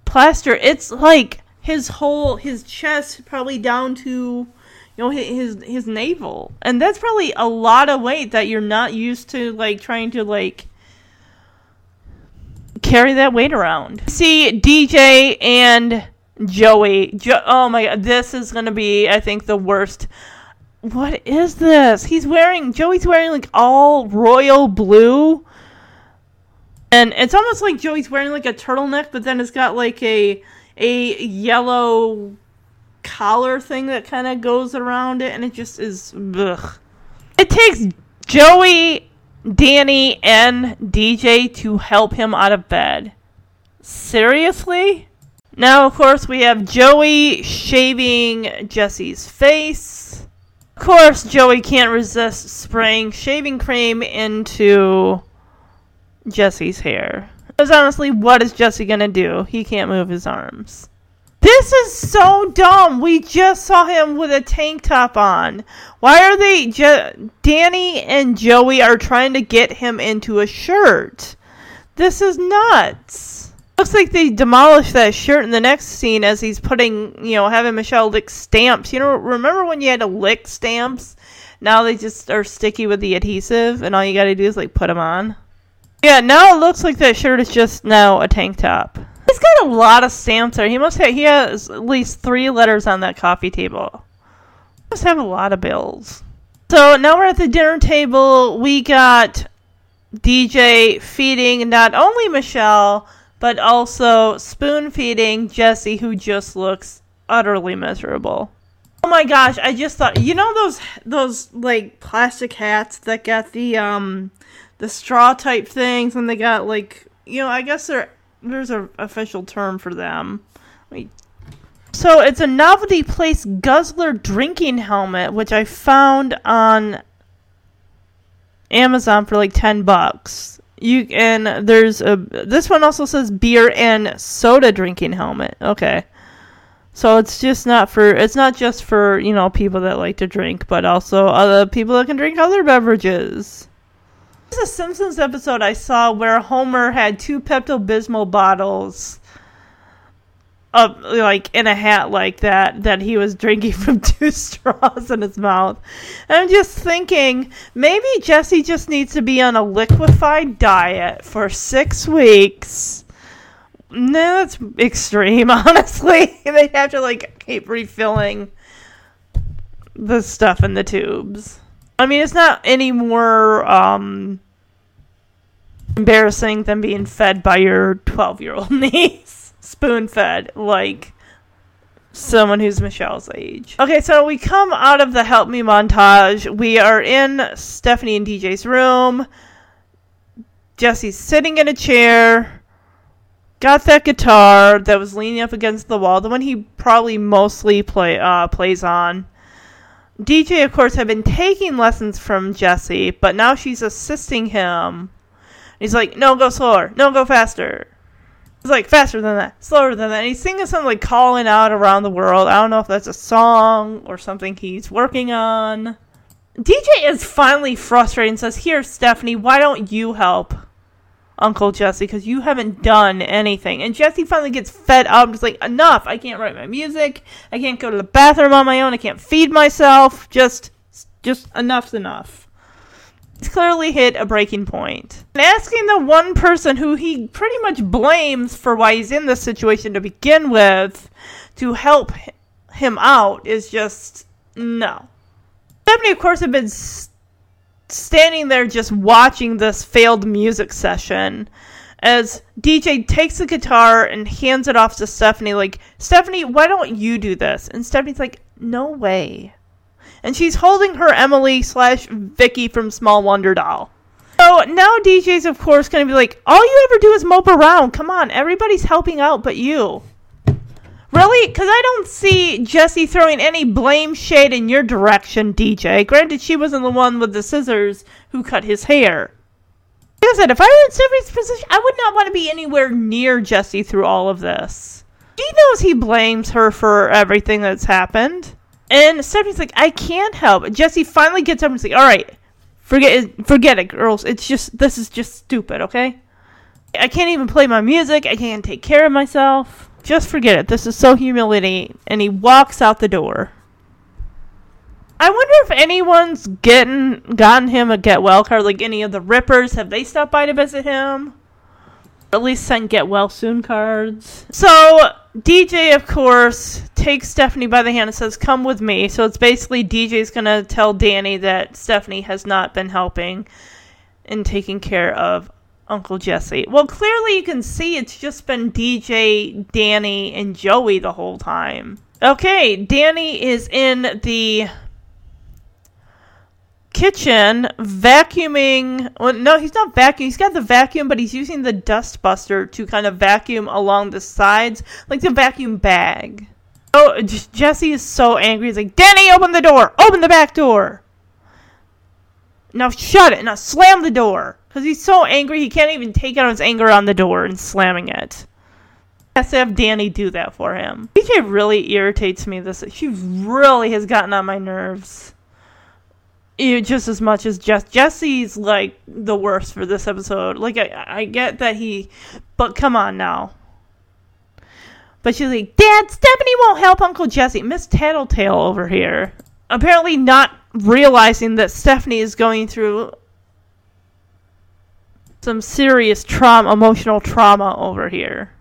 plaster, it's like his whole, his chest, probably down to, you know, his his navel. And that's probably a lot of weight that you're not used to, like, trying to, like, carry that weight around. See DJ and Joey. Jo- oh my god, this is gonna be, I think, the worst. What is this? He's wearing Joey's wearing like all royal blue. And it's almost like Joey's wearing like a turtleneck, but then it's got like a a yellow collar thing that kind of goes around it, and it just is. Ugh. It takes Joey, Danny, and DJ to help him out of bed. Seriously? Now, of course, we have Joey shaving Jesse's face. Of course, Joey can't resist spraying shaving cream into Jesse's hair. Because honestly, what is Jesse gonna do? He can't move his arms. This is so dumb. We just saw him with a tank top on. Why are they? Je- Danny and Joey are trying to get him into a shirt. This is nuts. Looks like they demolished that shirt in the next scene as he's putting, you know, having Michelle lick stamps. You know, remember when you had to lick stamps? Now they just are sticky with the adhesive, and all you gotta do is like put them on. Yeah, now it looks like that shirt is just now a tank top. He's got a lot of stamps there. He must have. He has at least three letters on that coffee table. Must have a lot of bills. So now we're at the dinner table. We got DJ feeding not only Michelle but also spoon feeding Jesse, who just looks utterly miserable. Oh my gosh! I just thought you know those those like plastic hats that got the um the straw type things, and they got like you know I guess there there's an official term for them. So it's a novelty place guzzler drinking helmet, which I found on Amazon for like ten bucks. You and there's a this one also says beer and soda drinking helmet. Okay. So it's just not for it's not just for, you know, people that like to drink, but also other people that can drink other beverages. There's a Simpsons episode I saw where Homer had two Pepto Bismol bottles up like in a hat like that that he was drinking from two straws in his mouth. And I'm just thinking maybe Jesse just needs to be on a liquefied diet for six weeks. No, that's extreme, honestly. They'd have to like keep refilling the stuff in the tubes. I mean, it's not any more um, embarrassing than being fed by your 12 year old niece. Spoon fed, like someone who's Michelle's age. Okay, so we come out of the help me montage. We are in Stephanie and DJ's room. Jesse's sitting in a chair. Got that guitar that was leaning up against the wall, the one he probably mostly play uh, plays on. DJ, of course, had been taking lessons from Jesse, but now she's assisting him. He's like, no, go slower. No, go faster. He's like, faster than that, slower than that. And he's singing something like calling out around the world. I don't know if that's a song or something he's working on. DJ is finally frustrated and says, Here, Stephanie, why don't you help Uncle Jesse? Because you haven't done anything. And Jesse finally gets fed up. Just like, Enough. I can't write my music. I can't go to the bathroom on my own. I can't feed myself. Just, just enough's enough. He's clearly hit a breaking point. And asking the one person who he pretty much blames for why he's in this situation to begin with to help him out is just no. Stephanie, of course, had been s- standing there just watching this failed music session as DJ takes the guitar and hands it off to Stephanie, like, Stephanie, why don't you do this? And Stephanie's like, no way. And she's holding her Emily slash Vicki from Small Wonder doll. So now DJ's, of course, going to be like, all you ever do is mope around. Come on, everybody's helping out but you. Really? Because I don't see Jesse throwing any blame shade in your direction, DJ. Granted, she wasn't the one with the scissors who cut his hair. Like I said, if I were in Stephanie's position, I would not want to be anywhere near Jesse through all of this. She knows he blames her for everything that's happened. And Stephanie's like, I can't help. Jesse finally gets up and like, all right, forget it, forget it, girls. It's just, this is just stupid, okay? I can't even play my music. I can't take care of myself. Just forget it. This is so humiliating. And he walks out the door. I wonder if anyone's getting gotten him a get well card, like any of the Rippers. Have they stopped by to visit him? Or at least send get well soon cards. So DJ, of course, takes Stephanie by the hand and says, "Come with me." So it's basically DJ's gonna tell Danny that Stephanie has not been helping in taking care of Uncle Jesse. Well, clearly you can see it's just been DJ, Danny, and Joey the whole time. Okay, Danny is in the kitchen vacuuming. Well, no, he's not vacuuming. He's got the vacuum, but he's using the dust buster to kind of vacuum along the sides, like the vacuum bag. Oh, Jesse is so angry. He's like, Danny, open the door! Open the back door! Now shut it! Now slam the door! Because he's so angry, he can't even take out his anger on the door and slamming it. Has to have Danny do that for him. DJ really irritates me. This she really has gotten on my nerves. Just as much as Jess. Jesse's like the worst for this episode. Like I, I get that he, but come on now. But she's like, Dad, Stephanie won't help Uncle Jesse. Miss Tattletale over here. Apparently not realizing that Stephanie is going through some serious trauma, emotional trauma over here.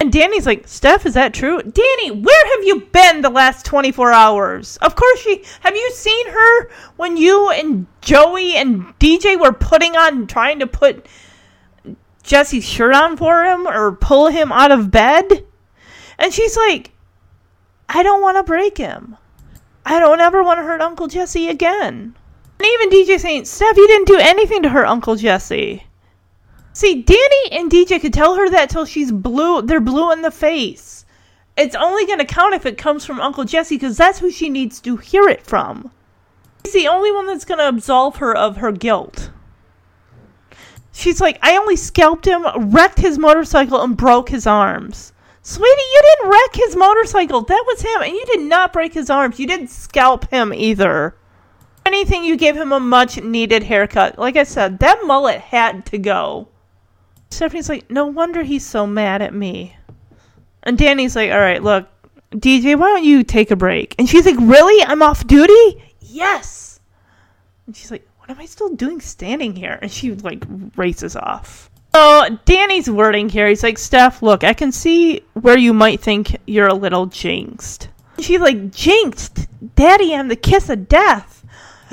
And Danny's like, Steph, is that true? Danny, where have you been the last 24 hours? Of course she. Have you seen her when you and Joey and DJ were putting on, trying to put Jesse's shirt on for him or pull him out of bed? And she's like, I don't want to break him. I don't ever want to hurt Uncle Jesse again. And even DJ saying, Steph, you didn't do anything to hurt Uncle Jesse. See, Danny and DJ could tell her that till she's blue. They're blue in the face. It's only going to count if it comes from Uncle Jesse because that's who she needs to hear it from. He's the only one that's going to absolve her of her guilt. She's like, I only scalped him, wrecked his motorcycle, and broke his arms. Sweetie, you didn't wreck his motorcycle. That was him, and you did not break his arms. You didn't scalp him either. Anything, you gave him a much needed haircut. Like I said, that mullet had to go. Stephanie's like, no wonder he's so mad at me. And Danny's like, all right, look, DJ, why don't you take a break? And she's like, really? I'm off duty? Yes. And she's like, what am I still doing standing here? And she like races off. So Danny's wording here, he's like, Steph, look, I can see where you might think you're a little jinxed. And she's like, jinxed? Daddy, I'm the kiss of death.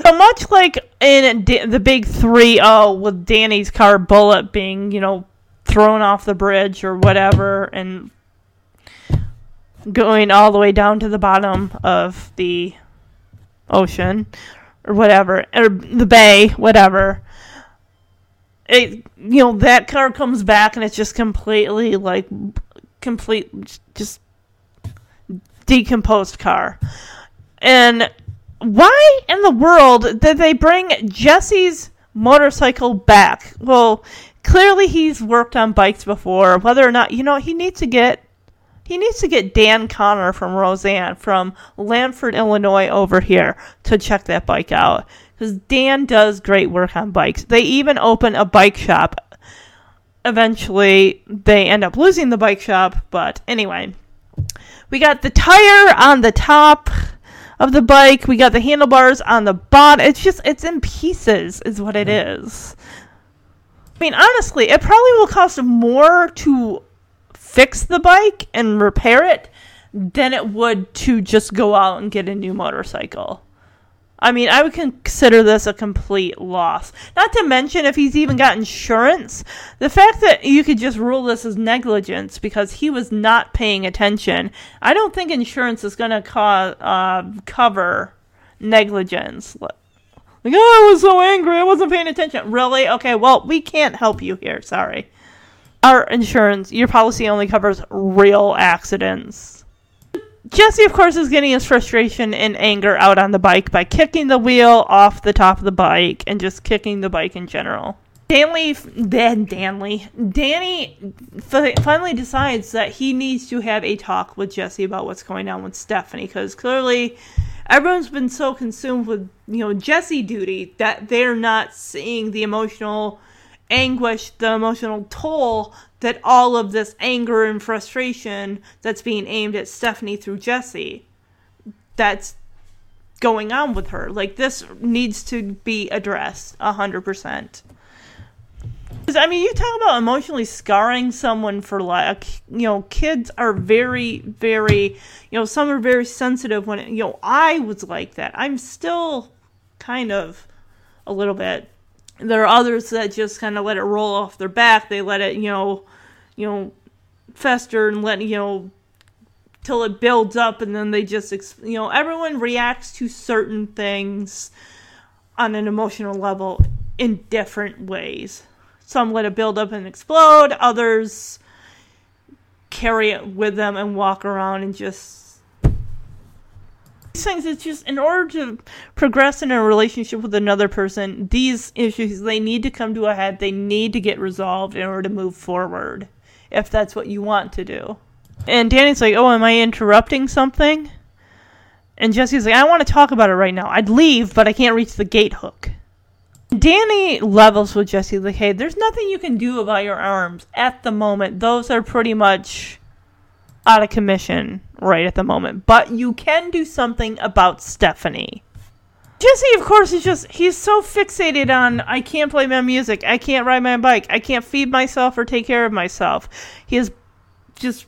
So much like in D- the big 3 0 with Danny's car bullet being, you know, thrown off the bridge or whatever and going all the way down to the bottom of the ocean or whatever, or the bay, whatever. It, you know, that car comes back and it's just completely like complete, just decomposed car. And why in the world did they bring Jesse's motorcycle back? Well, clearly he's worked on bikes before. Whether or not, you know, he needs to get He needs to get Dan Connor from Roseanne from Lanford, Illinois over here to check that bike out. Because Dan does great work on bikes. They even open a bike shop. Eventually, they end up losing the bike shop, but anyway. We got the tire on the top of the bike. We got the handlebars on the bottom. It's just, it's in pieces, is what it mm-hmm. is. I mean, honestly, it probably will cost more to fix the bike and repair it than it would to just go out and get a new motorcycle. I mean, I would consider this a complete loss. Not to mention, if he's even got insurance, the fact that you could just rule this as negligence because he was not paying attention, I don't think insurance is going to co- uh, cover negligence. Like, oh, I was so angry, I wasn't paying attention. Really? Okay, well, we can't help you here. Sorry. Our insurance, your policy only covers real accidents. Jesse, of course, is getting his frustration and anger out on the bike by kicking the wheel off the top of the bike and just kicking the bike in general. Danley, then Danley, Danny fi- finally decides that he needs to have a talk with Jesse about what's going on with Stephanie because clearly everyone's been so consumed with you know Jesse duty that they're not seeing the emotional anguish, the emotional toll that all of this anger and frustration that's being aimed at Stephanie through Jesse that's going on with her. Like this needs to be addressed a hundred percent. I mean, you talk about emotionally scarring someone for life. You know, kids are very, very. You know, some are very sensitive when you know. I was like that. I'm still kind of a little bit there are others that just kind of let it roll off their back. They let it, you know, you know, fester and let you know till it builds up, and then they just, you know, everyone reacts to certain things on an emotional level in different ways. Some let it build up and explode. Others carry it with them and walk around and just these things it's just in order to progress in a relationship with another person these issues they need to come to a head. They need to get resolved in order to move forward if that's what you want to do. And danny's like oh am i interrupting something? And jesse's like i want to talk about it right now. I'd leave but i can't reach the gate hook danny levels with jesse like hey there's nothing you can do about your arms at the moment those are pretty much out of commission right at the moment, but you can do something about Stephanie. Jesse, of course, is just, he's so fixated on, I can't play my music, I can't ride my bike, I can't feed myself or take care of myself. He is just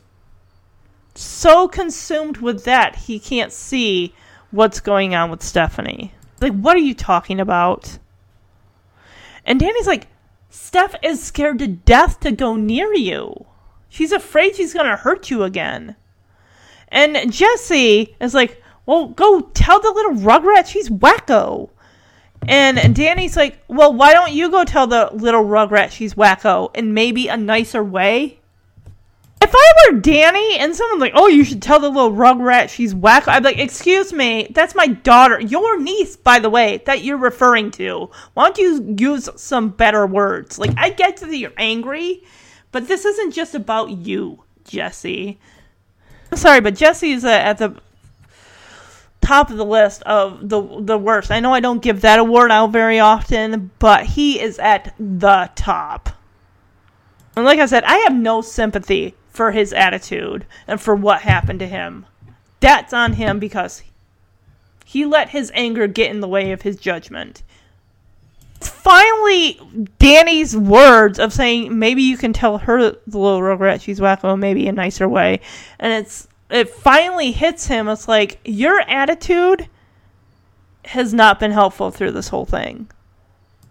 so consumed with that, he can't see what's going on with Stephanie. Like, what are you talking about? And Danny's like, Steph is scared to death to go near you. She's afraid she's going to hurt you again. And Jesse is like, well, go tell the little rugrat she's wacko. And Danny's like, well, why don't you go tell the little rugrat she's wacko in maybe a nicer way? If I were Danny and someone's like, oh, you should tell the little rugrat she's wacko, I'd be like, excuse me, that's my daughter, your niece, by the way, that you're referring to. Why don't you use some better words? Like, I get that you're angry, but this isn't just about you, Jesse. I'm sorry, but Jesse's uh, at the top of the list of the the worst. I know I don't give that award out very often, but he is at the top. And like I said, I have no sympathy for his attitude and for what happened to him. That's on him because he let his anger get in the way of his judgment finally Danny's words of saying maybe you can tell her the little regret she's wacko maybe a nicer way, and it's it finally hits him. It's like your attitude has not been helpful through this whole thing.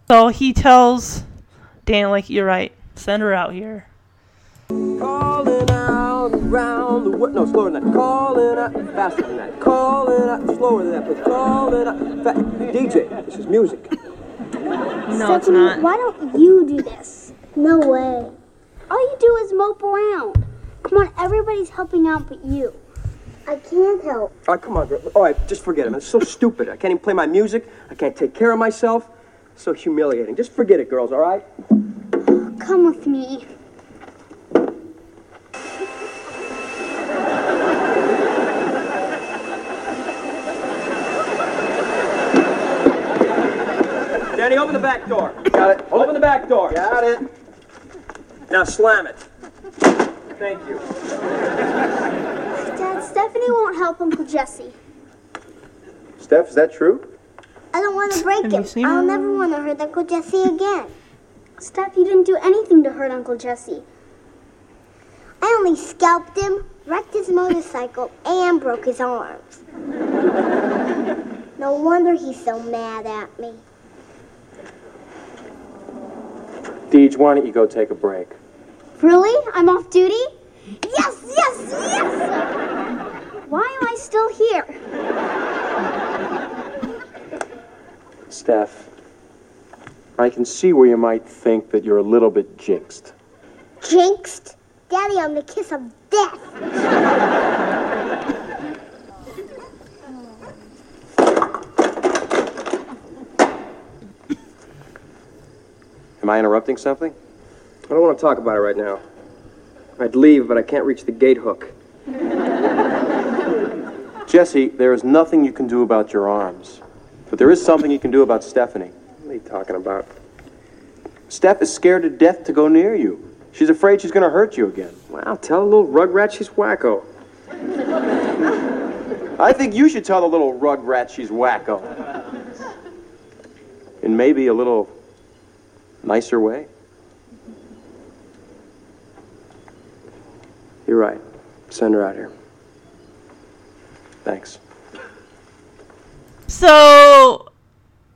So he tells Dan like you're right, send her out here. Around the world. No, slower than that. Calling out faster than that. Calling out slower than that. But calling out. Fa- DJ, this is music. No, it's Stephanie, not. Why don't you do this? No way. All you do is mope around. Come on, everybody's helping out but you. I can't help. All right, come on, girl. All right, just forget it. It's so stupid. I can't even play my music. I can't take care of myself. So humiliating. Just forget it, girls, all right? Come with me. Danny, open the back door. Got it. Open the back door. Got it. Now slam it. Thank you. Dad, Stephanie won't help Uncle Jesse. Steph, is that true? I don't want to break Have you him. I'll her? never want to hurt Uncle Jesse again. Steph, you didn't do anything to hurt Uncle Jesse. I only scalped him, wrecked his motorcycle, and broke his arms. no wonder he's so mad at me. Deej, why don't you go take a break? Really? I'm off duty? Yes, yes, yes! Why am I still here? Steph, I can see where you might think that you're a little bit jinxed. Jinxed? Daddy, I'm the kiss of death. Am I interrupting something? I don't want to talk about it right now. I'd leave, but I can't reach the gate hook. Jesse, there is nothing you can do about your arms. But there is something you can do about Stephanie. What are you talking about? Steph is scared to death to go near you. She's afraid she's going to hurt you again. Well, tell the little rugrat she's wacko. I think you should tell the little rugrat she's wacko. And maybe a little nicer way. You're right. Send her out here. Thanks. So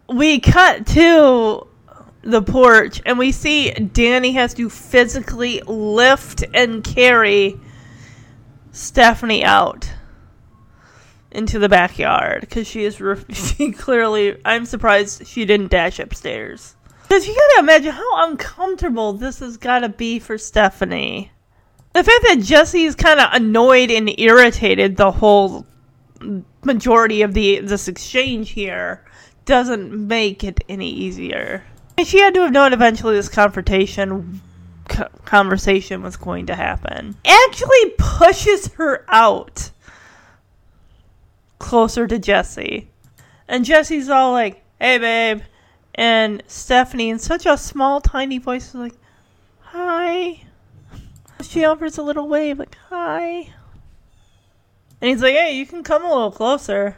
we cut to the porch and we see Danny has to physically lift and carry Stephanie out into the backyard because she is re- she clearly I'm surprised she didn't dash upstairs. Because you gotta imagine how uncomfortable this has gotta be for Stephanie. The fact that Jesse's kind of annoyed and irritated the whole majority of the this exchange here doesn't make it any easier. And she had to have known eventually this confrontation conversation was going to happen. Actually pushes her out closer to Jesse. And Jesse's all like, "Hey babe." And Stephanie in such a small tiny voice is like, "Hi." She offers a little wave like, "Hi." And he's like, hey, you can come a little closer.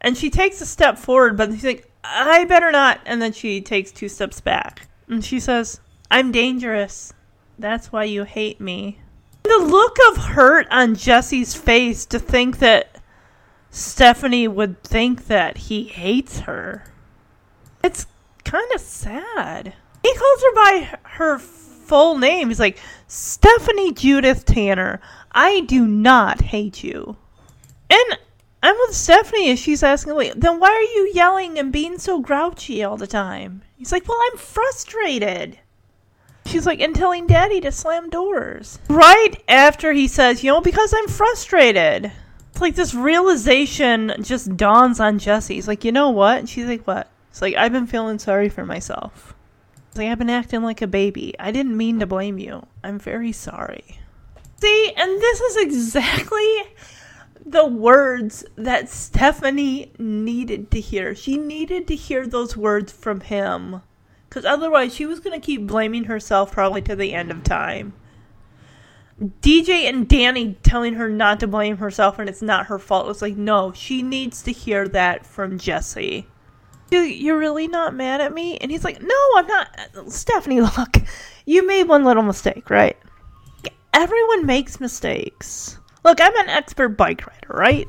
And she takes a step forward, but he's like, I better not. And then she takes two steps back. And she says, I'm dangerous. That's why you hate me. The look of hurt on Jesse's face to think that Stephanie would think that he hates her. It's kind of sad. He calls her by her full name. He's like, Stephanie Judith Tanner, I do not hate you. And I'm with Stephanie and she's asking, wait, then why are you yelling and being so grouchy all the time? He's like, well, I'm frustrated. She's like, and telling daddy to slam doors. Right after he says, you know, because I'm frustrated. It's like this realization just dawns on Jesse. He's like, you know what? And she's like, what? It's like, I've been feeling sorry for myself. It's like, I've been acting like a baby. I didn't mean to blame you. I'm very sorry. See, and this is exactly the words that Stephanie needed to hear. She needed to hear those words from him. Because otherwise, she was going to keep blaming herself probably to the end of time. DJ and Danny telling her not to blame herself and it's not her fault. It's like, no, she needs to hear that from Jesse. "You- You're really not mad at me? And he's like, no, I'm not. Stephanie, look, you made one little mistake, right? Everyone makes mistakes. Look, I'm an expert bike rider, right?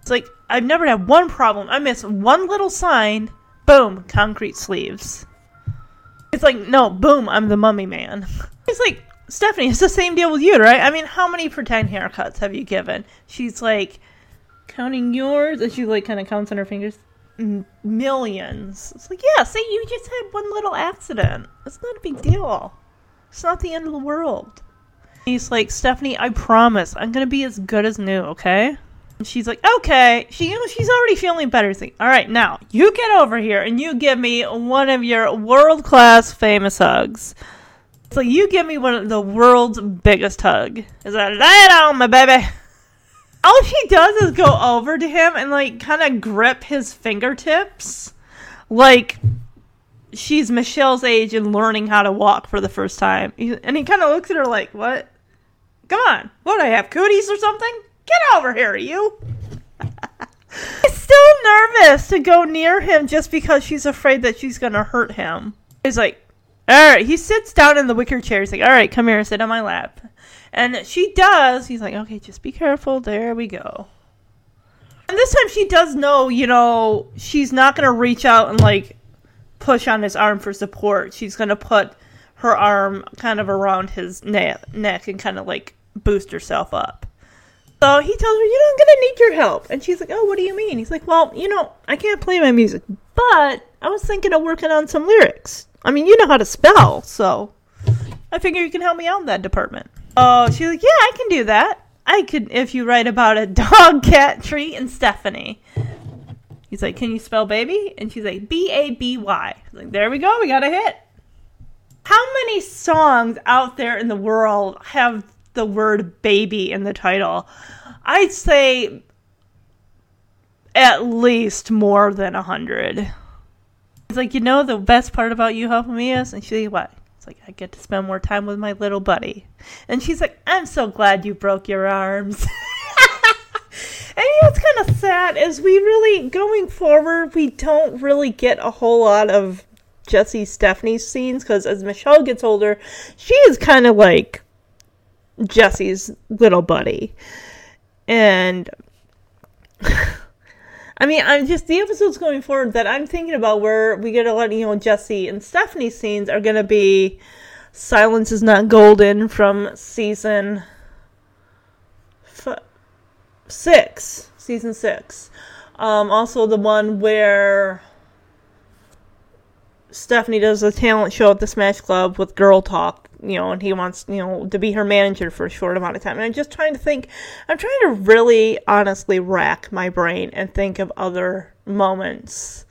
It's like I've never had one problem. I miss one little sign, boom, concrete sleeves. It's like, no, boom, I'm the mummy man. It's like, Stephanie, it's the same deal with you, right? I mean, how many pretend haircuts have you given? She's like counting yours, and she like kind of counts on her fingers. M- millions. It's like, yeah, say you just had one little accident. It's not a big deal. It's not the end of the world. He's like, Stephanie, I promise, I'm gonna be as good as new, okay? And she's like, okay. She, you know, she's already feeling better. She's like, all right, now you get over here and you give me one of your world class famous hugs. It's like you give me one of the world's biggest hug. Is that lay it on my baby? All she does is go over to him and like kind of grip his fingertips, like she's Michelle's age and learning how to walk for the first time. And he kind of looks at her like, "What? Come on, what I have cooties or something? Get over here, you!" He's still nervous to go near him just because she's afraid that she's gonna hurt him. He's like, "All right." He sits down in the wicker chair. He's like, "All right, come here, sit on my lap." And she does. He's like, "Okay, just be careful." There we go. And this time she does know, you know, she's not going to reach out and like push on his arm for support. She's going to put her arm kind of around his ne- neck and kind of like boost herself up. So he tells her, You know, I'm going to need your help. And she's like, Oh, what do you mean? He's like, Well, you know, I can't play my music, but I was thinking of working on some lyrics. I mean, you know how to spell, so I figure you can help me out in that department. Oh, she's like, Yeah, I can do that. I could if you write about a dog, cat, tree, and Stephanie. He's like, Can you spell baby? And she's like, B A B Y. Like, there we go, we got a hit. How many songs out there in the world have the word baby in the title? I'd say at least more than a hundred. It's like, you know, the best part about you helping me is, and she's like, what? It's like, I get to spend more time with my little buddy. And she's like, I'm so glad you broke your arms. and you know, it's kind of sad as we really, going forward, we don't really get a whole lot of Jesse Stephanie's scenes because as Michelle gets older, she is kind of like Jesse's little buddy. And I mean, I'm just the episodes going forward that I'm thinking about where we get a lot, you know, Jesse and Stephanie scenes are going to be Silence is Not Golden from season f- six, season six. Um, also, the one where Stephanie does a talent show at the Smash Club with Girl Talk, you know, and he wants, you know, to be her manager for a short amount of time. And I'm just trying to think, I'm trying to really honestly rack my brain and think of other moments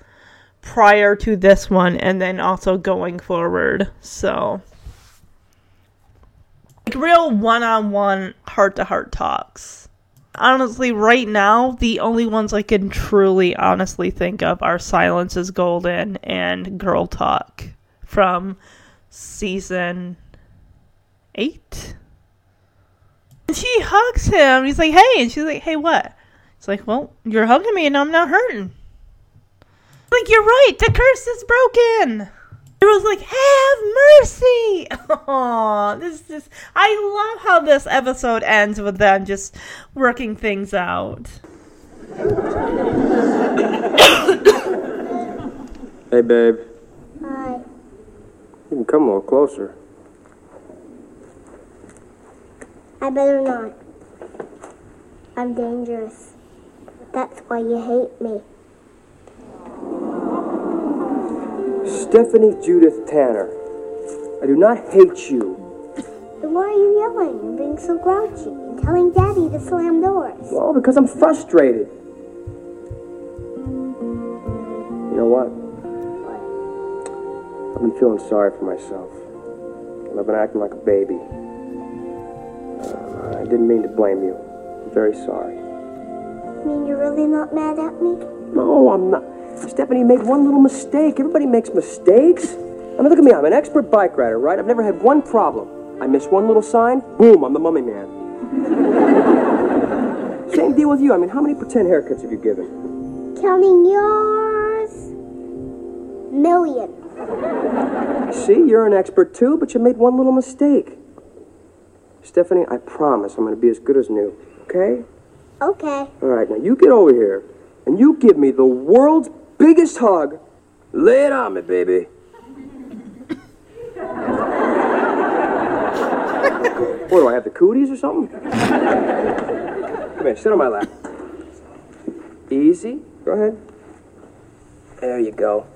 prior to this one and then also going forward. So, like real one on one, heart to heart talks. Honestly, right now, the only ones I can truly honestly think of are Silence is Golden and Girl Talk from season eight. And she hugs him. He's like, hey. And she's like, hey, what? He's like, well, you're hugging me and I'm not hurting. Like, you're right. The curse is broken. It was like, have mercy. Aw, this is. I love how this episode ends with them just working things out. Hey, babe. Hi. You can come a little closer. I better not. I'm dangerous. That's why you hate me. Stephanie Judith Tanner. I do not hate you. Then why are you yelling and being so grouchy and telling Daddy to slam doors? Well, because I'm frustrated. You know what? I've been feeling sorry for myself. And I've been acting like a baby. Uh, I didn't mean to blame you. I'm very sorry. You mean you're really not mad at me? No, I'm not. Stephanie made one little mistake. Everybody makes mistakes. I mean, look at me. I'm an expert bike rider, right? I've never had one problem. I miss one little sign, boom, I'm the mummy man. Same deal with you. I mean, how many pretend haircuts have you given? Counting yours? Million. See, you're an expert too, but you made one little mistake. Stephanie, I promise I'm going to be as good as new, okay? Okay. All right, now you get over here and you give me the world's biggest hug. Lay it on me, baby. what do I have, the cooties or something? Come here, sit on my lap. Easy. Go ahead. There you go.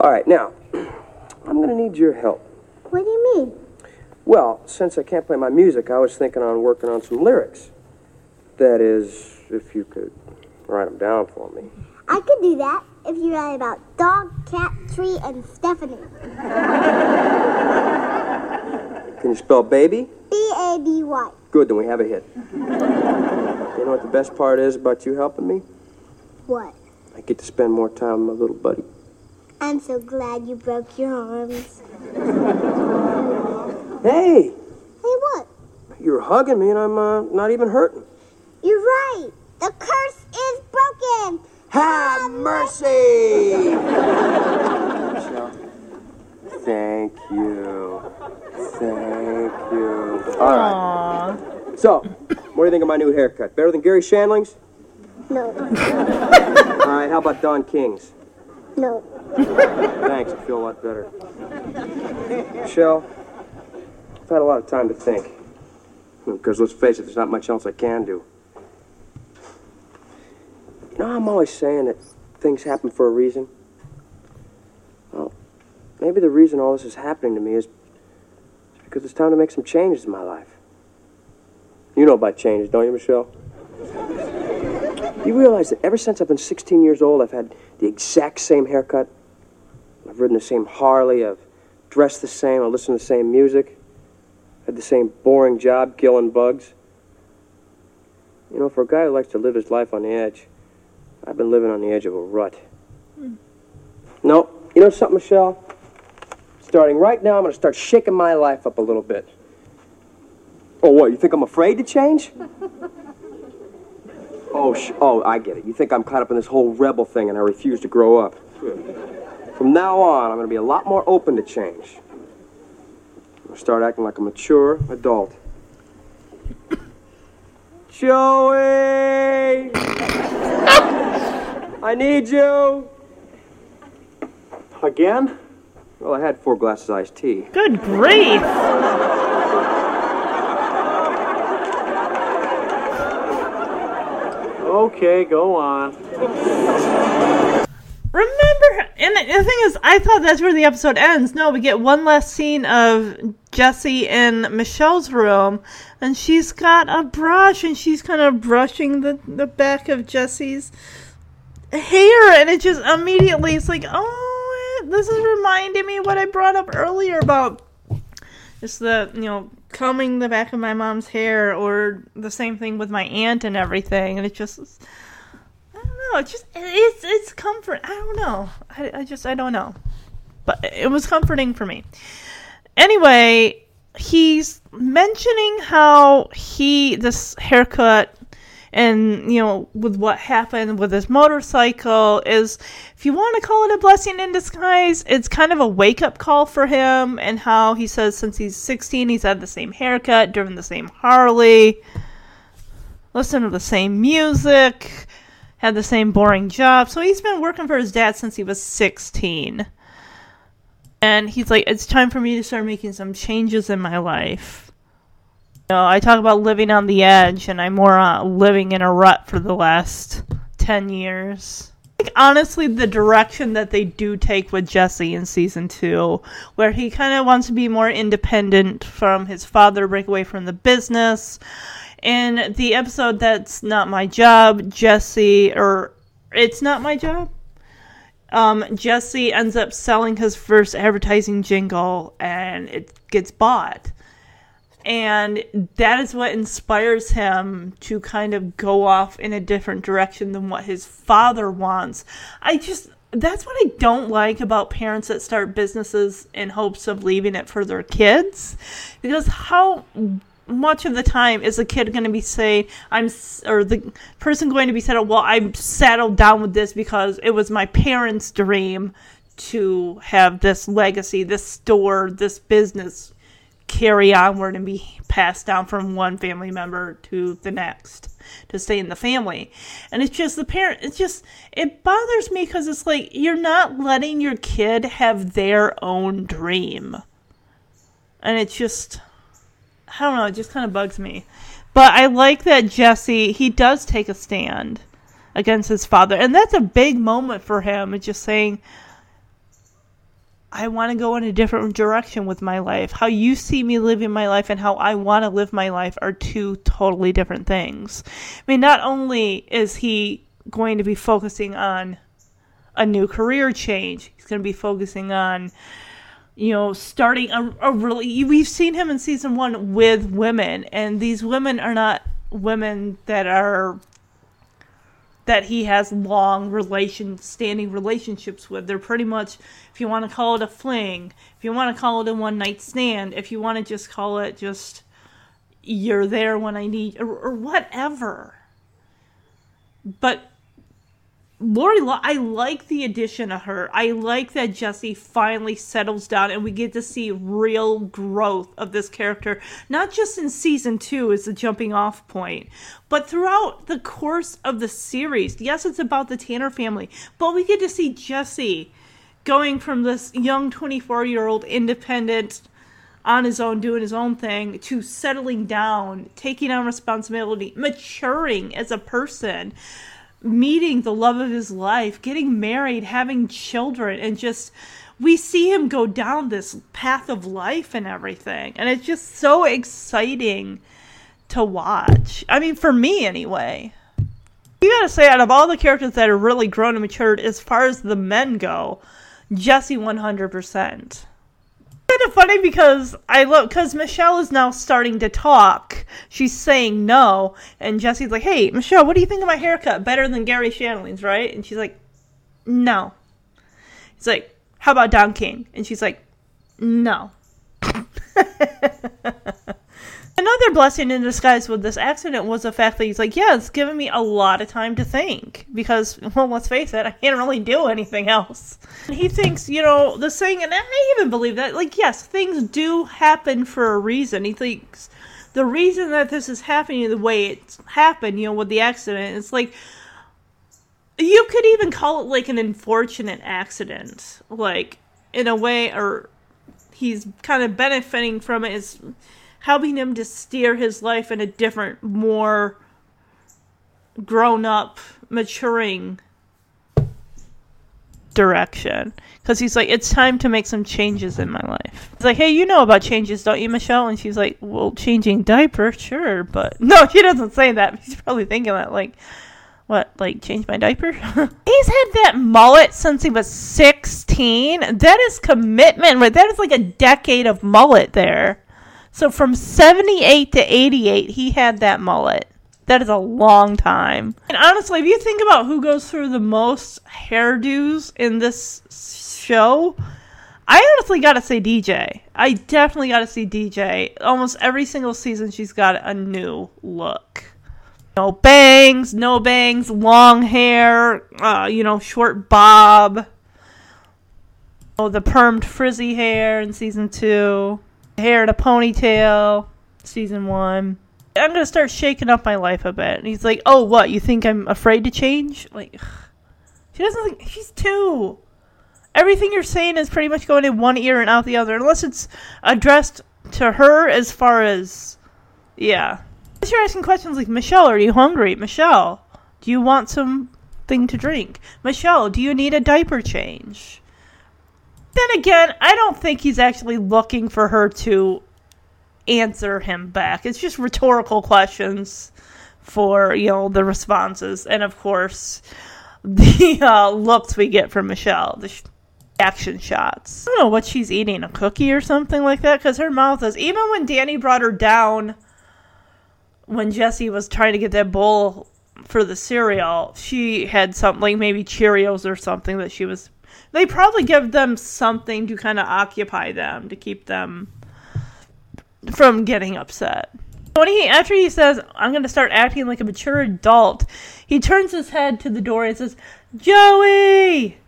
All right, now, I'm going to need your help. What do you mean? Well, since I can't play my music, I was thinking on working on some lyrics. That is, if you could write them down for me. I could do that if you write about dog, cat, tree, and Stephanie. Can you spell baby? B A B Y. Good, then we have a hit. You know what the best part is about you helping me? What? I get to spend more time with my little buddy. I'm so glad you broke your arms. Hey, Hey, what? you're hugging me and I'm uh, not even hurting. You're right. The curse is broken. Have mercy! Michelle, thank you. Thank you. All right. Aww. So, what do you think of my new haircut? Better than Garry Shandling's? No, All right, how about Don King's? no. Thanks, I feel a lot better. Michelle, I've had a lot of time to think. Because let's face it, there's not much else I can do. You know, I'm always saying that things happen for a reason. Well, maybe the reason all this is happening to me is because it's time to make some changes in my life. You know about changes, don't you, Michelle? Do you realize that ever since I've been 16 years old, I've had the exact same haircut. I've ridden the same Harley. I've dressed the same. I listen to the same music. Had the same boring job killing bugs. You know, for a guy who likes to live his life on the edge, I've been living on the edge of a rut. Hmm. No, you know something, Michelle? Starting right now, I'm going to start shaking my life up a little bit. Oh, what? You think I'm afraid to change? Oh, sh- oh, I get it. You think I'm caught up in this whole rebel thing and I refuse to grow up. From now on, I'm going to be a lot more open to change. I'm start acting like a mature adult. Joey! I need you! Again? Well, I had four glasses of iced tea. Good grief. Okay, go on. Remember, and the thing is, I thought that's where the episode ends. No, we get one last scene of Jesse in Michelle's room, and she's got a brush, and she's kind of brushing the, the back of Jesse's hair, and it just immediately, it's like, oh, this is reminding me what I brought up earlier about just the, you know, combing the back of my mom's hair, or the same thing with my aunt and everything, and it just. Know. It's just it's it's comfort. I don't know. I, I just I don't know. But it was comforting for me. Anyway, he's mentioning how he this haircut and you know with what happened with his motorcycle is if you want to call it a blessing in disguise it's kind of a wake up call for him and how he says since he's 16 he's had the same haircut driven the same harley listened to the same music had the same boring job. So he's been working for his dad since he was 16. And he's like, it's time for me to start making some changes in my life. You know, I talk about living on the edge, and I'm more uh, living in a rut for the last 10 years. Like, honestly, the direction that they do take with Jesse in season two, where he kind of wants to be more independent from his father, break away from the business, in the episode that's not my job jesse or it's not my job. Um, jesse ends up selling his first advertising jingle and it gets bought. And that is what inspires him to kind of go off in a different direction than what his father wants. I just that's what I don't like about parents that start businesses in hopes of leaving it for their kids. Because how much of the time is the kid going to be say I'm or the person going to be said, "Well, I'm settled down with this because it was my parents' dream to have this legacy, this store, this business carry onward and be passed down from one family member to the next to stay in the family. And it's just the parent, it's just, it bothers me because it's like you're not letting your kid have their own dream. And it's just, I don't know, it just kind of bugs me. But I like that Jesse, he does take a stand against his father. And that's a big moment for him. It's just saying, I want to go in a different direction with my life. How you see me living my life and how I want to live my life are two totally different things. I mean, not only is he going to be focusing on a new career change, he's going to be focusing on, you know, starting a, a really. We've seen him in season one with women, and these women are not women that are that he has long relation standing relationships with. They're pretty much if you want to call it a fling, if you want to call it a one night stand, if you want to just call it just you're there when I need or, or whatever. But Lori, Lo- I like the addition of her. I like that Jesse finally settles down and we get to see real growth of this character, not just in season two as the jumping off point, but throughout the course of the series. Yes, it's about the Tanner family, but we get to see Jesse going from this young 24 year old independent on his own, doing his own thing, to settling down, taking on responsibility, maturing as a person, meeting the love of his life, getting married, having children, and just we see him go down this path of life and everything. And it's just so exciting to watch. I mean, for me anyway. You gotta say, out of all the characters that are really grown and matured, as far as the men go, Jesse 100% kind of funny because I love because Michelle is now starting to talk. She's saying no, and Jesse's like, "Hey, Michelle, what do you think of my haircut? Better than Garry Shandling's, right?" And she's like, "No." He's like, "How about Don King?" And she's like, "No." Another blessing in disguise with this accident was the fact that he's like, yeah, it's given me a lot of time to think because, well, let's face it, I can't really do anything else. And he thinks, you know, the saying, and I even believe that, like, yes, things do happen for a reason. He thinks the reason that this is happening the way it's happened, you know, with the accident, it's like, you could even call it like an unfortunate accident, like, in a way, or he's kind of benefiting from it. Is, helping him to steer his life in a different, more grown up, maturing direction. Because he's like, it's time to make some changes in my life. He's like, hey, you know about changes, don't you, Michelle? And she's like, well, changing diaper, sure, but no, she doesn't say that. He's probably thinking that, like, what, like change my diaper? He's had that mullet since he was 16. That is commitment. Right? That is like a decade of mullet there. So from 78 to 88, he had that mullet. That is a long time. And honestly, if you think about who goes through the most hairdos in this show, I honestly gotta say DJ. I definitely gotta see DJ. Almost every single season, she's got a new look. No bangs, no bangs, long hair, uh, you know, short bob. Oh, the permed frizzy hair in season two hair in a ponytail, season one. I'm gonna start shaking up my life a bit. And he's like, "Oh, what? You think I'm afraid to change?" Like, she doesn't think she's two. Everything you're saying is pretty much going in one ear and out the other, unless it's addressed to her as far as, yeah. Unless you're asking questions like, "Michelle, are you hungry?" "Michelle, do you want something to drink?" "Michelle, do you need a diaper change?" Then again, I don't think he's actually looking for her to answer him back. It's just rhetorical questions for, you know, the responses. And of course, the uh, looks we get from Michelle, the sh- action shots. I don't know what she's eating, a cookie or something like that, because her mouth is. Even when Danny brought her down, when Jesse was trying to get that bowl for the cereal, she had something like maybe Cheerios or something that she was they probably give them something to kind of occupy them to keep them from getting upset. When he after he says, "I'm going to start acting like a mature adult," he turns his head to the door and says, "Joey,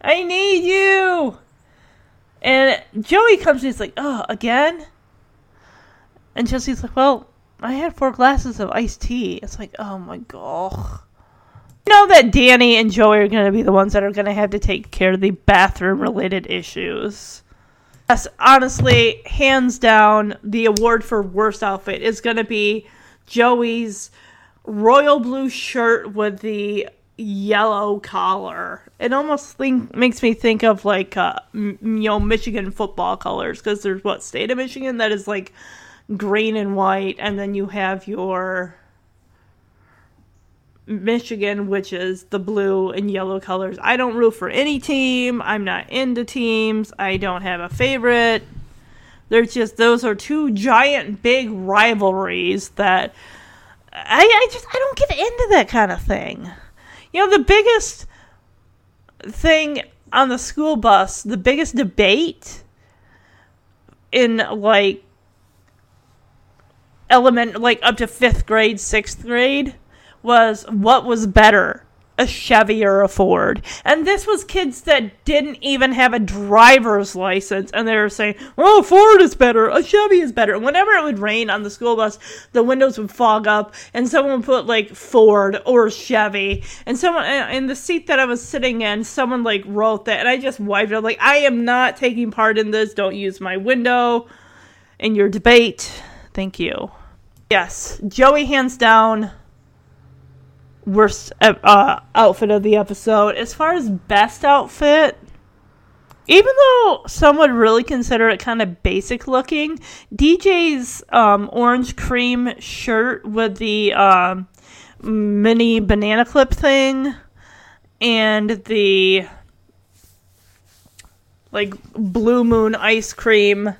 I need you." And Joey comes and he's like, "Oh, again?" And Jesse's like, "Well, I had four glasses of iced tea." It's like, "Oh my god." You know that Danny and Joey are going to be the ones that are going to have to take care of the bathroom related issues. Yes, honestly, hands down, the award for worst outfit is going to be Joey's royal blue shirt with the yellow collar. It almost think, makes me think of like uh, m- you know Michigan football colors because there's what state of Michigan that is like green and white, and then you have your Michigan, which is the blue and yellow colors. I don't root for any team. I'm not into teams. I don't have a favorite. There's just those are two giant big rivalries that I, I just I don't get into that kind of thing. You know, the biggest thing on the school bus, the biggest debate in like element, like up to fifth grade, sixth grade, was what was better, a Chevy or a Ford. And this was kids that didn't even have a driver's license, and they were saying, "Oh, Ford is better, a Chevy is better." Whenever it would rain on the school bus, the windows would fog up, and someone would put like Ford or Chevy, and someone uh, in the seat that I was sitting in, someone like wrote that, and I just wiped it. Like, I am not taking part in this. Don't use my window in your debate. Thank you. Yes, Joey hands down worst uh, uh, outfit of the episode. As far as best outfit, even though some would really consider it kind of basic looking, DJ's um, orange cream shirt with the um, mini banana clip thing and the like blue moon ice cream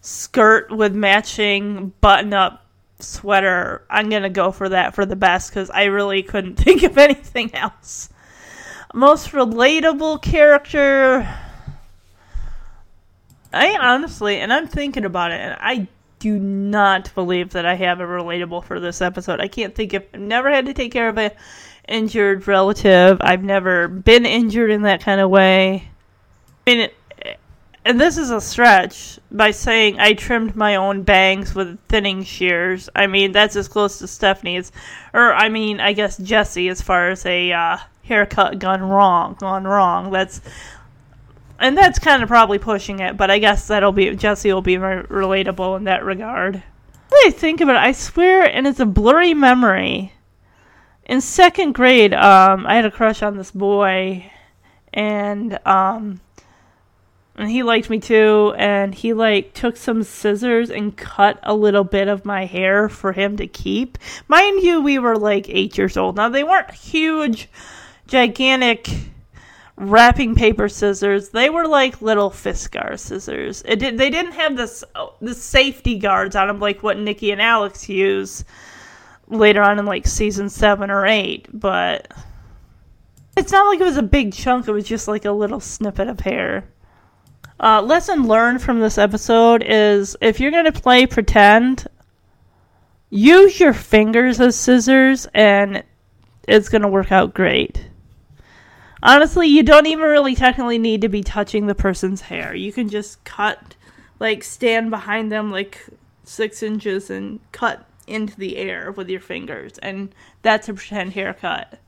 skirt with matching button up sweater. I'm gonna go for that for the best because I really couldn't think of anything else. Most relatable character. I honestly, and I'm thinking about it, and I do not believe that I have a relatable for this episode. I can't think of. I've never had to take care of a injured relative. I've never been injured in that kind of way. I mean, it, and this is a stretch by saying I trimmed my own bangs with thinning shears. I mean, that's as close to Stephanie's, or I mean, I guess Jesse as far as a uh, haircut gone wrong, gone wrong. That's and that's kind of probably pushing it, but I guess that'll be Jesse will be re- relatable in that regard. I think of it, I swear, and it's a blurry memory. In second grade, um, I had a crush on this boy, and um, and he liked me too and he like took some scissors and cut a little bit of my hair for him to keep. Mind you we were like eight years old. Now they weren't huge gigantic wrapping paper scissors. They were like little fiskar scissors. It did they didn't have this oh, the safety guards on them like what Nicky and alex use later on in like season seven or eight but it's not like it was a big chunk. It was just like a little snippet of hair uh, lesson learned from this episode is if you're going to play pretend, use your fingers as scissors and it's going to work out great. Honestly, you don't even really technically need to be touching the person's hair. You can just cut, like, stand behind them like six inches and cut into the air with your fingers. And that's a pretend haircut.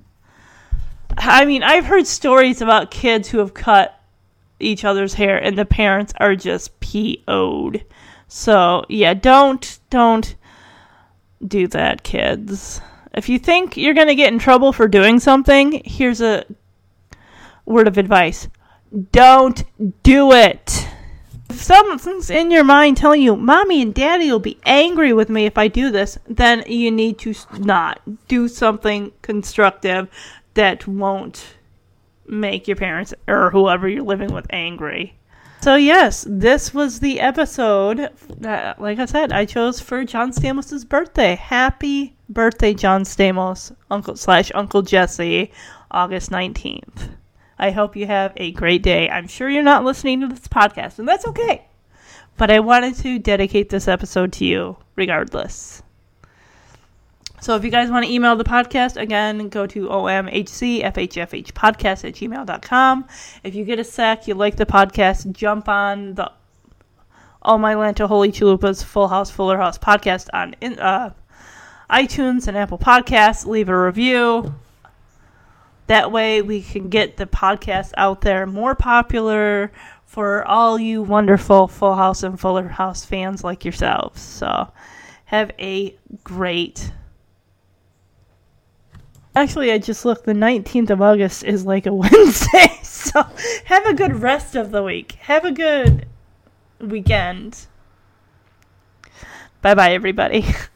I mean, I've heard stories about kids who have cut each other's hair and the parents are just PO'd. So, yeah, don't don't do that, kids. If you think you're going to get in trouble for doing something, here's a word of advice. Don't do it. If something's in your mind telling you, Mommy and Daddy will be angry with me if I do this, then you need to not do something constructive that won't make your parents or whoever you're living with angry. So yes, this was the episode that, like I said, I chose for John Stamos's birthday. Happy birthday, John Stamos, Uncle slash Uncle Jesse, August nineteenth. I hope you have a great day. I'm sure you're not listening to this podcast, and that's okay. But I wanted to dedicate this episode to you, regardless. So if you guys want to email the podcast, again, go to omhcfhfhpodcast at gmail.com. If you get a sec, you like the podcast, jump on the All My Land to Holy Chalupas Full House, Fuller House podcast on uh, iTunes and Apple Podcasts. Leave a review. That way we can get the podcast out there more popular for all you wonderful Full House and Fuller House fans like yourselves. So have a great Actually, I just looked. The 19th of August is like a Wednesday. So have a good rest of the week. Have a good weekend. Bye bye, everybody.